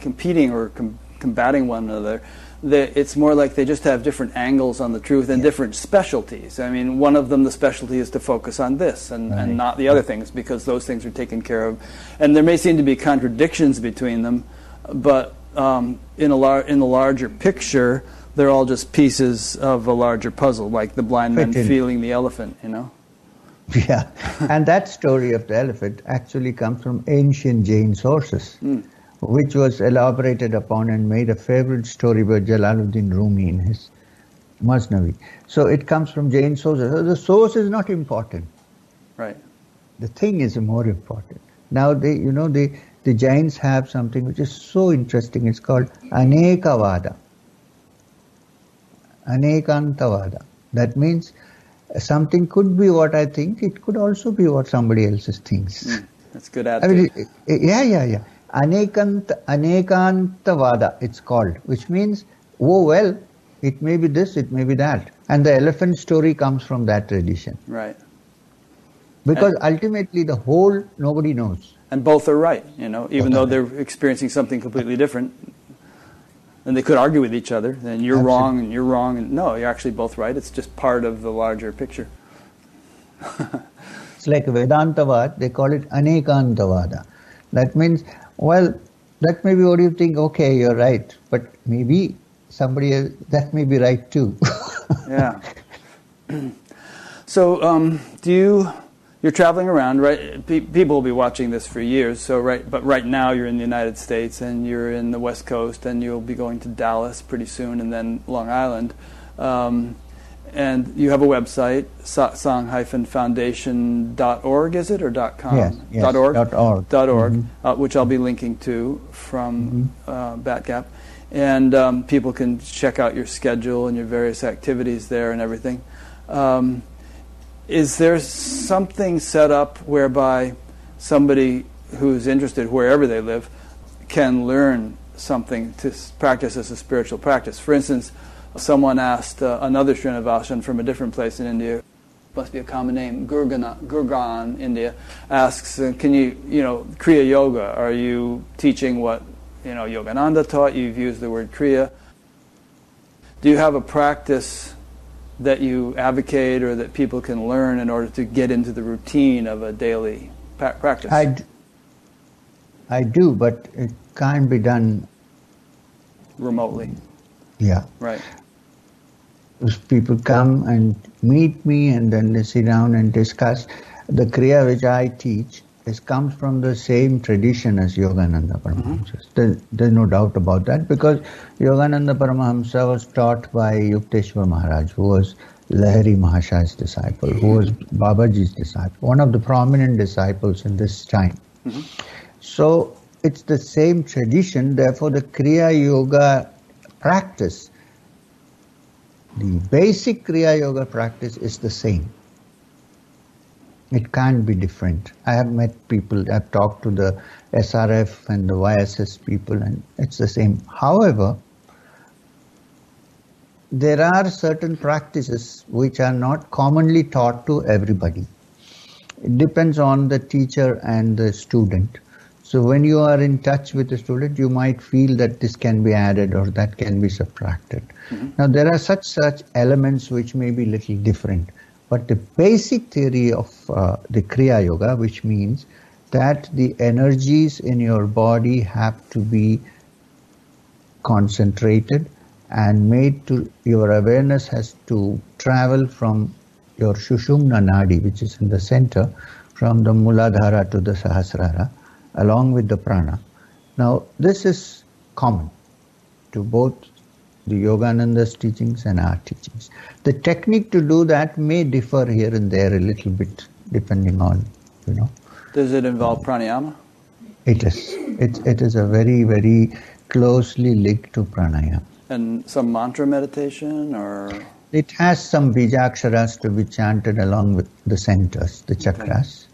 competing or com- combating one another. It's more like they just have different angles on the truth and yeah. different specialties. I mean, one of them, the specialty is to focus on this and, right. and not the other things because those things are taken care of. And there may seem to be contradictions between them, but um, in, a lar- in the larger picture, they're all just pieces of a larger puzzle, like the blind man feeling the elephant, you know? Yeah, and that story of the elephant actually comes from ancient Jain sources, mm. Which was elaborated upon and made a favorite story by Jalaluddin Rumi in his Masnavi. So it comes from Jain sources. So the source is not important. Right. The thing is more important. Now they, you know, the the Jains have something which is so interesting. It's called Anekavada. Anekantavada. That means something could be what I think, it could also be what somebody else thinks. Mm, that's good attitude. I mean, yeah, yeah, yeah. Anekant, Anekantavada, it's called, which means, oh well, it may be this, it may be that. And the elephant story comes from that tradition. Right. Because and ultimately the whole nobody knows. And both are right, you know, even though they're experiencing something completely different and they could argue with each other. Then you're Absolutely. wrong and you're wrong, and no, you're actually both right. It's just part of the larger picture. it's like Vedantavad. They call it Anekantavada. That means, well, that may be what you think. Okay, you're right, but maybe somebody else, that may be right too. yeah. so, um, do you? you're traveling around, right? people will be watching this for years. So right, but right now you're in the United States and you're in the West Coast, and you'll be going to Dallas pretty soon, and then Long Island. Um, and you have a website, satsang-foundation.org, is it, or .com? Yes, yes dot .org? Dot .org, dot .org mm-hmm. uh, which I'll be linking to from mm-hmm. uh, Batgap. And um, people can check out your schedule and your various activities there and everything. Um, is there something set up whereby somebody who's interested, wherever they live, can learn something to practice as a spiritual practice? For instance, someone asked uh, another Srinivasan from a different place in India, must be a common name, Gurgaon, Gurgaon India, asks, uh, can you, you know, Kriya Yoga, are you teaching what, you know, Yogananda taught? You've used the word Kriya. Do you have a practice that you advocate or that people can learn in order to get into the routine of a daily pa- practice? I, d- I do, but it can't be done remotely. Yeah. Right. People come and meet me and then they sit down and discuss the Kriya which I teach, this comes from the same tradition as Yogananda Paramahamsa. Mm-hmm. There, there's no doubt about that because Yogananda Paramahamsa was taught by Yukteswar Maharaj, who was Lahiri Mahashay's disciple, who was Babaji's disciple, one of the prominent disciples in this time. Mm-hmm. So it's the same tradition, therefore the Kriya Yoga practice, the basic Kriya Yoga practice is the same. It can't be different. I have met people, I've talked to the SRF and the YSS people, and it's the same. However, there are certain practices which are not commonly taught to everybody. It depends on the teacher and the student. So when you are in touch with the student, you might feel that this can be added or that can be subtracted. Mm-hmm. Now there are such such elements which may be little different. But the basic theory of uh, the Kriya Yoga, which means that the energies in your body have to be concentrated and made to your awareness has to travel from your Shushumna Nadi, which is in the center, from the Muladhara to the Sahasrara, along with the prana. Now, this is common to both the Yogananda's teachings and our teachings. The technique to do that may differ here and there a little bit depending on, you know. Does it involve pranayama? It is. It, it is a very, very closely linked to pranayama. And some mantra meditation or? It has some bijaksharas to be chanted along with the centers, the chakras.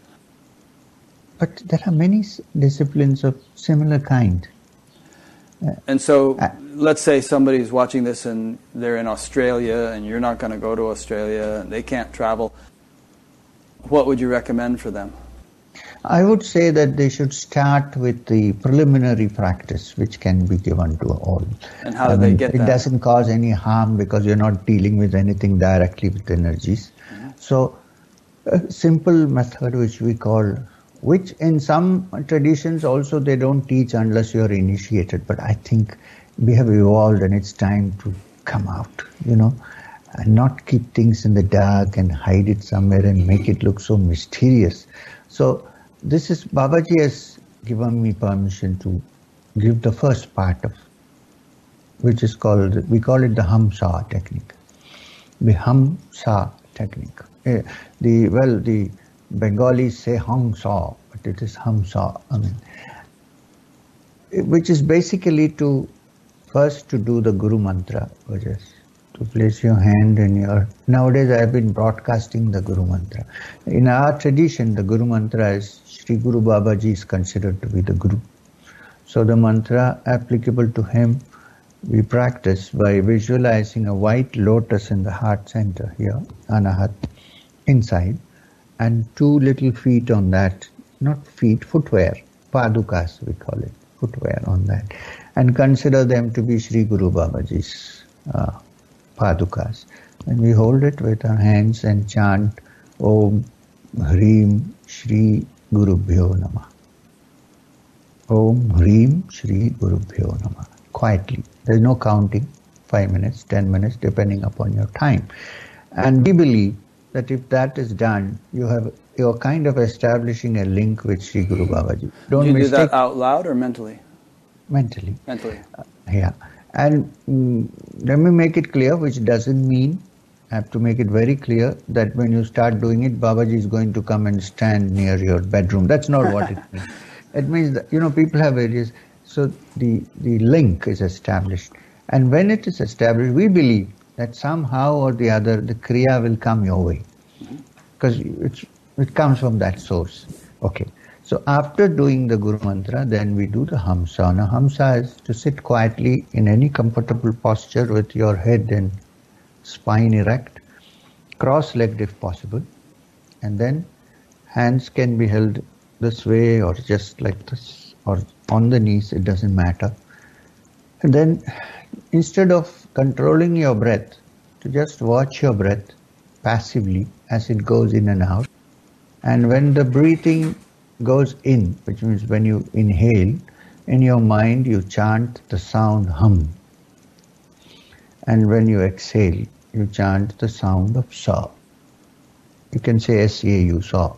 But there are many disciplines of similar kind. And so, uh, let's say somebody's watching this and they're in Australia and you're not going to go to Australia and they can't travel. What would you recommend for them? I would say that they should start with the preliminary practice, which can be given to all. And how do I they get it that? It doesn't cause any harm because you're not dealing with anything directly with energies. Mm-hmm. So, a simple method which we call which in some traditions also they don't teach unless you're initiated. But I think we have evolved and it's time to come out, you know, and not keep things in the dark and hide it somewhere and make it look so mysterious. So this is Babaji has given me permission to give the first part of which is called we call it the Hamsa technique. The Hamsa technique. Uh, the well the Bengalis say Hamsa, but it is Hamsa. I mean, which is basically to first to do the Guru mantra, which is to place your hand in your. Nowadays, I have been broadcasting the Guru mantra. In our tradition, the Guru mantra is Sri Guru Babaji is considered to be the Guru. So the mantra applicable to him we practice by visualizing a white lotus in the heart center here, anahat, inside and two little feet on that, not feet, footwear, padukas we call it, footwear on that, and consider them to be Sri Guru Babaji's uh, padukas. And we hold it with our hands and chant Om Hrim Sri Guru Bhyo Nama. Om Hrim Shri Guru Bhyo Nama. Quietly. There's no counting. Five minutes, ten minutes, depending upon your time. And we believe that if that is done, you have you're kind of establishing a link with Sri Guru Babaji. Don't do you do that out loud or mentally? Mentally. Mentally. Uh, yeah. And mm, let me make it clear, which doesn't mean, I have to make it very clear that when you start doing it, Babaji is going to come and stand near your bedroom. That's not what it means. It means that, you know, people have various, so the, the link is established. And when it is established, we believe that somehow or the other the kriya will come your way because it comes from that source. Okay. So after doing the Guru Mantra, then we do the Hamsa. Now Hamsa is to sit quietly in any comfortable posture with your head and spine erect, cross-legged if possible, and then hands can be held this way or just like this or on the knees, it doesn't matter. And then instead of controlling your breath, to just watch your breath passively as it goes in and out. And when the breathing goes in, which means when you inhale, in your mind you chant the sound hum. And when you exhale, you chant the sound of sa. You can say S-A-U, sa.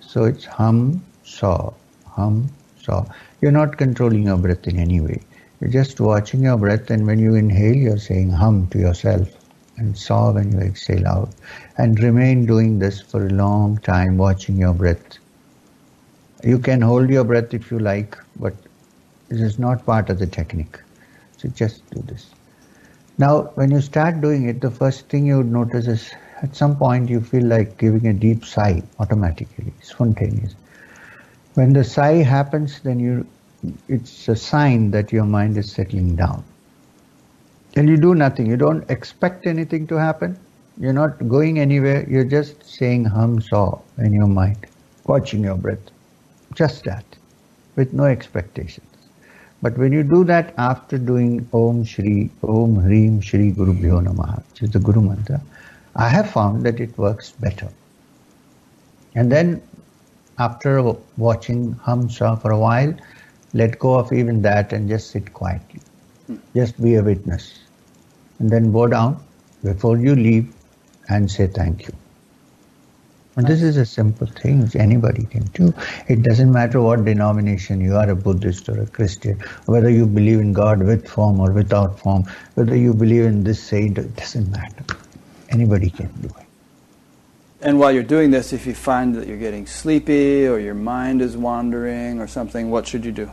So it's hum, sa, hum, sa. You're not controlling your breath in any way. You're just watching your breath, and when you inhale, you're saying hum to yourself, and saw when you exhale out. And remain doing this for a long time, watching your breath. You can hold your breath if you like, but this is not part of the technique. So just do this. Now, when you start doing it, the first thing you would notice is at some point you feel like giving a deep sigh automatically, spontaneous. When the sigh happens, then you it's a sign that your mind is settling down. And you do nothing. You don't expect anything to happen. You're not going anywhere. You're just saying hum saw in your mind, watching your breath. Just that, with no expectations. But when you do that after doing Om Shri, Om Hrim Shri Guru Bhyo Namaha, which is the Guru Mantra, I have found that it works better. And then after watching Hum Sa for a while, let go of even that and just sit quietly. Just be a witness. And then bow down before you leave and say thank you. And this is a simple thing which anybody can do. It doesn't matter what denomination you are, a Buddhist or a Christian, whether you believe in God with form or without form, whether you believe in this saint, it doesn't matter. Anybody can do it. And while you're doing this, if you find that you're getting sleepy or your mind is wandering or something, what should you do?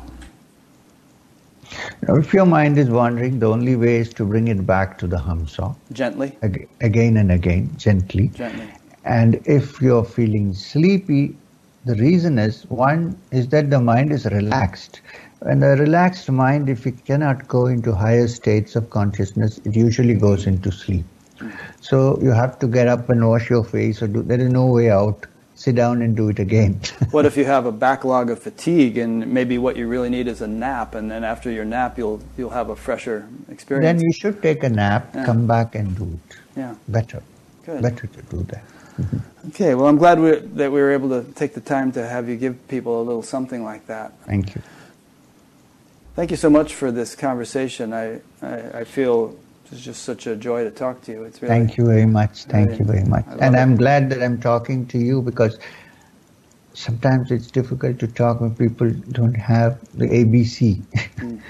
If your mind is wandering, the only way is to bring it back to the hamsa. Gently? Ag- again and again, gently. Gently. And if you're feeling sleepy, the reason is one is that the mind is relaxed. And a relaxed mind, if it cannot go into higher states of consciousness, it usually goes into sleep. So you have to get up and wash your face, or do, there is no way out. Sit down and do it again. what if you have a backlog of fatigue, and maybe what you really need is a nap, and then after your nap, you'll you'll have a fresher experience. Then you should take a nap, Yeah. come back and do it. yeah. Better, Good. better to do that. Okay. Well, I'm glad we, that we were able to take the time to have you give people a little something like that. Thank you. Thank you so much for this conversation. I I, I feel it's just such a joy to talk to you. It's really Thank you very much. Thank you very much. And it. I'm glad that I'm talking to you because sometimes it's difficult to talk when people don't have the ABC. Mm.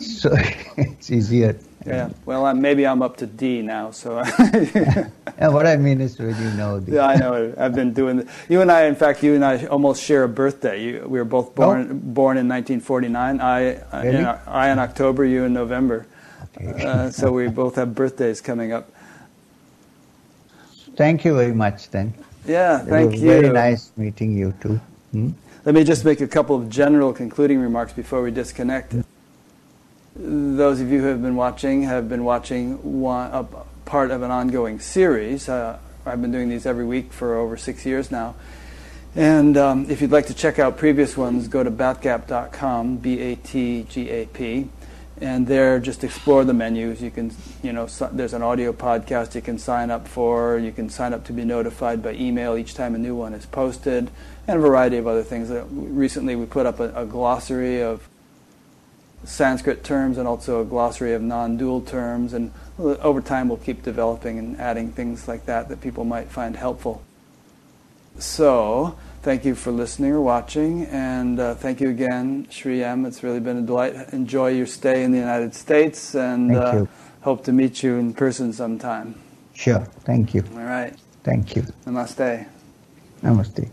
so it's easier. Yeah. Well, I'm, maybe I'm up to D now, so. And what I mean is when you know the Yeah, I know. I've been doing. The, you and I, in fact, you and I almost share a birthday. You, we were both born oh. born in 1949. I Really? in, I in October. You in November. Uh, so we both have birthdays coming up. Thank you very much then. Yeah, It thank was you. Very nice meeting you too. Hmm? Let me just make a couple of general concluding remarks before we disconnect. Those of you who have been watching have been watching one, a part of an ongoing series. Uh, I've been doing these every week for over six years now. And um, if you'd like to check out previous ones, go to batgap.com, B-A-T-G-A-P, and there just explore the menus. You can, you know, so, there's an audio podcast you can sign up for. You can sign up to be notified by email each time a new one is posted, and a variety of other things. Uh, Recently, we put up a, a glossary of Sanskrit terms and also a glossary of non-dual terms. And uh, over time, we'll keep developing and adding things like that that people might find helpful. So, thank you for listening or watching, and uh, thank you again, Sri M. It's really been a delight. Enjoy your stay in the United States, and uh, hope to meet you in person sometime. Sure. Thank you. All right. Thank you. Namaste. Namaste.